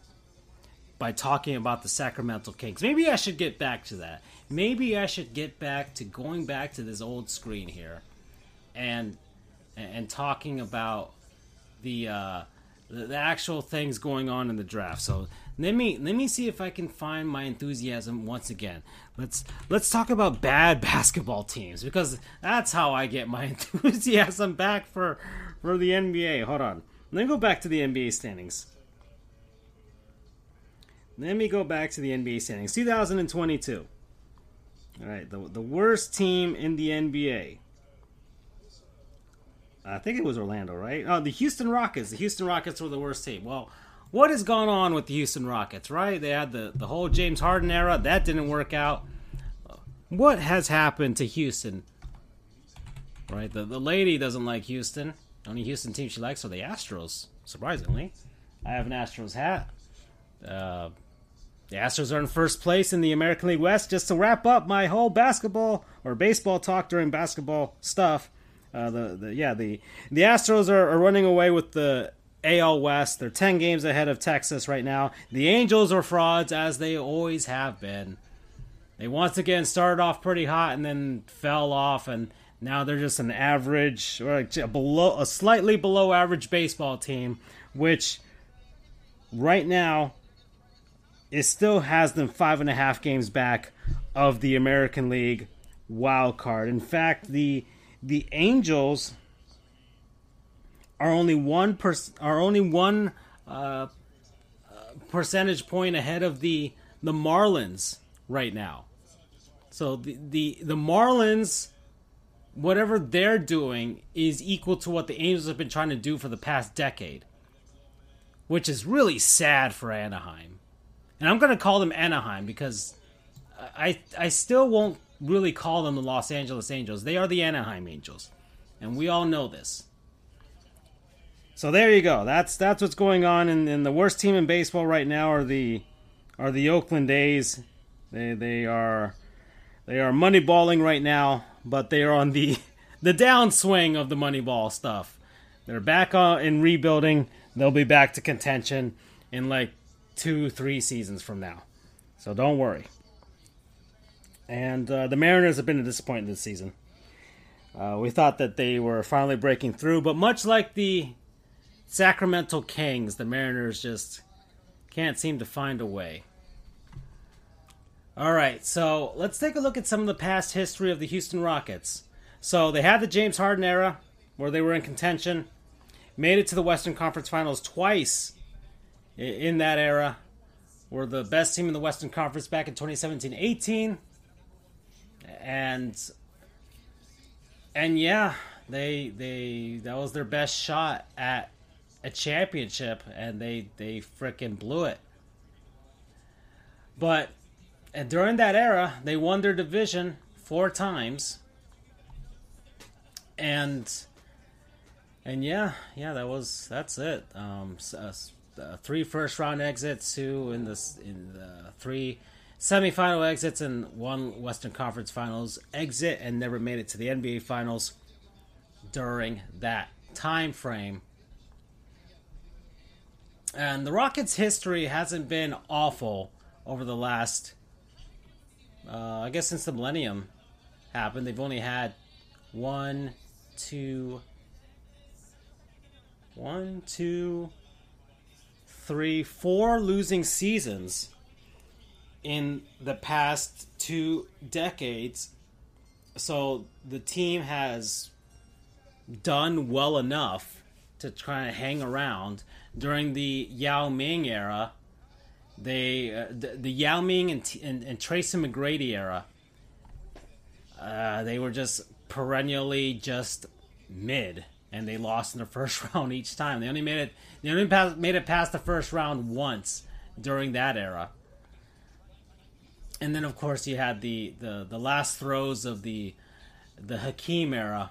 by talking about the Sacramento Kings. Maybe I should get back to that. Maybe I should get back to going back to this old screen here, and and talking about the uh, the, the actual things going on in the draft. So let me let me see if I can find my enthusiasm once again. Let's let's talk about bad basketball teams because that's how I get my enthusiasm back for for the NBA. Hold on. Let me go back to the NBA standings. Let me go back to the NBA standings. 2022. All right, the the worst team in the NBA. I think it was Orlando, right? Oh, the Houston Rockets. The Houston Rockets were the worst team. Well, what has gone on with the Houston Rockets, right? They had the, the whole James Harden era. That didn't work out. What has happened to Houston? Right? The, the lady doesn't like Houston. The only Houston team she likes are the Astros, surprisingly. I have an Astros hat. Uh, the Astros are in first place in the American League West. Just to wrap up my whole basketball or baseball talk during basketball stuff, uh, the, the yeah the the Astros are, are running away with the AL West. They're 10 games ahead of Texas right now. The Angels are frauds, as they always have been. They once again started off pretty hot and then fell off, and now they're just an average or a below a slightly below average baseball team, which right now it still has them five and a half games back of the American League wild card. In fact, the the Angels are only one per, are only one uh, percentage point ahead of the the Marlins right now. So the the the Marlins, whatever they're doing, is equal to what the Angels have been trying to do for the past decade, which is really sad for Anaheim. And I'm going to call them Anaheim because I I still won't really call them the Los Angeles Angels. They are the Anaheim Angels, and we all know this. So there you go. That's that's what's going on. And, and the worst team in baseball right now are the are the Oakland A's. They they are they are moneyballing right now, but they are on the the downswing of the moneyball stuff. They're back on in rebuilding. They'll be back to contention in like two three seasons from now. So don't worry. And uh, the Mariners have been a disappointment this season. Uh, we thought that they were finally breaking through, but much like the Sacramento Kings, the Mariners just can't seem to find a way. All right, so let's take a look at some of the past history of the Houston Rockets. So they had the James Harden era where they were in contention, made it to the Western Conference Finals twice in that era. Were the best team in the Western Conference back in 2017-18. And and yeah, they they that was their best shot at a championship and they they freaking blew it. But and during that era, they won their division four times. And and yeah, yeah, that was that's it. Um, uh, uh, three first round exits, two in the in the three semifinal exits, and one Western Conference Finals exit, and never made it to the NBA Finals during that time frame. And the Rockets' history hasn't been awful over the last, uh, I guess, since the millennium happened. They've only had one, two, one, two, three, four losing seasons in the past two decades. So the team has done well enough to try to hang around during the Yao Ming era. They uh, the, the Yao Ming and, and, and Tracy McGrady era. Uh, they were just perennially just mid, and they lost in the first round each time. They only made it. They only pass, made it past the first round once during that era. And then, of course, you had the, the, the last throes of the the Hakeem era.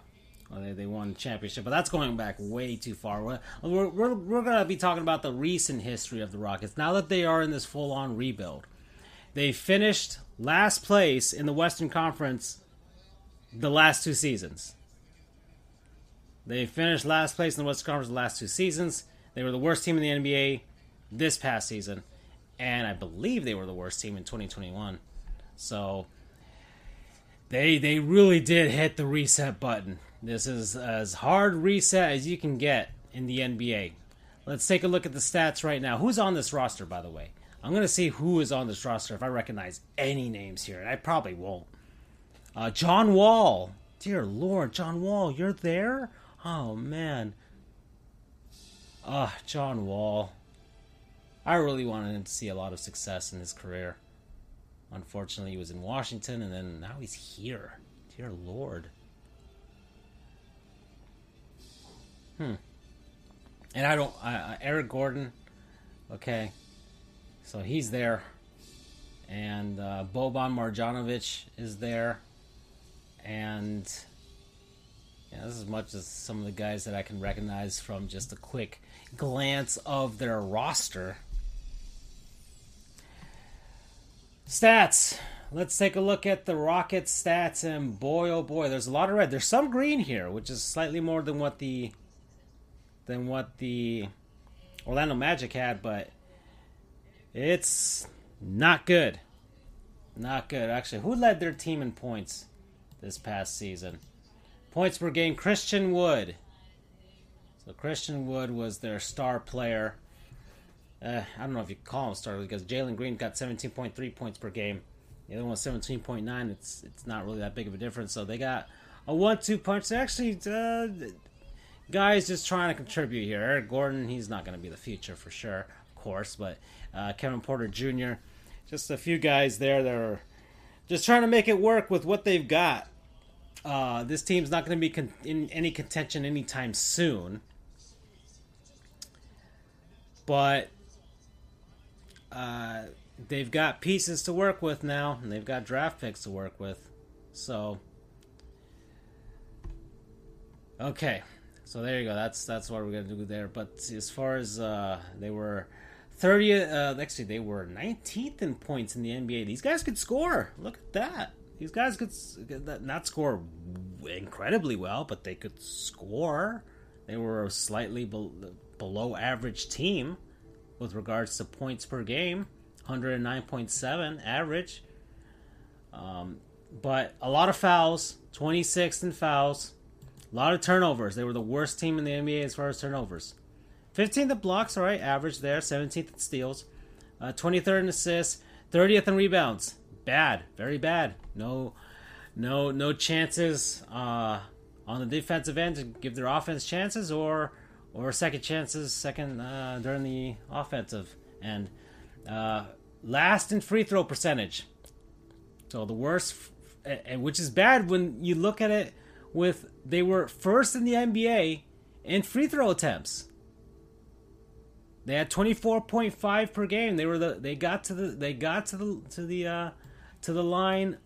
Well, they, they won the championship, but that's going back way too far. We're, we're, we're, we're going to be talking about the recent history of the Rockets now that they are in this full on rebuild. They finished last place in the Western Conference the last two seasons. They finished last place in the Western Conference the last two seasons. They were the worst team in the NBA this past season, and I believe they were the worst team in 2021. So they they really did hit the reset button. This is as hard reset as you can get in the NBA. Let's take a look at the stats right now. Who's on this roster, by the way? I'm gonna see who is on this roster if I recognize any names here, and I probably won't. Uh, John Wall, dear Lord, John Wall, you're there? Oh man. Ah, John Wall. I really wanted him to see a lot of success in his career. Unfortunately, he was in Washington, and then now he's here. Dear Lord. Hmm. And I don't. I, Eric Gordon. Okay. So he's there. And uh, Boban Marjanovic is there. And. Yeah, this is as much as some of the guys that I can recognize from just a quick glance of their roster. Stats. Let's take a look at the Rockets stats, and boy, oh boy, there's a lot of red. There's some green here, which is slightly more than what the than what the Orlando Magic had, but it's not good. Not good. Actually, who led their team in points this past season? Points per game, Christian Wood. So Christian Wood was their star player. Uh, I don't know if you call him star because Jalen Green got 17.3 points per game. The other one was 17.9. It's it's not really that big of a difference. So they got a one-two punch. They're actually uh, guys just trying to contribute here. Eric Gordon, he's not going to be the future for sure, of course. But uh, Kevin Porter Jr., just a few guys there that are just trying to make it work with what they've got. Uh, this team's not going to be con- in any contention anytime soon. But uh, they've got pieces to work with now, and they've got draft picks to work with. So, okay, so there you go. That's that's what we're gonna do there. But as far as uh, they were 30th, uh, actually they were 19th in points in the NBA. These guys could score. Look at that. These guys could not score incredibly well, but they could score. They were a slightly below average team with regards to points per game 109.7 average. Um, but a lot of fouls, 26th in fouls, a lot of turnovers. They were the worst team in the NBA as far as turnovers. 15th in blocks, all right, average there. 17th in steals, uh, 23rd in assists, 30th in rebounds. Bad, very bad. No, no, no chances uh, on the defensive end to give their offense chances, or or second chances, second uh, during the offensive end. Uh, last in free throw percentage. So the worst, and which is bad when you look at it with they were first in the NBA in free throw attempts. They had 24.5 per game. They were the they got to the they got to the to the uh to the line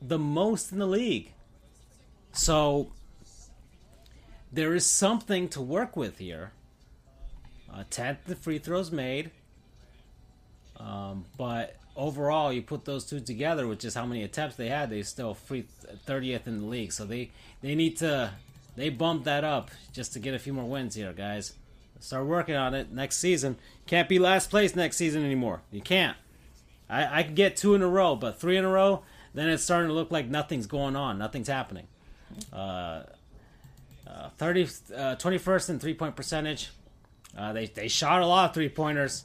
the most in the league. So there is something to work with here. Uh, 10th the free throws made. Um, but overall, you put those two together, which is how many attempts they had, they still free 30th in the league. So they, they need to they bump that up just to get a few more wins here, guys. Start working on it next season. Can't be last place next season anymore. You can't. I, I can get two in a row, but three in a row, then it's starting to look like nothing's going on. Nothing's happening. Uh, 30, uh, 21st in three point percentage. Uh, they they shot a lot of three pointers,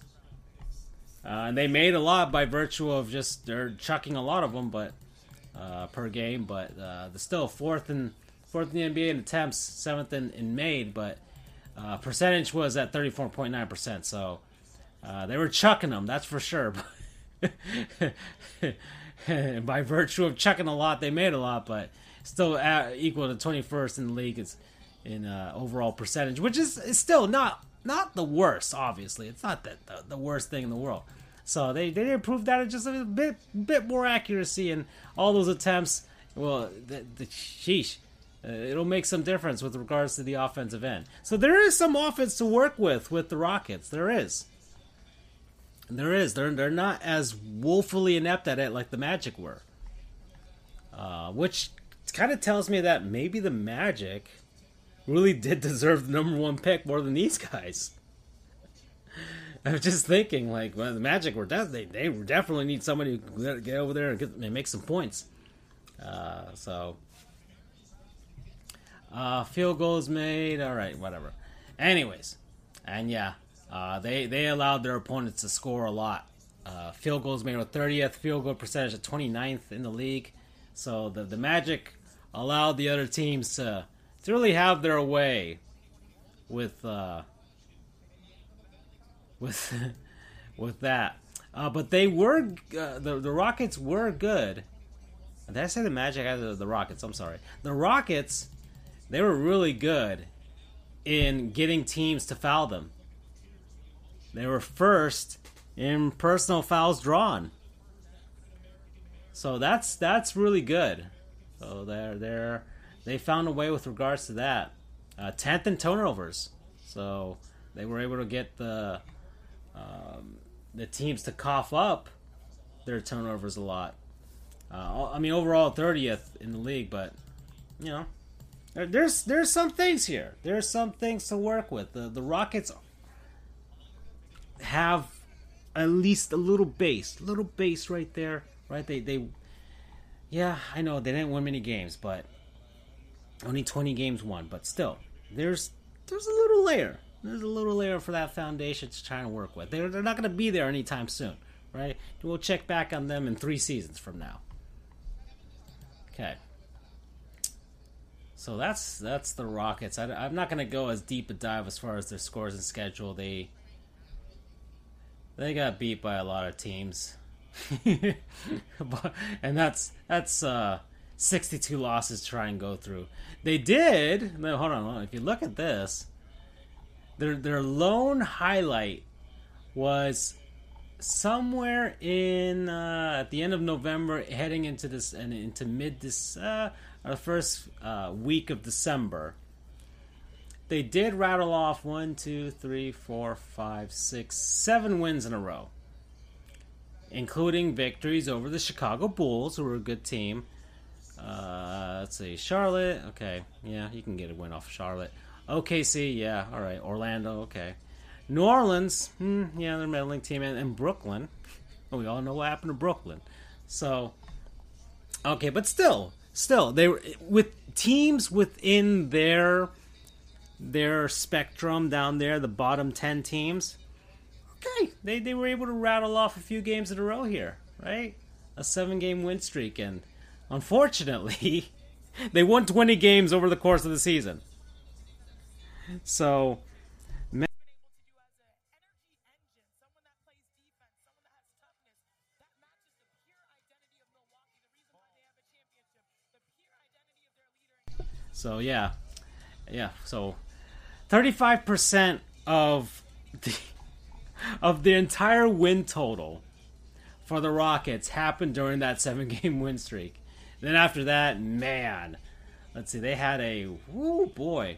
uh, and they made a lot by virtue of just they're chucking a lot of them, but uh, per game. But uh, they're still fourth in fourth in the NBA in attempts, seventh in, in made, but uh, percentage was at thirty four point nine percent. So they were chucking them, that's for sure. by virtue of chucking a lot, they made a lot, but still equal to twenty first in the league is in uh, overall percentage, which is, is still not not the worst. Obviously, it's not the, the, the worst thing in the world. So they they improved that just a bit bit more accuracy and all those attempts. Well, the, the sheesh, uh, it'll make some difference with regards to the offensive end. So there is some offense to work with with the Rockets. There is. There is. They're they're not as woefully inept at it like the Magic were. Uh, which kind of tells me that maybe the Magic really did deserve the number one pick more than these guys. I'm just thinking, like, well, the Magic were de- they they definitely need somebody to get over there and, get, and make some points. Uh, so, uh, field goals made. All right, whatever. Anyways, and yeah, uh, they they allowed their opponents to score a lot. Uh, field goals made with 30th field goal percentage at 29th in the league. So the the Magic allowed the other teams to to really have their way with uh, with with that. Uh, but they were uh, the the Rockets were good. Did I say the Magic? I the, the Rockets. I'm sorry. The Rockets they were really good in getting teams to foul them. They were first in personal fouls drawn. So that's that's really good. So they're they're they found a way with regards to that. Uh, tenth in turnovers, so they were able to get the um, the teams to cough up their turnovers a lot. Uh, I mean, overall thirtieth in the league, but you know, there, there's there's some things here. There's some things to work with. The the Rockets have at least a little base, little base right there, right? They they, yeah, I know they didn't win many games, but only 20 games won, but still, there's there's a little layer. There's a little layer for that foundation to try and work with. They're, they're not going to be there anytime soon, right? We'll check back on them in three seasons from now. Okay. So that's that's the Rockets. I, am not going to go as deep a dive as far as their scores and schedule. They they got beat by a lot of teams, and that's that's uh, 62 losses to try and go through. They did. Hold on, hold on. If you look at this, their their lone highlight was somewhere in uh, at the end of November, heading into this and into mid this uh, our first uh, week of December. They did rattle off one, two, three, four, five, six, seven wins in a row, including victories over the Chicago Bulls, who were a good team. Uh, let's see, Charlotte. Okay, yeah, you can get a win off Charlotte. OKC, yeah, all right. Orlando, okay. New Orleans, hmm, yeah, they're a meddling team, and, and Brooklyn. we all know what happened to Brooklyn. So, okay, but still, still, they were with teams within their their spectrum down there, the bottom ten teams. Okay, they they were able to rattle off a few games in a row here, right? A seven game win streak, and unfortunately, they won twenty games over the course of the season. So, so yeah, yeah. So, thirty-five percent of the of the entire win total for the Rockets happened during that seven-game win streak. Then after that, man, let's see, they had a whoo boy.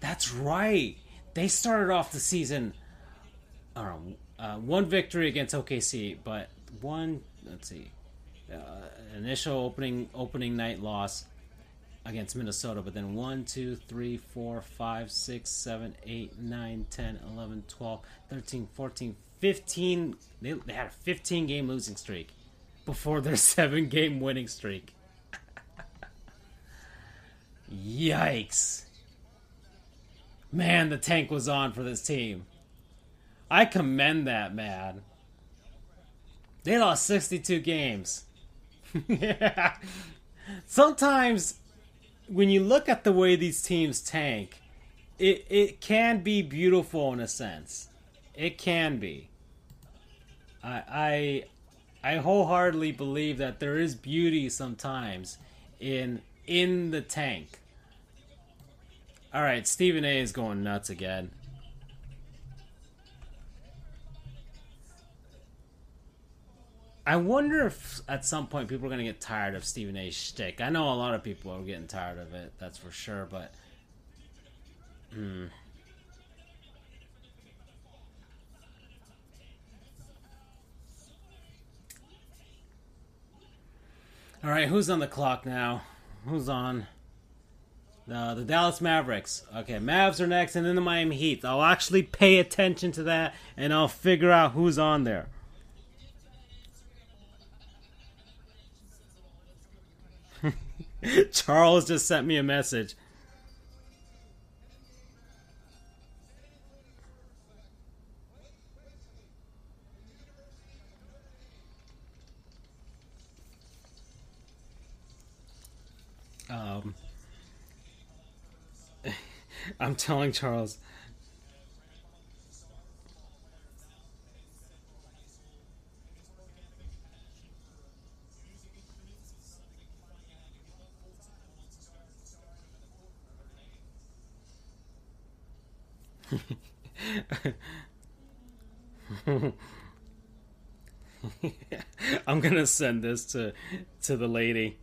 That's right. They started off the season. Uh, one victory against OKC, but one. Let's see, uh, initial opening opening night loss against Minnesota, but then 1, 2, 3, 4, 5, 6, 7, 8, 9, 10, 11, 12, 13, 14, 15. They, they had a 15 game losing streak before their 7 game winning streak. Yikes. Man, the tank was on for this team. I commend that man. They lost 62 games. yeah. Sometimes when you look at the way these teams tank, it it can be beautiful in a sense. It can be. I I I wholeheartedly believe that there is beauty sometimes in in the tank. All right, Stephen A is going nuts again. I wonder if at some point people are going to get tired of Stephen A's shtick. I know a lot of people are getting tired of it, that's for sure, but. Hmm. All right, who's on the clock now? Who's on? Uh, the Dallas Mavericks. Okay, Mavs are next, and then the Miami Heat. I'll actually pay attention to that, and I'll figure out who's on there. Charles just sent me a message. I'm telling Charles. I'm gonna send this to to the lady.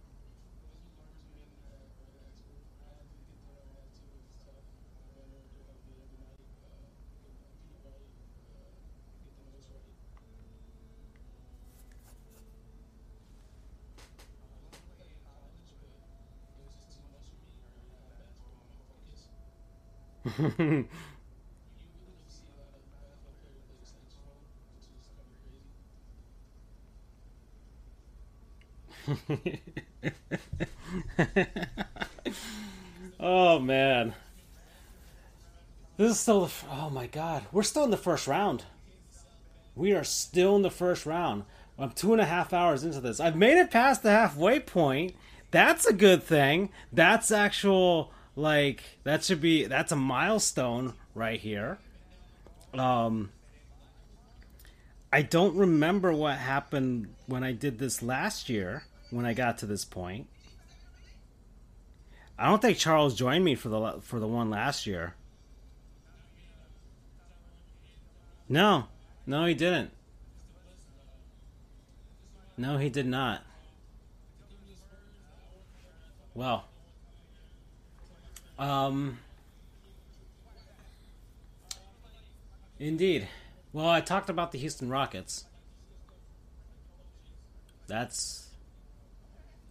Oh man, this is still. The, oh my god, we're still in the first round. We are still in the first round. I'm two and a half hours into this. I've made it past the halfway point. That's a good thing. That's actual like that should be that's a milestone right here. Um I don't remember what happened when I did this last year when I got to this point. I don't think Charles joined me for the for the one last year. No, no, he didn't. No, he did not. Well, um, indeed. Well, I talked about the Houston Rockets. That's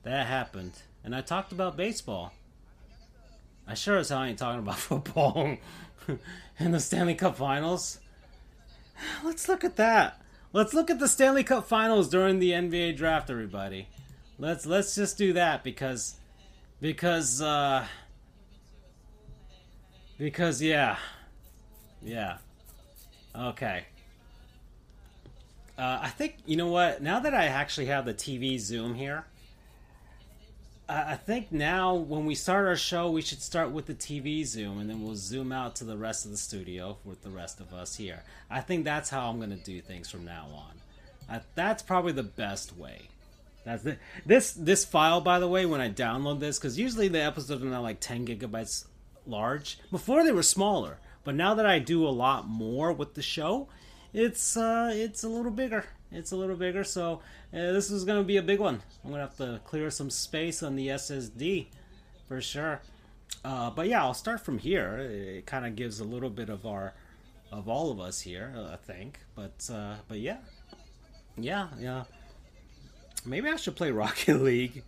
that happened, and I talked about baseball. I sure as hell ain't talking about football and the Stanley Cup Finals. Let's look at that. Let's look at the Stanley Cup Finals during the NBA draft, everybody. Let's let's just do that because because uh because yeah. Yeah. Okay. Uh, I think you know what. Now that I actually have the TV Zoom here, I I think now when we start our show, we should start with the TV Zoom, and then we'll zoom out to the rest of the studio with the rest of us here. I think that's how I'm going to do things from now on. I, that's probably the best way. That's the, this this file, by the way. When I download this, because usually the episodes are not like 10 gigabytes large. Before they were smaller, but now that I do a lot more with the show, it's uh, it's a little bigger. It's a little bigger. So uh, this is going to be a big one. I'm going to have to clear some space on the SSD for sure. Uh, but yeah, I'll start from here. It kind of gives a little bit of our of all of us here, uh, I think. But uh, but yeah, yeah, yeah. Maybe I should play Rocket League.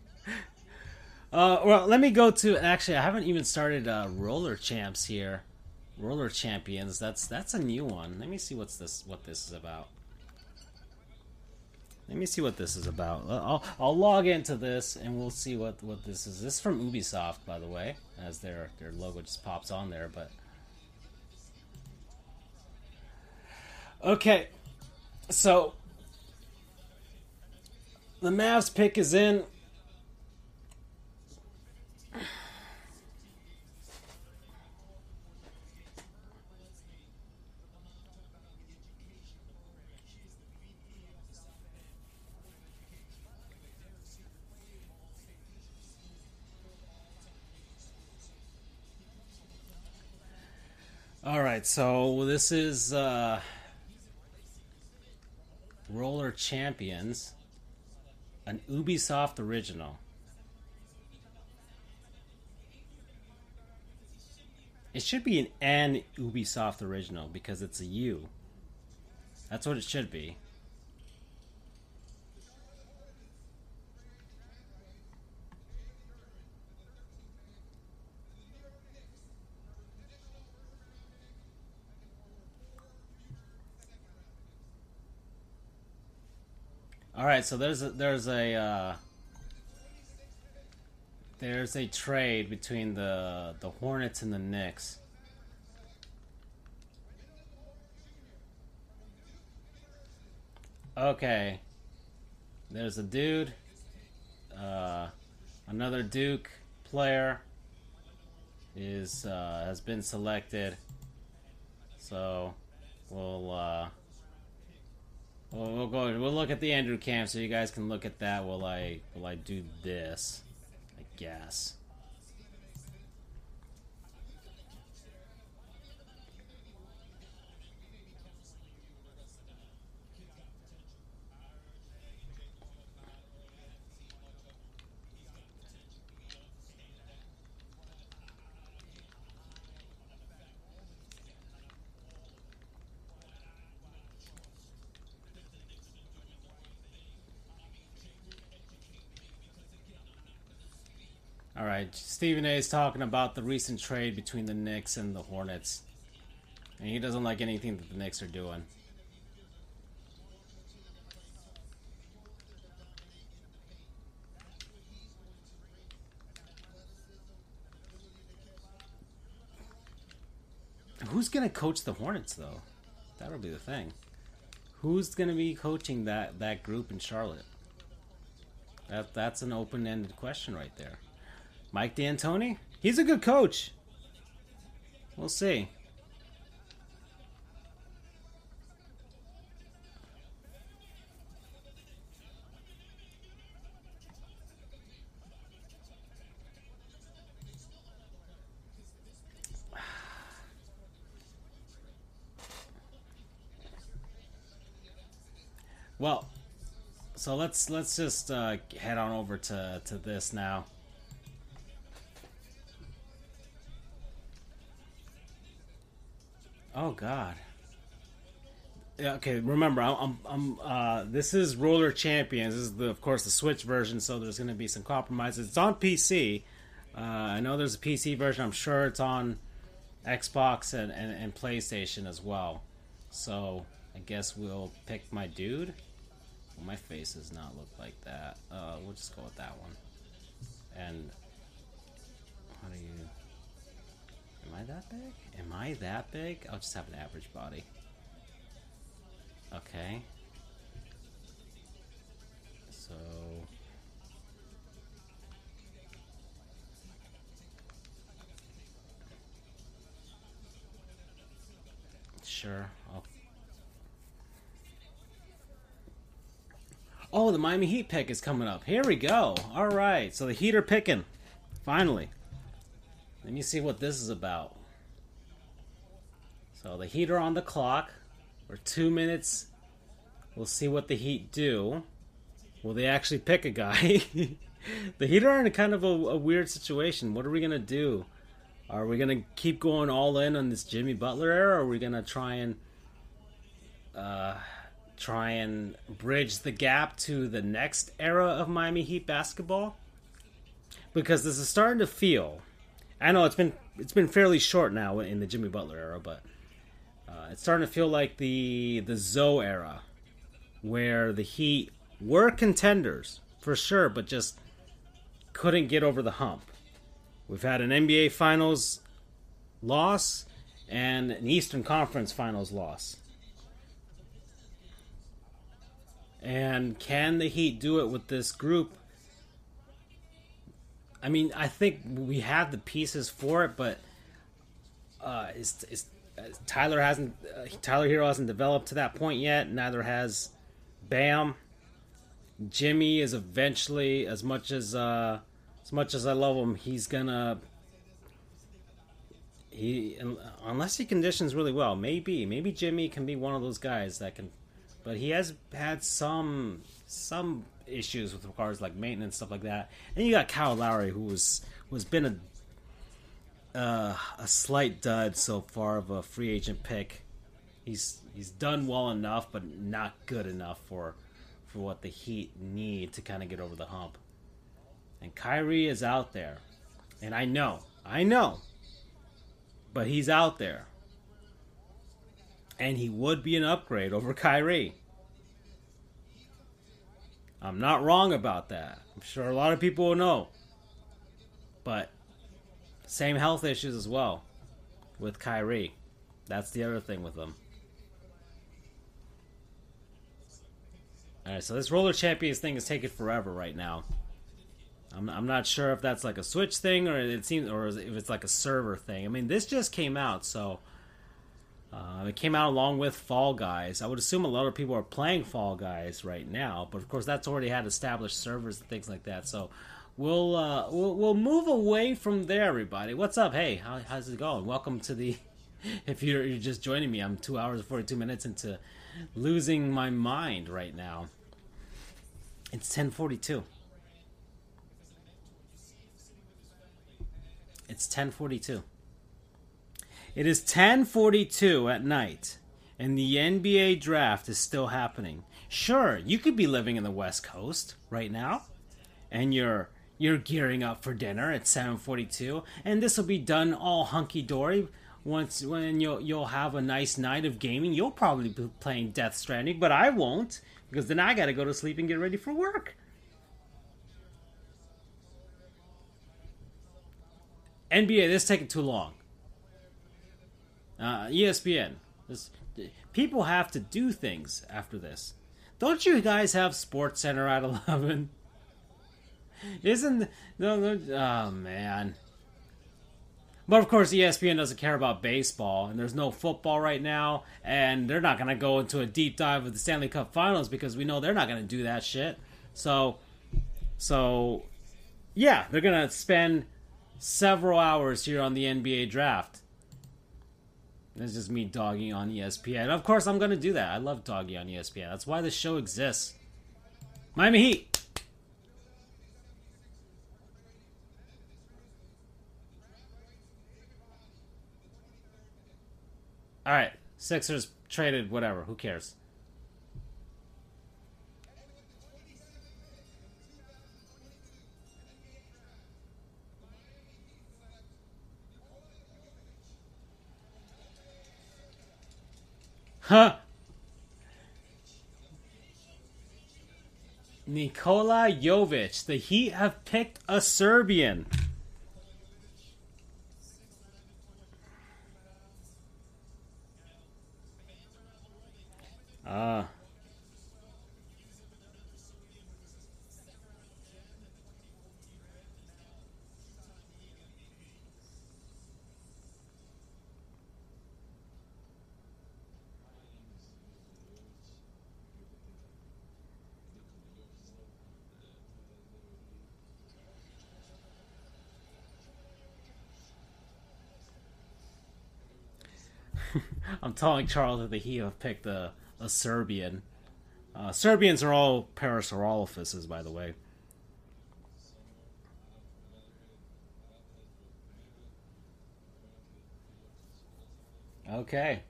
Uh, well, let me go to. Actually, I haven't even started uh, Roller Champs here. Roller Champions. That's that's a new one. Let me see what's this. What this is about. Let me see what this is about. I'll I'll log into this and we'll see what what this is. This is from Ubisoft, by the way, as their their logo just pops on there. But Okay, so the Mavs pick is in. All right, so this is uh, Roller Champions, an Ubisoft original. It should be an an Ubisoft original because it's a U. That's what it should be. All right, so there's a, there's a uh, there's a trade between the the Hornets and the Knicks. Okay, there's a dude, uh, another Duke player is uh, has been selected. So we'll uh, we'll, we'll go. We'll look at the Andrew Camp so you guys can look at that while I while I do this. I guess. Right, Stephen A. is talking about the recent trade between the Knicks and the Hornets, and he doesn't like anything that the Knicks are doing. Who's gonna coach the Hornets though? That'll be the thing. Who's gonna be coaching that that group in Charlotte? That that's an open-ended question right there. Mike D'Antoni? He's a good coach. We'll see. Well, so let's let's just uh, head on over to to this now. Oh God. Yeah, okay, remember, I'm, I'm, uh, this is Roller Champions. This is the, of course, the Switch version, so there's going to be some compromises. It's on PC. Uh, I know there's a PC version. I'm sure it's on Xbox and, and, and PlayStation as well. So I guess we'll pick my dude. Well, my face does not look like that. Uh, we'll just go with that one. And how do you? Am I that big? Am I that big? I'll just have an average body. Okay. So. Sure. I'll... Oh, the Miami Heat pick is coming up. Here we go. All right. So the Heat are picking. Finally. Let me see what this is about. So the heater on the clock. We're two minutes. We'll see what the Heat do. Will they actually pick a guy? the Heat are in a kind of a, a weird situation. What are we gonna do? Are we gonna keep going all in on this Jimmy Butler era, or are we gonna try and uh, try and bridge the gap to the next era of Miami Heat basketball? Because this is starting to feel. I know it's been it's been fairly short now in the Jimmy Butler era, but uh, it's starting to feel like the the Zo era, where the Heat were contenders for sure, but just couldn't get over the hump. We've had an NBA Finals loss and an Eastern Conference Finals loss. And can the Heat do it with this group? I mean, I think we have the pieces for it, but uh, is, is, uh, Tyler hasn't uh, Tyler Herro hasn't developed to that point yet. Neither has Bam. Jimmy is eventually, as much as uh, as much as I love him, he's gonna he unless he conditions really well, maybe maybe Jimmy can be one of those guys that can, but he has had some some issues with regards like maintenance stuff like that. And you got Kyle Lowry, who was was been a uh, a slight dud so far of a free agent pick. He's he's done well enough, but not good enough for for what the Heat need to kind of get over the hump. And Kyrie is out there, and I know, I know, but he's out there, and he would be an upgrade over Kyrie. I'm not wrong about that. I'm sure a lot of people will know. But same health issues as well with Kyrie. That's the other thing with him. Alright, so this roller champions thing is taking forever right now. I'm, I'm not sure if that's like a Switch thing or it seems or if it's like a server thing. I mean, this just came out, so uh, it came out along with Fall Guys. I would assume a lot of people are playing Fall Guys right now, but of course that's already had established servers and things like that. So we'll uh, we'll, we'll move away from there, everybody. What's up? Hey, how, how's it going? Welcome to the. If you're, you're just joining me, I'm two hours and forty two minutes into losing my mind right now. It's ten forty two. It's 10:42. It is 10:42 at night and the NBA draft is still happening. Sure, you could be living in the West Coast right now and you're you're gearing up for dinner at 7:42 and this will be done all hunky dory once when you'll you'll have a nice night of gaming. You'll probably be playing Death Stranding, but I won't because then I got to go to sleep and get ready for work. NBA, this is taking too long. Uh, ESPN, this, people have to do things after this. Don't you guys have Sports Center at eleven? Isn't no, no? Oh man. But of course, ESPN doesn't care about baseball, and there's no football right now, and they're not going to go into a deep dive of the Stanley Cup Finals because we know they're not going to do that shit. So, so yeah, they're going to spend several hours here on the NBA draft. It's just me dogging on ESPN. And of course, I'm going to do that. I love dogging on ESPN. That's why the show exists. Miami Heat. All right, Sixers traded whatever. Who cares? Huh? Nikola Jovic. The Heat have picked a Serbian. Ah. I'm telling Charles that Heat have picked a, a Serbian. Uh, Serbians are all Parasaurolophuses, by the way. Okay.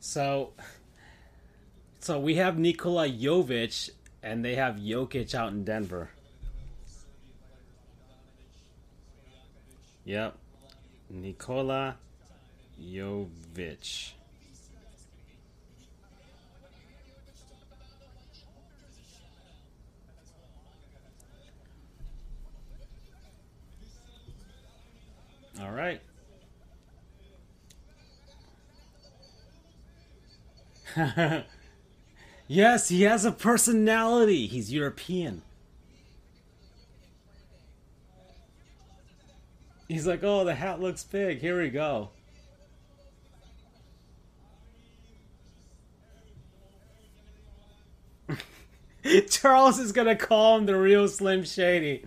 So, so we have Nikola Jovic, and they have Jokic out in Denver. Yep. Nikola Jovic. All right. yes, he has a personality. He's European. He's like, oh, the hat looks big. Here we go. Charles is gonna call him the real Slim Shady.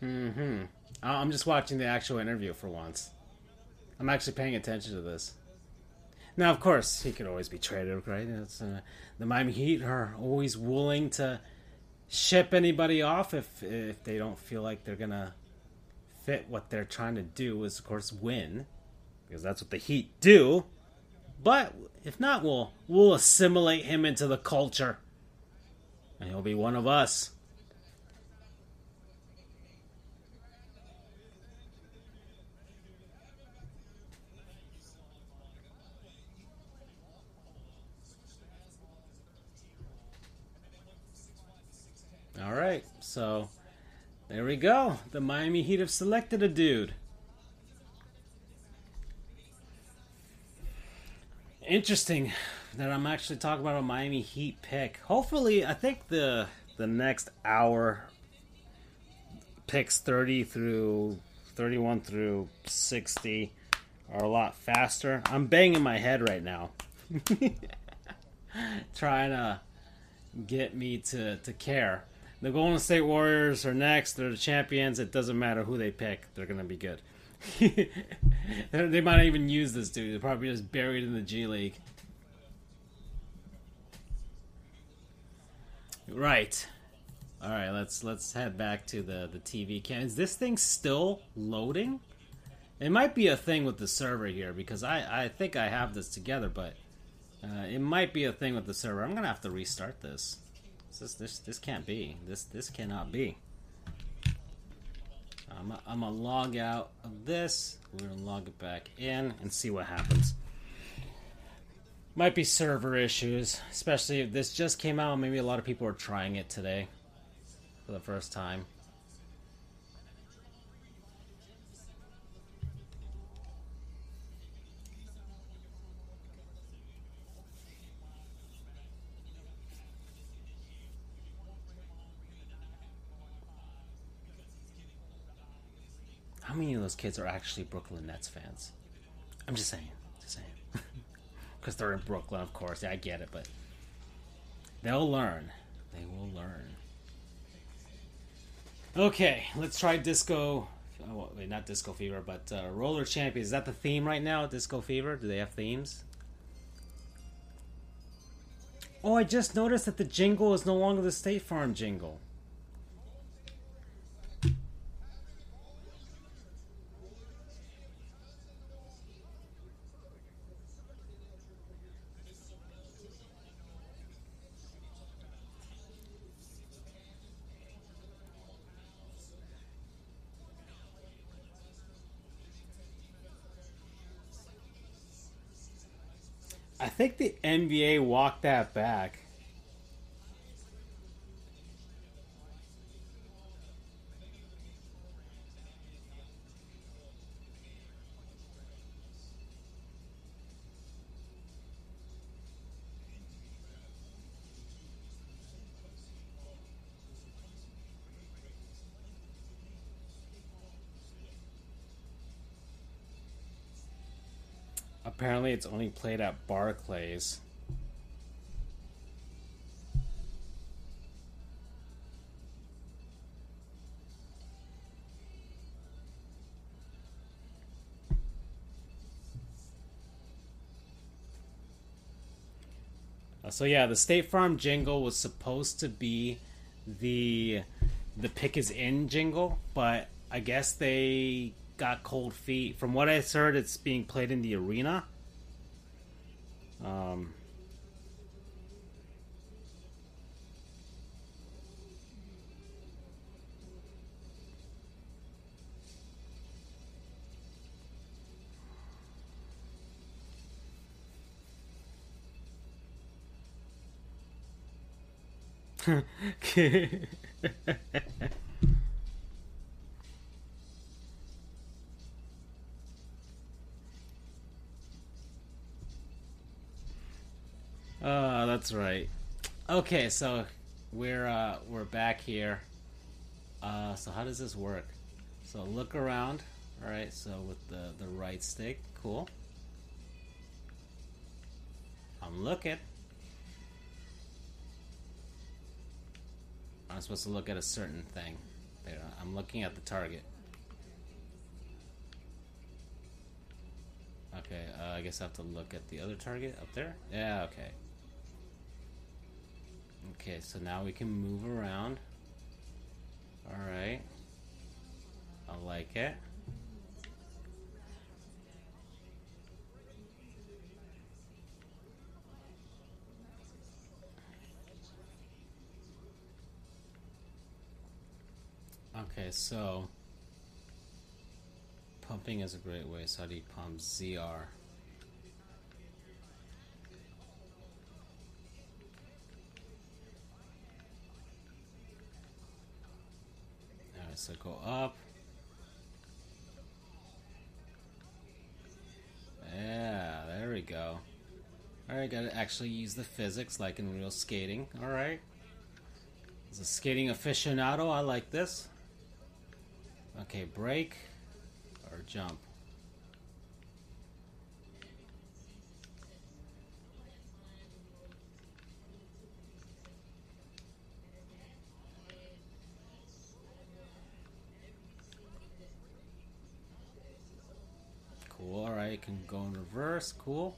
Hmm. I'm just watching the actual interview for once. I'm actually paying attention to this. Now, of course, he could always be traded, right? Uh, the Miami Heat are always willing to ship anybody off if if they don't feel like they're gonna fit what they're trying to do. Is of course win, because that's what the Heat do. But if not, we'll we'll assimilate him into the culture, and he'll be one of us. Right, so there we go. The Miami Heat have selected a dude. Interesting that I'm actually talking about a Miami Heat pick. Hopefully, I think the the next hour picks 30 through 31 through 60 are a lot faster. I'm banging my head right now. Trying to get me to, to care. The Golden State Warriors are next. They're the champions. It doesn't matter who they pick. They're going to be good. they might even use this dude. They're probably just buried in the G League. Right. All right, let's let's head back to the the TV cam. Is this thing still loading? It might be a thing with the server here because I I think I have this together, but uh, it might be a thing with the server. I'm gonna have to restart this. This this this can't be. This this cannot be. I'm a, I'm gonna log out of this. We're gonna log it back in and see what happens. Might be server issues, especially if this just came out. Maybe a lot of people are trying it today for the first time. Many of those kids are actually Brooklyn Nets fans? I'm just saying, just saying, because they're in Brooklyn, of course. Yeah, I get it, but they'll learn. They will learn. Okay, let's try Disco. Oh, wait, not Disco Fever, but uh, Roller Champions. Is that the theme right now? Disco Fever? Do they have themes? Oh, I just noticed that the jingle is no longer the State Farm jingle. Think the NBA walked that back. Apparently, it's only played at Barclays. Uh, So yeah, the State Farm jingle was supposed to be the the pick is in jingle, but I guess they got cold feet. From what I heard, it's being played in the arena. Um, uh, that's right. Okay, so we're uh, we're back here. Uh, so how does this work? So look around. All right. So with the the right stick, cool. I'm looking. I'm supposed to look at a certain thing. There, I'm looking at the target. Okay, uh, I guess I have to look at the other target up there. Yeah, okay. Okay, so now we can move around. Alright. I like it. Okay, so pumping is a great way. So do you pump ZR? So go up. Yeah, there we go. Alright, gotta actually use the physics like in real skating. Alright. As a skating aficionado, I like this. Okay, break or jump. Cool, alright, can go in reverse, cool.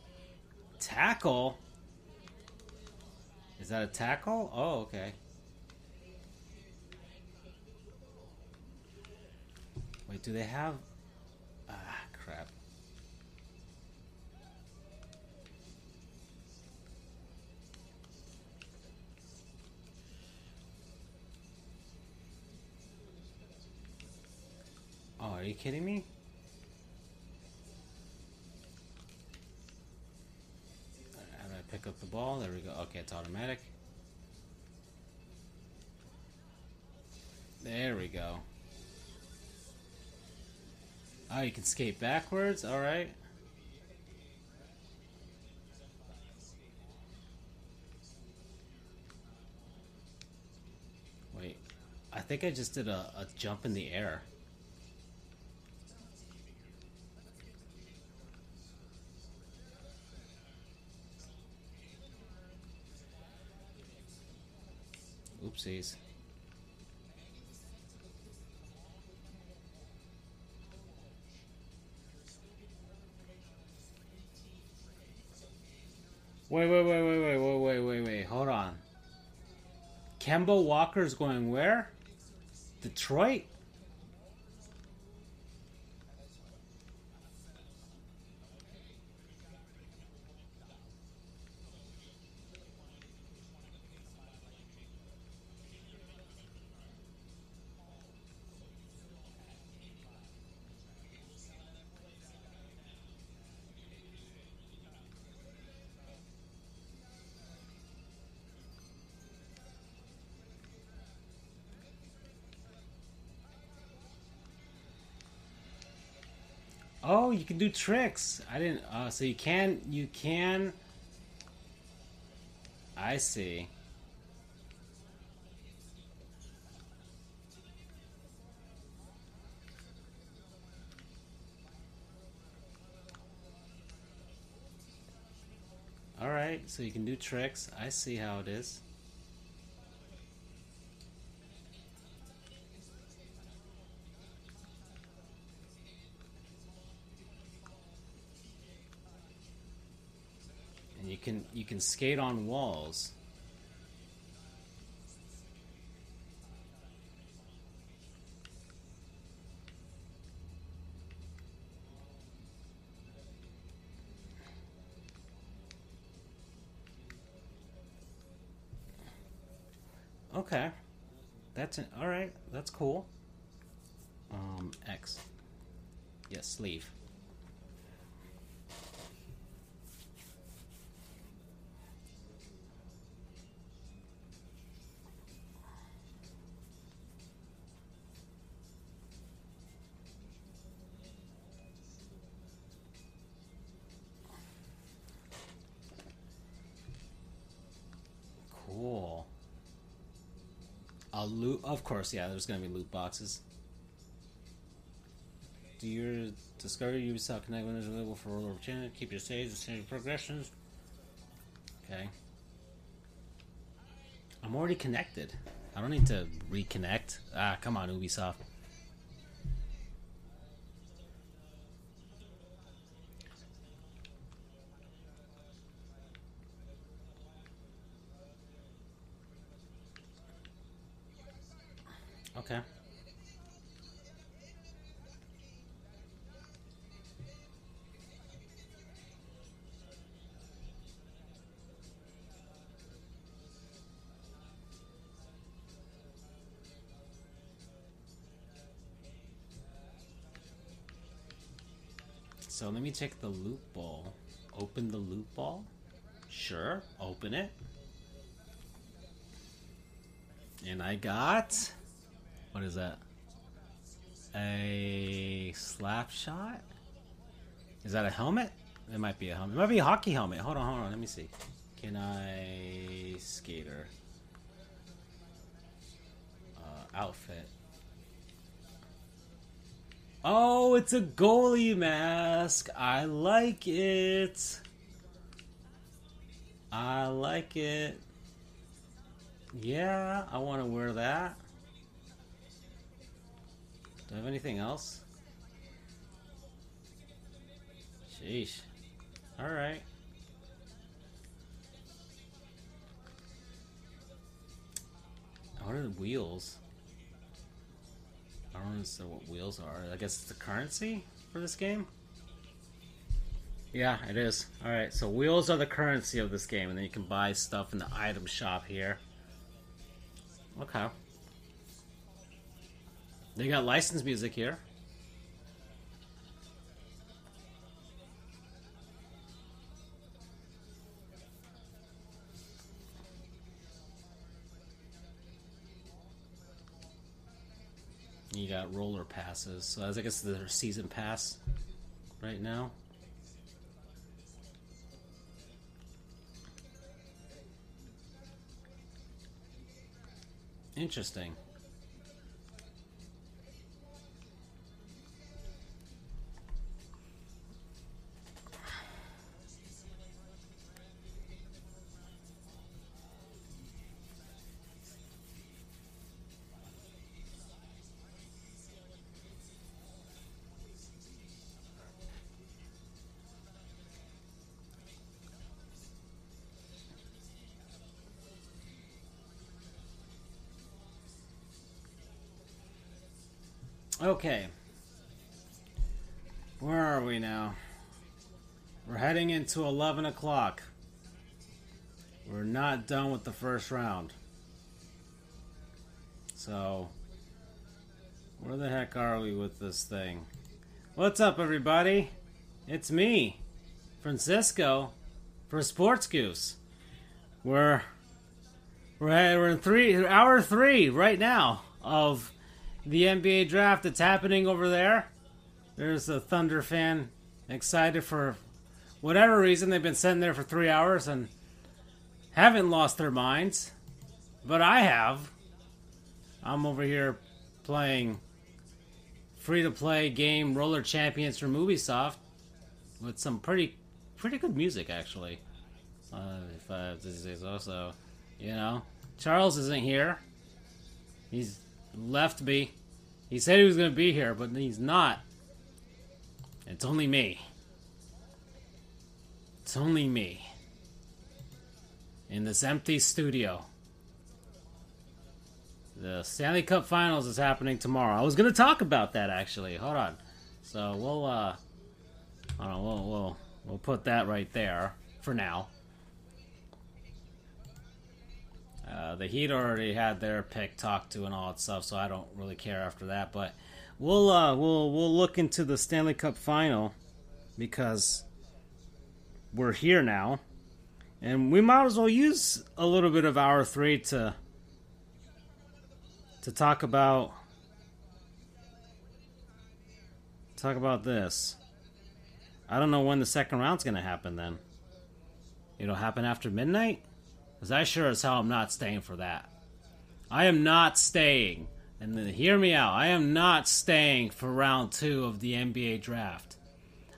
Tackle? Is that a tackle? Oh, okay. Wait, do they have. Ah, crap. Oh, are you kidding me? Pick up the ball? There we go. Okay, it's automatic. There we go. Oh, you can skate backwards? Alright. Wait. I think I just did a, a jump in the air. Oopsies. Wait, wait, wait, wait, wait, wait, wait, wait, wait. Hold on. Kemba Walker's going where? Detroit? Oh, you can do tricks. I didn't. Uh, so you can. You can. I see. All right. So you can do tricks. I see how it is. Can you can skate on walls. Okay, that's an all right. That's cool. Um, X. Yes, sleeve. Course, yeah. There's gonna be loot boxes. Do your discover Ubisoft Connect when it's available for all over channel. Keep your saves and save progressions. Okay. I'm already connected. I don't need to reconnect. Ah, come on, Ubisoft. Check the loot ball. Open the loot ball? Sure, open it. And I got. What is that? A slap shot? Is that a helmet? It might be a helmet. It might be a hockey helmet. Hold on, hold on. Let me see. Can I. Skater. Uh, outfit. Oh, it's a goalie mask. I like it. I like it. Yeah, I want to wear that. Do I have anything else? Sheesh. Alright. What are the wheels? I don't understand what wheels are. I guess it's the currency for this game? Yeah, it is. Alright, so wheels are the currency of this game, and then you can buy stuff in the item shop here. Okay. They got licensed music here. You got roller passes. So I guess their season pass right now. Interesting. Okay. Where are we now? We're heading into 11 o'clock. We're not done with the first round. So, where the heck are we with this thing? What's up, everybody? It's me, Francisco, for Sports Goofs. We're we're we're in three hour three right now of the NBA draft that's happening over there. There's a Thunder fan excited for whatever reason. They've been sitting there for three hours and haven't lost their minds, but I have. I'm over here playing free to play game Roller Champions from Ubisoft with some pretty pretty good music actually. Uh, if I have to say so, so you know, Charles isn't here. He's left me. He said he was going to be here, but he's not. It's only me. It's only me. In this empty studio. The Stanley Cup Finals is happening tomorrow. I was going to talk about that actually. Hold on. So we'll uh hold on, we'll we'll we'll put that right there for now. Uh, the Heat already had their pick talked to and all that stuff, so I don't really care after that. But we'll uh, we'll we'll look into the Stanley Cup final because we're here now, and we might as well use a little bit of hour three to to talk about talk about this. I don't know when the second round's gonna happen. Then it'll happen after midnight. Because I sure as hell am not staying for that. I am not staying. And then hear me out. I am not staying for round two of the NBA draft.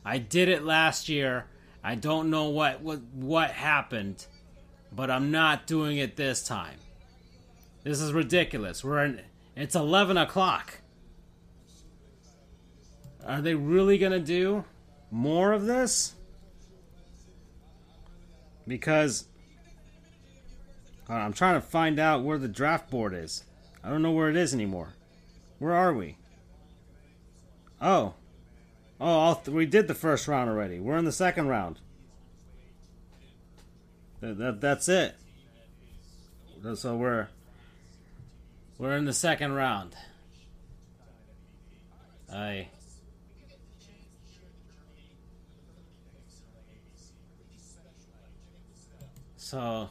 I did it last year. I don't know what what, what happened, but I'm not doing it this time. This is ridiculous. We're in, it's 11 o'clock. Are they really to do more of this? Because I'm trying to find out where the draft board is. I don't know where it is anymore. Where are we? Oh. Oh, th- we did the first round already. We're in the second round. That, that that's it. So we're we're in the second round. I So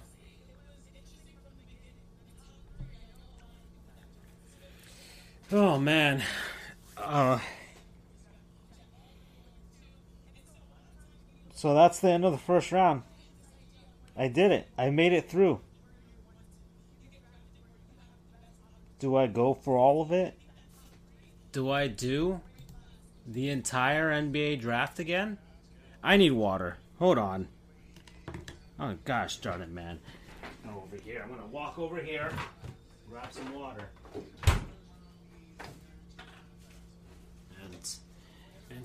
Oh man. Uh So that's the end of the first round. I did it. I made it through. Do I go for all of it? Do I do the entire NBA draft again? I need water. Hold on. Oh gosh darn it, man. Over here. I'm gonna walk over here, grab some water.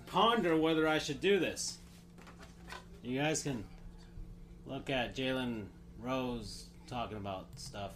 Ponder whether I should do this. You guys can look at Jalen Rose talking about stuff.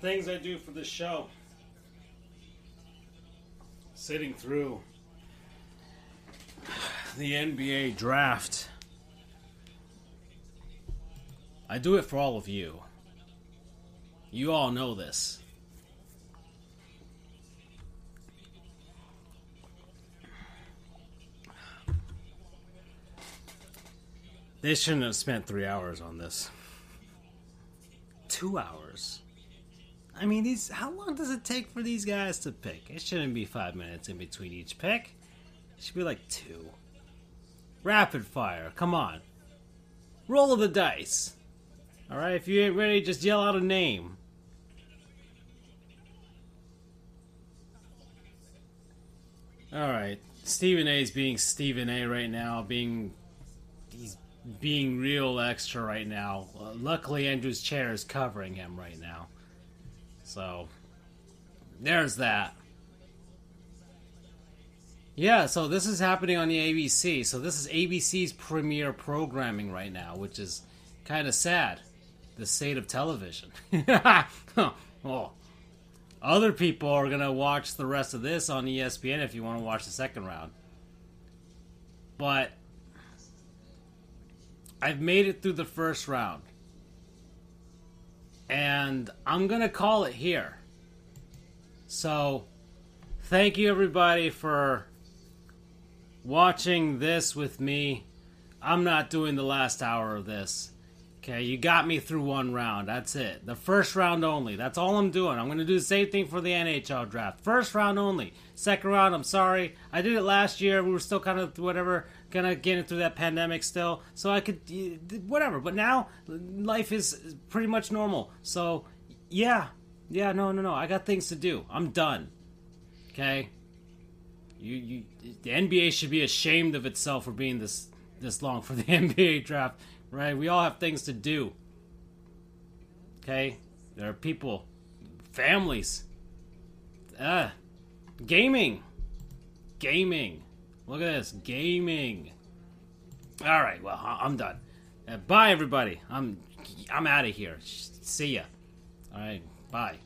Things I do for the show. Sitting through the NBA draft. I do it for all of you. You all know this. They shouldn't have spent three hours on this. Two hours. I mean, these. How long does it take for these guys to pick? It shouldn't be five minutes in between each pick. It should be like two. Rapid fire. Come on. Roll of the dice. All right. If you ain't ready, just yell out a name. All right. Stephen A. is being Stephen A. right now. Being he's being real extra right now. Luckily, Andrew's chair is covering him right now. So there's that. Yeah, so this is happening on the ABC. So this is ABC's premier programming right now, which is kind of sad. The state of television. oh. Other people are going to watch the rest of this on ESPN if you want to watch the second round. But I've made it through the first round. And I'm going to call it here. So, thank you everybody for watching this with me. I'm not doing the last hour of this. Okay, you got me through one round. That's it. The first round only. That's all I'm doing. I'm going to do the same thing for the NHL draft. First round only. Second round, I'm sorry. I did it last year. We were still kind of whatever, kind of getting through that pandemic still. So I could, whatever. But now, life is pretty much normal. So, yeah. Yeah, no, no, no. I got things to do. I'm done. Okay? You, you, the NBA should be ashamed of itself for being this this long for the NBA draft, right? We all have things to do. Okay, there are people, families, uh, gaming, gaming. Look at this gaming. All right, well, I'm done. Uh, bye, everybody. I'm I'm out of here. See ya. All right, bye.